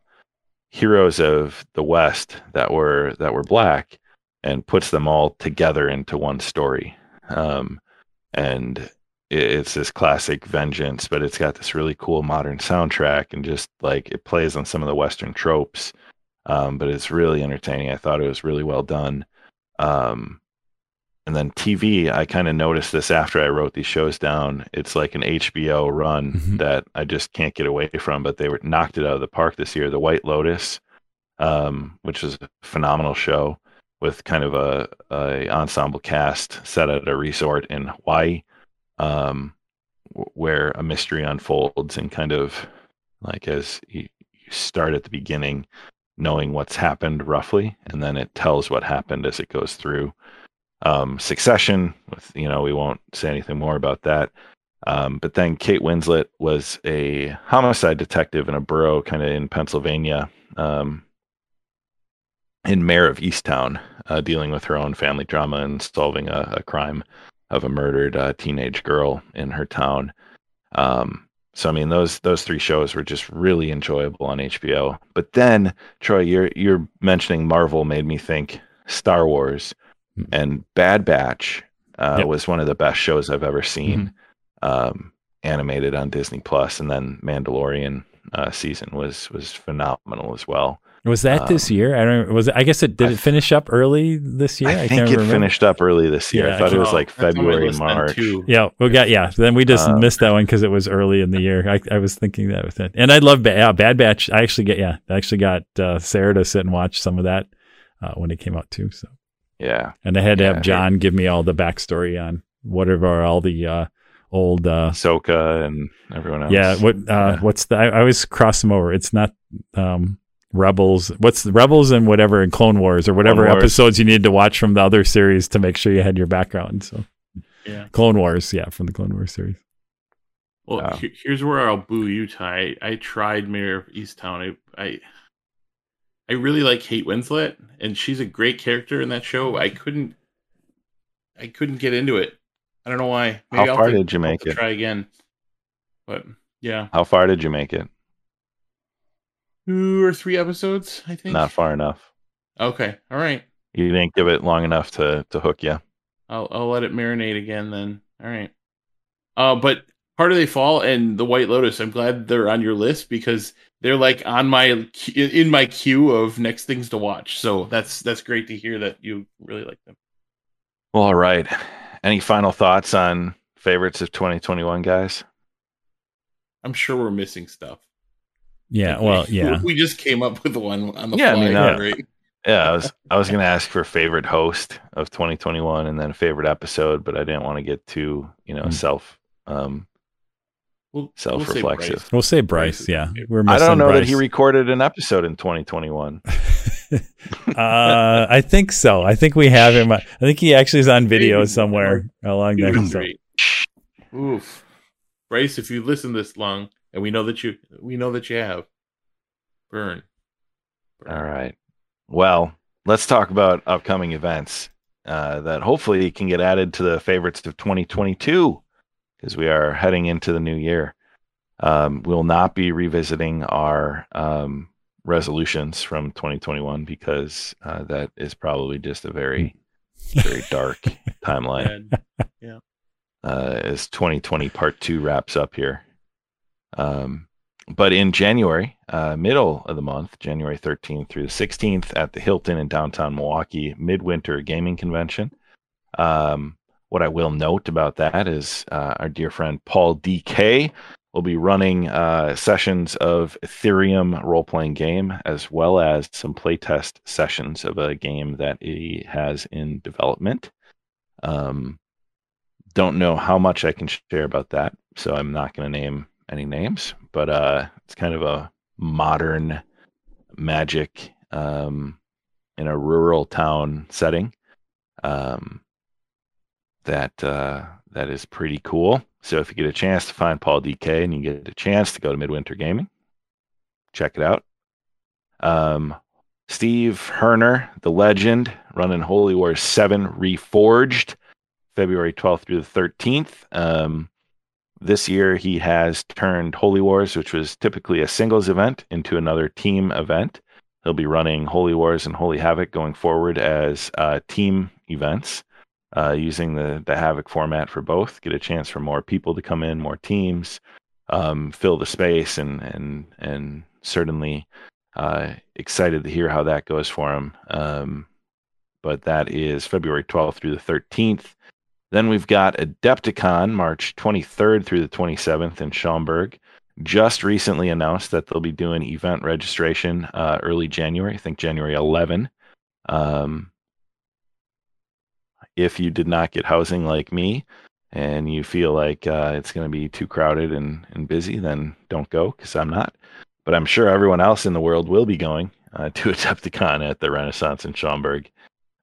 heroes of the West that were that were black and puts them all together into one story. Um, and it's this classic vengeance, but it's got this really cool modern soundtrack and just like it plays on some of the Western tropes. Um, but it's really entertaining. I thought it was really well done. Um, and then TV, I kind of noticed this after I wrote these shows down. It's like an HBO run mm-hmm. that I just can't get away from. But they were knocked it out of the park this year. The White Lotus, um, which is a phenomenal show with kind of a, a ensemble cast set at a resort in Hawaii um, where a mystery unfolds and kind of like as you, you start at the beginning knowing what's happened roughly and then it tells what happened as it goes through um, succession with you know we won't say anything more about that um, but then kate winslet was a homicide detective in a borough kind of in pennsylvania um, in Mare of Easttown uh, dealing with her own family drama and solving a, a crime of a murdered uh, teenage girl in her town. Um, so I mean, those those three shows were just really enjoyable on HBO. But then, Troy, you're you're mentioning Marvel made me think Star Wars mm-hmm. and Bad Batch uh, yep. was one of the best shows I've ever seen, mm-hmm. um, animated on Disney Plus, and then Mandalorian uh, season was was phenomenal as well. Was that um, this year? I don't. Was it, I guess it did. It finish up early this year. I, I think it remember. finished up early this year. Yeah, I thought I it was like February, March. Yeah, we got yeah. Then we just um, missed that one because it was early in the year. I, I was thinking that with it, and I love yeah, Bad Batch. I actually get yeah, I actually got uh, Sarah to sit and watch some of that uh, when it came out too. So yeah, and I had to yeah, have John give me all the backstory on whatever all the uh, old uh Soka and everyone else. Yeah, what uh yeah. what's the I, I, always cross them over. It's not um Rebels. What's the Rebels and whatever in Clone Wars or whatever Wars. episodes you need to watch from the other series to make sure you had your background. So, yeah, Clone Wars, yeah, from the Clone Wars series. Well, here's where I'll boo you, Ty. I, I tried Mare of Easttown. I, I I really like Kate Winslet, and she's a great character in that show. I couldn't I couldn't get into it. I don't know why. Maybe How I'll far did you make it? Try again. But yeah. How far did you make it? two or three episodes, I think. Not far enough. Okay. All right. You didn't give it long enough to to hook you. I'll I'll let it marinate again then. All right. Uh, but Harder They Fall and The White Lotus, I'm glad they're on your list because they're like on my in my queue of next things to watch. So that's that's great to hear that you really like them. Well, all right. Any final thoughts on favorites of 2021, guys? I'm sure we're missing stuff. Yeah, well, yeah. We just came up with one on the yeah, fly. I mean, uh, right? Yeah, I was I was gonna ask for favorite host of 2021 and then a favorite episode, but I didn't want to get too you know mm. self um we'll, self reflexive. We'll, say Bryce. Yeah, we're I don't know Bryce. that he recorded an episode in 2021. uh, I think so. I think we have him. I think he actually is on video somewhere along there. So. Oof, Bryce, if you listen this long, and we know that you we know that you have. Burn. Burn. All right. Well, let's talk about upcoming events uh, that hopefully can get added to the favorites of 2022 because we are heading into the new year. Um, we'll not be revisiting our um, resolutions from 2021 because uh, that is probably just a very, very dark timeline. Yeah. Uh, as 2020 part two wraps up here. Um, but in January, uh, middle of the month, January 13th through the 16th, at the Hilton in downtown Milwaukee Midwinter Gaming Convention. Um, what I will note about that is uh, our dear friend Paul DK will be running uh, sessions of Ethereum role playing game as well as some playtest sessions of a game that he has in development. Um, don't know how much I can share about that so I'm not going to name any names, but uh, it's kind of a modern magic um, in a rural town setting. Um, that uh, that is pretty cool. So if you get a chance to find Paul DK and you get a chance to go to Midwinter Gaming, check it out. Um, Steve Herner, the legend, running Holy Wars 7 Reforged, February 12th through the 13th. Um, this year, he has turned Holy Wars, which was typically a singles event, into another team event. He'll be running Holy Wars and Holy Havoc going forward as uh, team events, uh, using the, the Havoc format for both. Get a chance for more people to come in, more teams, um, fill the space, and and and certainly uh, excited to hear how that goes for him. Um, but that is February 12th through the 13th. Then we've got Adepticon, March 23rd through the 27th in Schaumburg. Just recently announced that they'll be doing event registration uh, early January, I think January 11. Um, if you did not get housing like me and you feel like uh, it's going to be too crowded and, and busy, then don't go because I'm not. But I'm sure everyone else in the world will be going uh, to Adepticon at the Renaissance in Schaumburg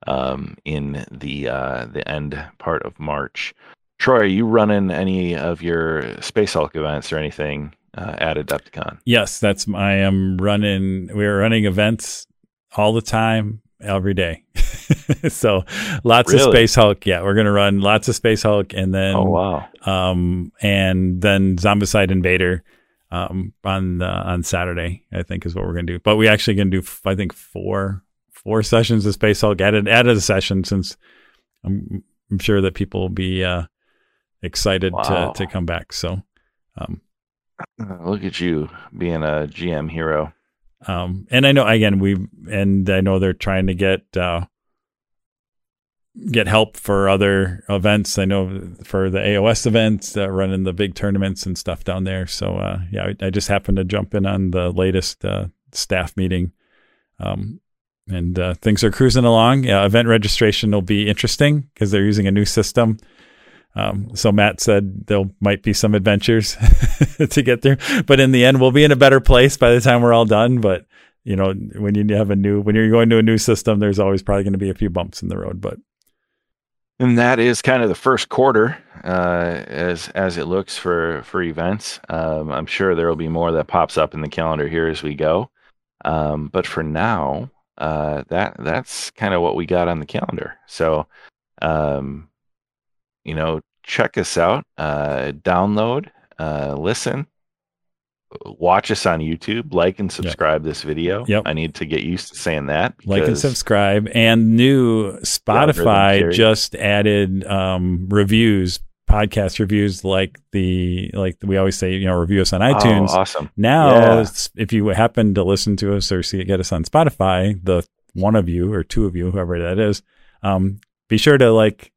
um, in the uh, the end part of March. Troy, are you running any of your Space Hulk events or anything uh, at Adepticon? Yes, that's I am running. We're running events all the time, every day. so lots really? of Space Hulk. Yeah, we're gonna run lots of Space Hulk, and then oh wow, um, and then Zombicide Invader. Um, on uh, on Saturday, I think is what we're gonna do. But we actually gonna do, I think, four four sessions of Space Hulk. Added added a session since I'm, I'm sure that people will be uh, excited wow. to to come back. So, um, look at you being a GM hero. Um, and I know again we and I know they're trying to get uh, get help for other events. I know for the AOS events, uh, running the big tournaments and stuff down there. So uh, yeah, I, I, just happened to jump in on the latest uh, staff meeting. Um, and uh, things are cruising along. Event registration will be interesting because they're using a new system. Um, so Matt said there might be some adventures to get through, but in the end, we'll be in a better place by the time we're all done. But you know, when you have a new, when you're going to a new system, there's always probably going to be a few bumps in the road. But and that is kind of the first quarter uh, as as it looks for for events. Um, I'm sure there will be more that pops up in the calendar here as we go. Um, but for now, uh, that that's kind of what we got on the calendar. So, um, you know, check us out, uh, download, uh, listen, watch us on YouTube, like and subscribe yep. this video. Yep. I need to get used to saying that. Like and subscribe. And new Spotify just added um, reviews podcast reviews like the like we always say you know review us on oh, iTunes. Oh, awesome. Now yeah. if you happen to listen to us or see get us on Spotify, the one of you or two of you, whoever that is, um, be sure to like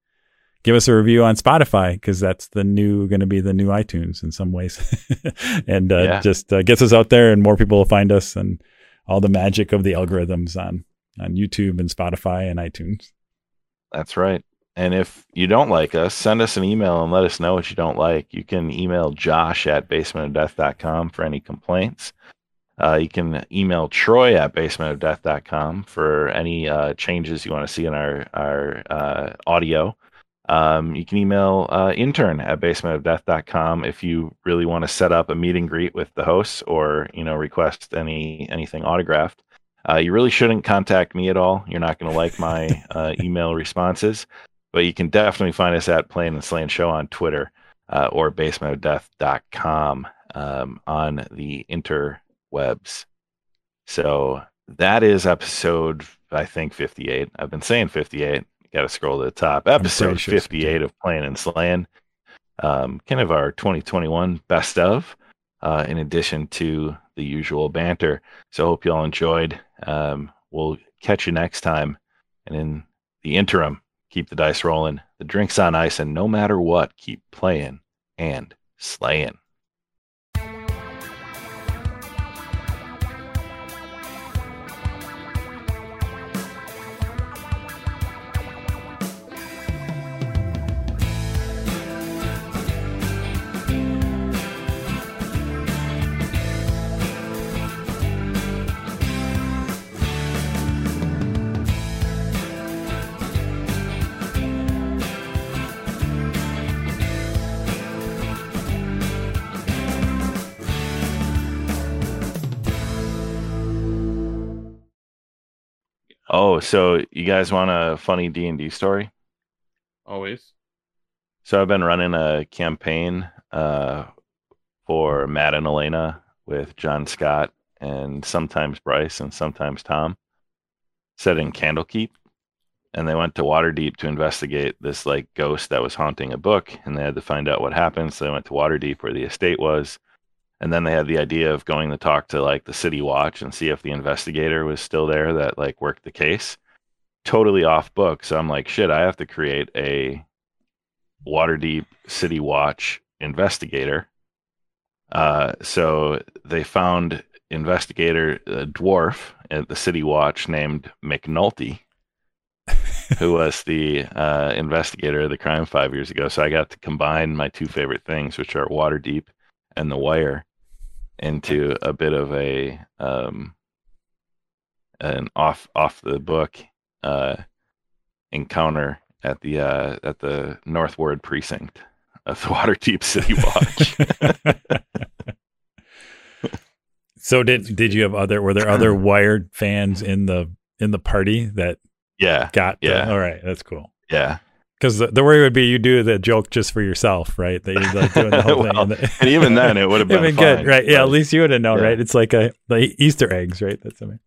give us a review on Spotify because that's the new going to be the new iTunes in some ways, and uh, yeah. just uh, gets us out there and more people will find us and all the magic of the algorithms on on YouTube and Spotify and iTunes. That's right. And if you don't like us, send us an email and let us know what you don't like. You can email josh at basementofdeath.com for any complaints. Uh, you can email Troy at basementofdeath.com for any uh, changes you want to see in our, our uh, audio. Um, you can email uh, intern at basementofdeath.com if you really want to set up a meet and greet with the hosts or you know request any anything autographed. Uh, you really shouldn't contact me at all. You're not going to like my uh, email responses but you can definitely find us at Playing and Slaying Show on Twitter uh, or basementofdeath.com um, on the interwebs. So that is episode, I think, 58. I've been saying 58. Got to scroll to the top. Episode sure 58 of Playing and Slaying. Um, kind of our 2021 best of, uh, in addition to the usual banter. So hope you all enjoyed. Um, we'll catch you next time. And in the interim, keep the dice rolling, the drinks on ice, and no matter what, keep playing and slaying. So you guys want a funny D and D story? Always. So I've been running a campaign uh, for Matt and Elena with John Scott and sometimes Bryce and sometimes Tom, set in Candlekeep. And they went to Waterdeep to investigate this like ghost that was haunting a book, and they had to find out what happened. So they went to Waterdeep where the estate was, and then they had the idea of going to talk to like the City Watch and see if the investigator was still there that like worked the case. Totally off book. So I'm like, shit, I have to create a Waterdeep City Watch investigator. Uh, so they found investigator a dwarf at the City Watch named McNulty, who was the uh, investigator of the crime five years ago. So I got to combine my two favorite things, which are Waterdeep and The Wire, into a bit of a um, an off off the book uh, encounter at the uh, at the Northward precinct of the Waterdeep City Watch. so did did you have other were there other Wired fans in the in the party that yeah, got the, Yeah. all right that's cool yeah. Because the, the worry would be you do the joke just for yourself right? That you're like doing the whole thing Well, and, the- and even then, it would have been, been good right? Yeah at least you would have known yeah. right? It's like a the Easter eggs right? That's something